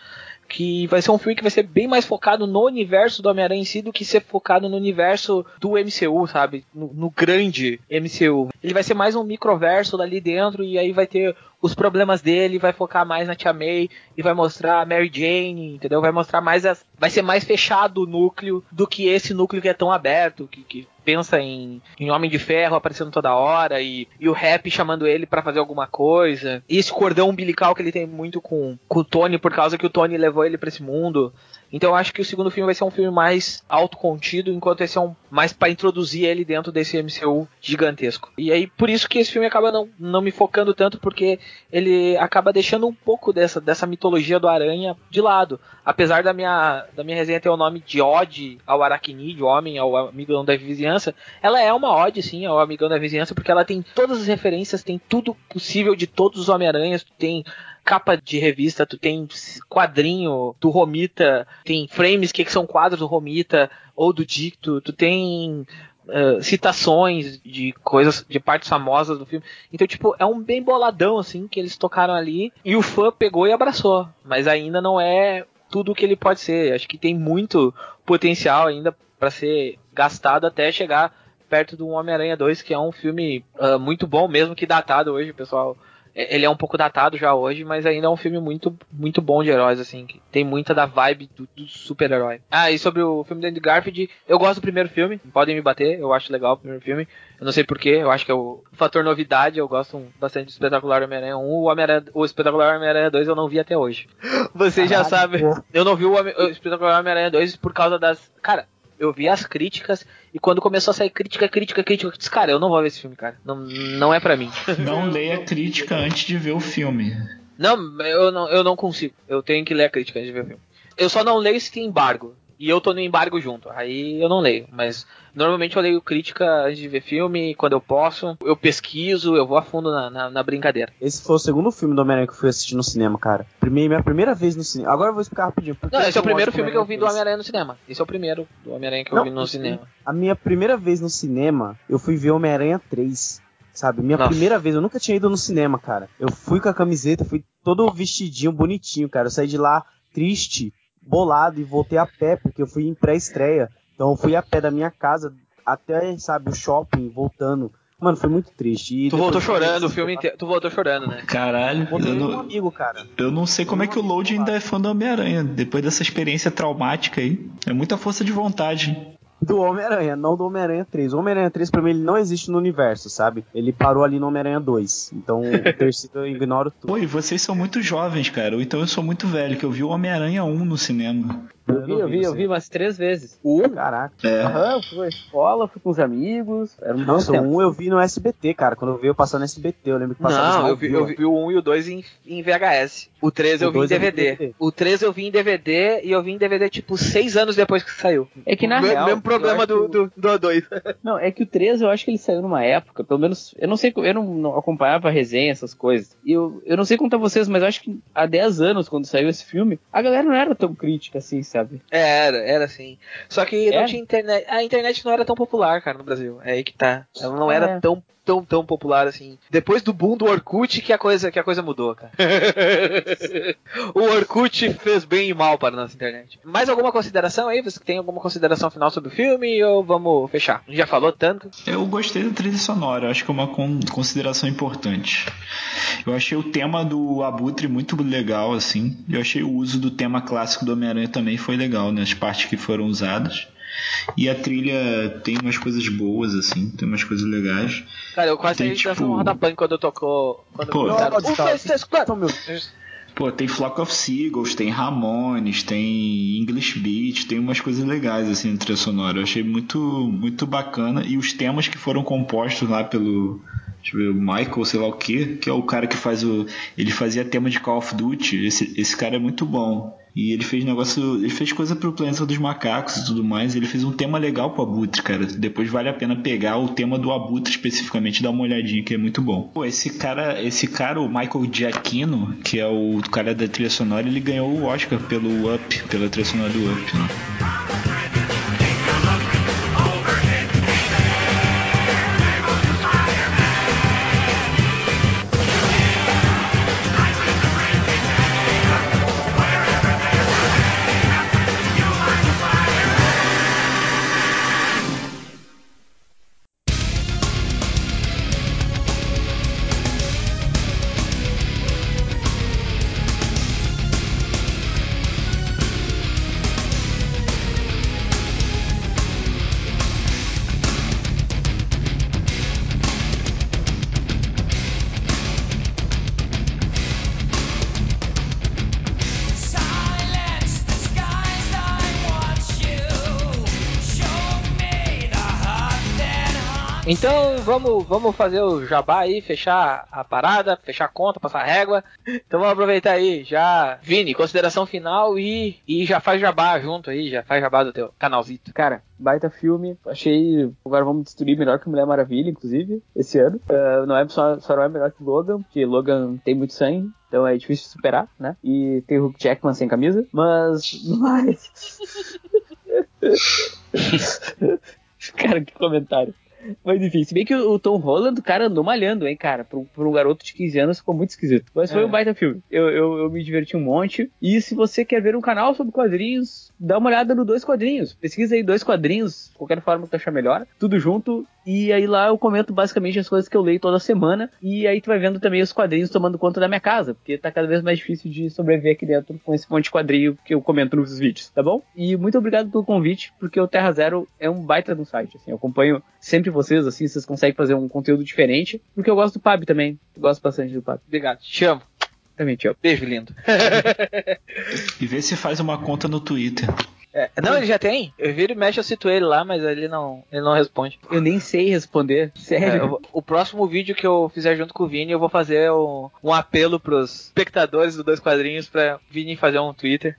que vai ser um filme que vai ser bem mais focado no universo do Homem-Aranha em si do que ser focado no universo do MCU, sabe? No, no grande MCU. Ele vai ser mais um microverso ali dentro e aí vai ter os problemas dele, vai focar mais na Tia May e vai mostrar a Mary Jane, entendeu? Vai mostrar mais as. Vai ser mais fechado o núcleo do que esse núcleo que é tão aberto, que, que pensa em, em Homem de Ferro aparecendo toda hora e, e o Rap chamando ele para fazer alguma coisa. E esse cordão umbilical que ele tem muito com, com o Tony por causa que o Tony levou ele para esse mundo. Então eu acho que o segundo filme vai ser um filme mais autocontido, enquanto esse é um mais para introduzir ele dentro desse MCU gigantesco. E aí por isso que esse filme acaba não, não me focando tanto, porque ele acaba deixando um pouco dessa, dessa mitologia do Aranha de lado. Apesar da minha, da minha resenha ter o nome de Ode ao Aracnídeo, homem, ao amigão da vizinhança, ela é uma ode sim ao amigão da vizinhança, porque ela tem todas as referências, tem tudo possível de todos os Homem-Aranhas, tem capa de revista, tu tem quadrinho do Romita, tem frames que são quadros do Romita ou do Dicto, tu tem uh, citações de coisas, de partes famosas do filme. Então, tipo, é um bem boladão, assim, que eles tocaram ali e o fã pegou e abraçou. Mas ainda não é tudo o que ele pode ser. Acho que tem muito potencial ainda para ser gastado até chegar perto do Homem-Aranha 2, que é um filme uh, muito bom, mesmo que datado hoje, pessoal ele é um pouco datado já hoje, mas ainda é um filme muito, muito bom de heróis, assim. Que tem muita da vibe do, do super-herói. Ah, e sobre o filme do Andy Garfield, eu gosto do primeiro filme, podem me bater, eu acho legal o primeiro filme. Eu não sei porquê, eu acho que é o fator novidade, eu gosto bastante do Espetacular Homem-Aranha 1. O, Homem o Espetacular Homem-Aranha 2 eu não vi até hoje. [laughs] Você já sabe, eu não vi o, o Espetacular Homem-Aranha 2 por causa das... Cara, eu vi as críticas e quando começou a sair crítica, crítica, crítica, eu disse, cara, eu não vou ver esse filme, cara. Não, não é para mim. [laughs] Não leia crítica antes de ver o filme. Não, eu não, eu não consigo. Eu tenho que ler a crítica antes de ver o filme. Eu só não leio se tem embargo. E eu tô no embargo junto. Aí eu não leio. Mas normalmente eu leio crítica antes de ver filme, quando eu posso. Eu pesquiso, eu vou a fundo na, na, na brincadeira. Esse foi o segundo filme do Homem-Aranha que eu fui assistir no cinema, cara. Primeiro, minha primeira vez no cinema. Agora eu vou explicar rapidinho. Não, esse é o primeiro filme que eu vi do Homem-Aranha no cinema. Esse é o primeiro do Homem-Aranha que eu Não, vi no cinema. A minha primeira vez no cinema, eu fui ver Homem-Aranha 3. Sabe? Minha Nossa. primeira vez, eu nunca tinha ido no cinema, cara. Eu fui com a camiseta, fui todo vestidinho, bonitinho, cara. Eu saí de lá triste, bolado e voltei a pé, porque eu fui em pré-estreia. Então eu fui a pé da minha casa até, sabe, o shopping, voltando. Mano, foi muito triste. E Tu voltou eu chorando o filme inteiro. Tu voltou chorando, né? Caralho, Voltei eu com um não, amigo, cara. eu não sei como é que o Load ainda é fã do Homem-Aranha. Depois dessa experiência traumática aí. É muita força de vontade. Do Homem-Aranha, não do Homem-Aranha 3. O Homem-Aranha 3, pra mim, ele não existe no universo, sabe? Ele parou ali no Homem-Aranha 2. Então, o [laughs] terceiro eu ignoro tudo. Pô, e vocês são muito jovens, cara. Ou então eu sou muito velho, que eu vi o Homem-Aranha 1 no cinema. Eu vi, eu vi, eu vi umas três vezes. O um? Caraca. É. Aham, fui à escola, fui com os amigos. Era um Nossa, o tempo. um eu vi no SBT, cara. Quando eu vi eu passando no SBT, eu lembro que passava Não, eu vi, eu vi o 1 e o 2 em, em VHS. O 3 eu O vi em dois eu vi em DVD. DVD. O 3 eu vi em DVD e eu vi em DVD tipo 6 anos depois que saiu. É que na Me- real. mesmo problema eu do, do, do 2. [laughs] Não, é que o 13 eu acho que ele saiu numa época, pelo menos. Eu não sei, eu não, não acompanhava a resenha, essas coisas. E eu, eu não sei contar vocês, mas eu acho que há 10 anos, quando saiu esse filme, a galera não era tão crítica assim, sabe? Era, era assim. Só que não É? tinha internet. A internet não era tão popular, cara, no Brasil. É aí que tá. Ela não era É. tão, tão, tão popular assim. Depois do boom do Orkut que a coisa, que a coisa mudou, cara. [laughs] o Orkut fez bem e mal para a nossa internet. Mais alguma consideração aí? Você tem alguma consideração final sobre o filme ou vamos fechar? Já falou tanto. Eu gostei da trilha sonora, eu acho que é uma con- consideração importante. Eu achei o tema do Abutre muito legal, assim. Eu achei o uso do tema clássico do Homem-Aranha também foi legal, né? As partes que foram usadas. E a trilha tem umas coisas boas, assim, tem umas coisas legais. Cara, eu quase Tem, saí tipo- um roda punk quando tocou. Quando Pô. Um, dois, três, quatro. Meu, Pô, tem Flock of Seagulls, tem Ramones, tem English Beat, tem umas coisas legais assim na trilha sonora. Eu achei muito, muito bacana. E os temas que foram compostos lá pelo. Deixa eu ver, o Michael, sei lá o que, que é o cara que faz o. Ele fazia tema de Call of Duty. Esse, esse cara é muito bom. E ele fez negócio. Ele fez coisa pro Planeta dos Macacos e tudo mais. Ele fez um tema legal pro Abutre, cara. Depois vale a pena pegar o tema do Abutre especificamente e dar uma olhadinha, que é muito bom. Pô, esse cara, esse cara, o Michael Giacchino, que é o cara da trilha sonora, ele ganhou o Oscar pelo Up, pela trilha sonora do Up, né? Vamos, vamos fazer o jabá aí, fechar a parada, fechar a conta, passar a régua. Então vamos aproveitar aí, já. Vini, consideração final e, e já faz jabá junto aí, já faz jabá do teu canalzito. Cara, baita filme. Achei. Agora vamos destruir melhor que Mulher Maravilha, inclusive, esse ano. Uh, não é só, só não é melhor que Logan, porque Logan tem muito sangue. Então é difícil de superar, né? E tem Hugh Jackman sem camisa. Mas. [laughs] Mas. [laughs] cara, que comentário. Mas enfim, se bem que o Tom Holland, o cara andou malhando, hein, cara. Por, por um garoto de 15 anos ficou muito esquisito. Mas foi É. um baita filme. Eu, eu, eu me diverti um monte. E se você quer ver um canal sobre quadrinhos, dá uma olhada no Dois Quadrinhos. Pesquisa aí Dois Quadrinhos, qualquer forma que tu achar melhor. Tudo junto. E aí lá eu comento basicamente as coisas que eu leio toda semana. E aí tu vai vendo também os quadrinhos tomando conta da minha casa. Porque tá cada vez mais difícil de sobreviver aqui dentro com esse monte de quadrinho que eu comento nos vídeos, tá bom? E muito obrigado pelo convite, porque o Terra Zero é um baita no site. Assim, eu acompanho sempre vocês, assim, vocês conseguem fazer um conteúdo diferente. Porque eu gosto do Pab também. Eu gosto bastante do Pab. Obrigado, te amo. Também te amo. Beijo lindo. [laughs] E vê se faz uma conta no Twitter. É, não, ele já tem. Eu viro e mexe, eu cito ele lá, mas ele não, ele não responde. Eu nem sei responder. É, Sério. eu vou- o próximo vídeo que eu fizer junto com o Vini, eu vou fazer um, um apelo pros espectadores do Dois Quadrinhos pra Vini fazer um Twitter.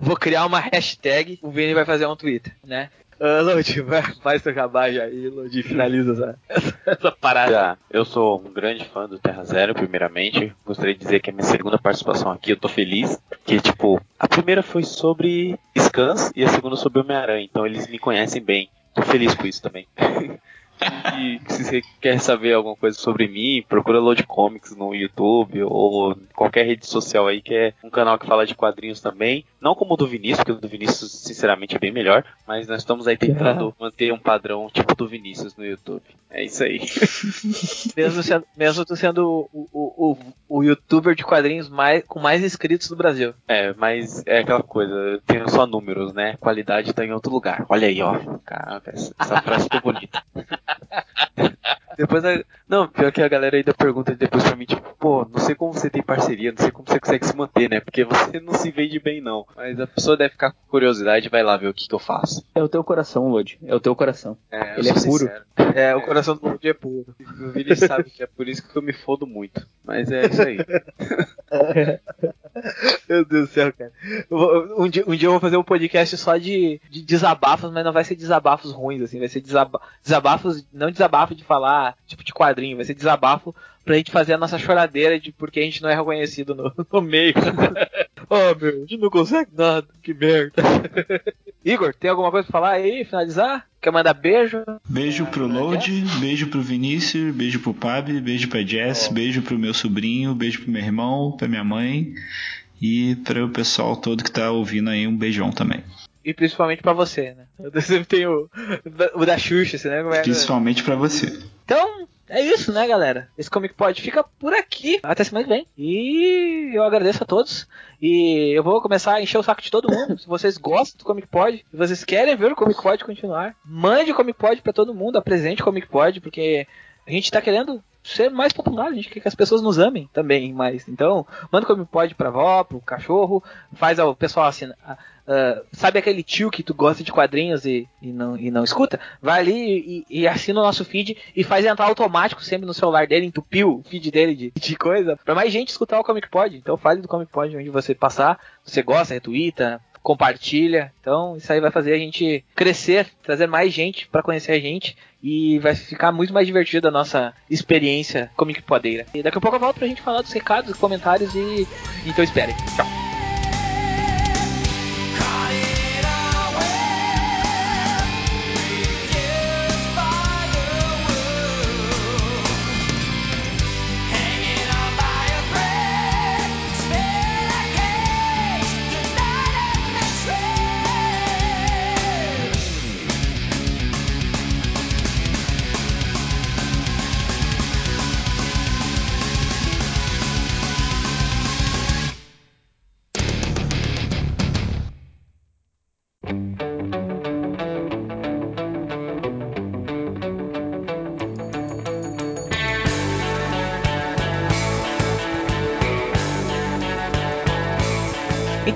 Vou criar uma hashtag, o Vini vai fazer um Twitter, né? Uh, Lodi, vai, faz teu jabá aí, Lodi, finaliza essa, [laughs] essa, parada. Já, eu sou um grande fã do Terra Zero, primeiramente. Gostaria de dizer que é minha segunda participação aqui, eu tô feliz. Porque, tipo, a primeira foi sobre Scans e a segunda sobre Homem-Aranha, então eles me conhecem bem. Tô feliz com isso também. [laughs] E se você quer saber alguma coisa sobre mim, procura Load Comics no YouTube ou qualquer rede social aí, que é um canal que fala de quadrinhos também. Não como o do Vinícius, porque o do Vinícius, sinceramente, é bem melhor. Mas nós estamos aí tentando manter um padrão tipo do Vinícius no YouTube. É isso aí. [laughs] Mesmo, sendo, mesmo tu sendo o, o, o, o youtuber de quadrinhos mais, com mais inscritos do Brasil. É, mas é aquela coisa, eu tenho só números, né? Qualidade tá em outro lugar. Olha aí, ó. Caraca, essa, essa frase ficou bonita. [laughs] Depois, a- não, pior que a galera ainda pergunta depois pra mim, tipo, pô, não sei como você tem parceria, não sei como você consegue se manter, né? Porque você não se vende bem, não. Mas a pessoa deve ficar com curiosidade e vai lá ver o que, que eu faço. É o teu coração, Lodi. É o teu coração. É, Ele é puro. sincero. É, o coração do Lodi é puro. O Vini sabe que é por isso que eu me fodo muito. Mas é isso aí. [laughs] Meu Deus do céu, cara. Vou- um, dia, um dia eu vou fazer um podcast só de, de desabafos, mas não vai ser desabafos ruins, assim, vai ser desaba desabafos, não desabafo de falar tipo de quadrinho, vai ser desabafo pra gente fazer a nossa choradeira de porque a gente não é reconhecido no, [laughs] no meio. [laughs] oh meu, a gente não consegue nada, que merda. [laughs] Igor, tem alguma coisa pra falar aí, finalizar? Quer mandar beijo? Beijo pro Load, beijo pro Vinícius, beijo pro Pab, beijo pra Jess, beijo pro meu sobrinho, beijo pro meu irmão, pra minha mãe e para o pessoal todo que tá ouvindo aí, um beijão também. E principalmente pra você, né? Eu sempre tenho o, o da Xuxa, é, né? Principalmente pra você. Então, é isso, né, galera? Esse Comic Pod fica por aqui. Até semana que vem. E eu agradeço a todos. E eu vou começar a encher o saco de todo mundo. Se vocês gostam do Comic Pod, se vocês querem ver o Comic Pod continuar, mande o Comic Pod pra todo mundo, apresente o Comic Pod, porque a gente tá querendo ser mais popular, a gente quer que as pessoas nos amem também mais. Então, manda o Comic Pod pra avó, pro cachorro, faz o pessoal assinar. Ah, sabe aquele tio que tu gosta de quadrinhos e, e, não, e não escuta? Vai ali e, e assina o nosso feed e faz entrar automático sempre no celular dele, entupiu o feed dele de, de coisa, pra mais gente escutar o Comic Pod. Então fale do Comic Pod onde você passar, você gosta, retweeta, compartilha. Então isso aí vai fazer a gente crescer, trazer mais gente pra conhecer a gente e vai ficar muito mais divertida a nossa experiência Comic Podeira. E daqui a pouco eu volto pra gente falar dos recados, comentários e então esperem. Tchau.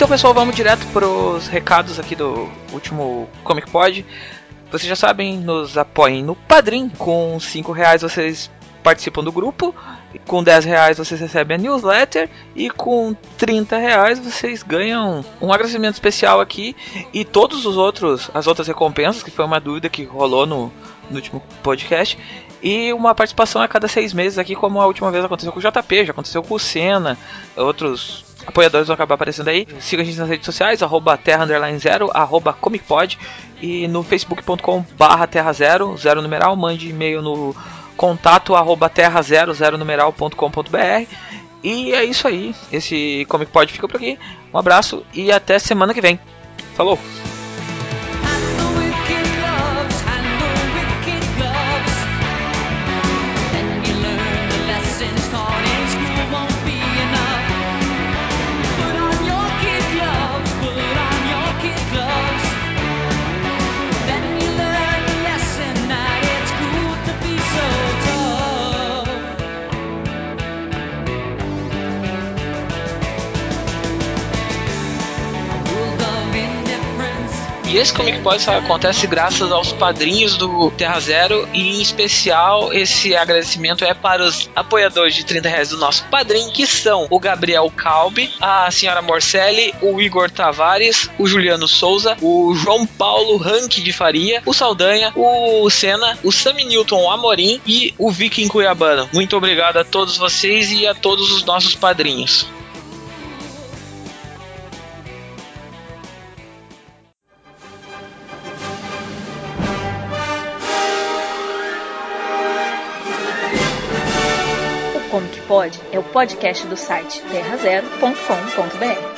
Então, pessoal, vamos direto pros recados aqui do último Comic Pod. vocês já sabem, nos apoiem no Padrim. Com 5 reais vocês participam do grupo. Com 10 reais vocês recebem a newsletter. E com 30 reais vocês ganham um agradecimento especial aqui. E todos os outros, as outras recompensas, que foi uma dúvida que rolou no, no último podcast. E uma participação a cada seis meses aqui, como a última vez aconteceu com o JP, já aconteceu com o Senna, outros apoiadores vão acabar aparecendo aí. Siga a gente nas redes sociais, arroba terra underline zero, arroba comicpod e no facebook.com barra terra zero, zero numeral, mande e-mail no contato arroba terra zero, zero numeral.com.br e é isso aí, esse Comic Pod fica por aqui, um abraço e até semana que vem. Falou! E esse Comic Pod só acontece graças aos padrinhos do Terra Zero e em especial esse agradecimento é para os apoiadores de 30 reais do nosso padrinho, que são o Gabriel Calbi, a senhora Morcelli, o Igor Tavares, o Juliano Souza, o João Paulo Rank de Faria, o Saldanha, o Senna, o Sami Newton Amorim e o Viking Cuiabano. Muito obrigado a todos vocês e a todos os nossos padrinhos. Pod é o podcast do site terrazero.com.br.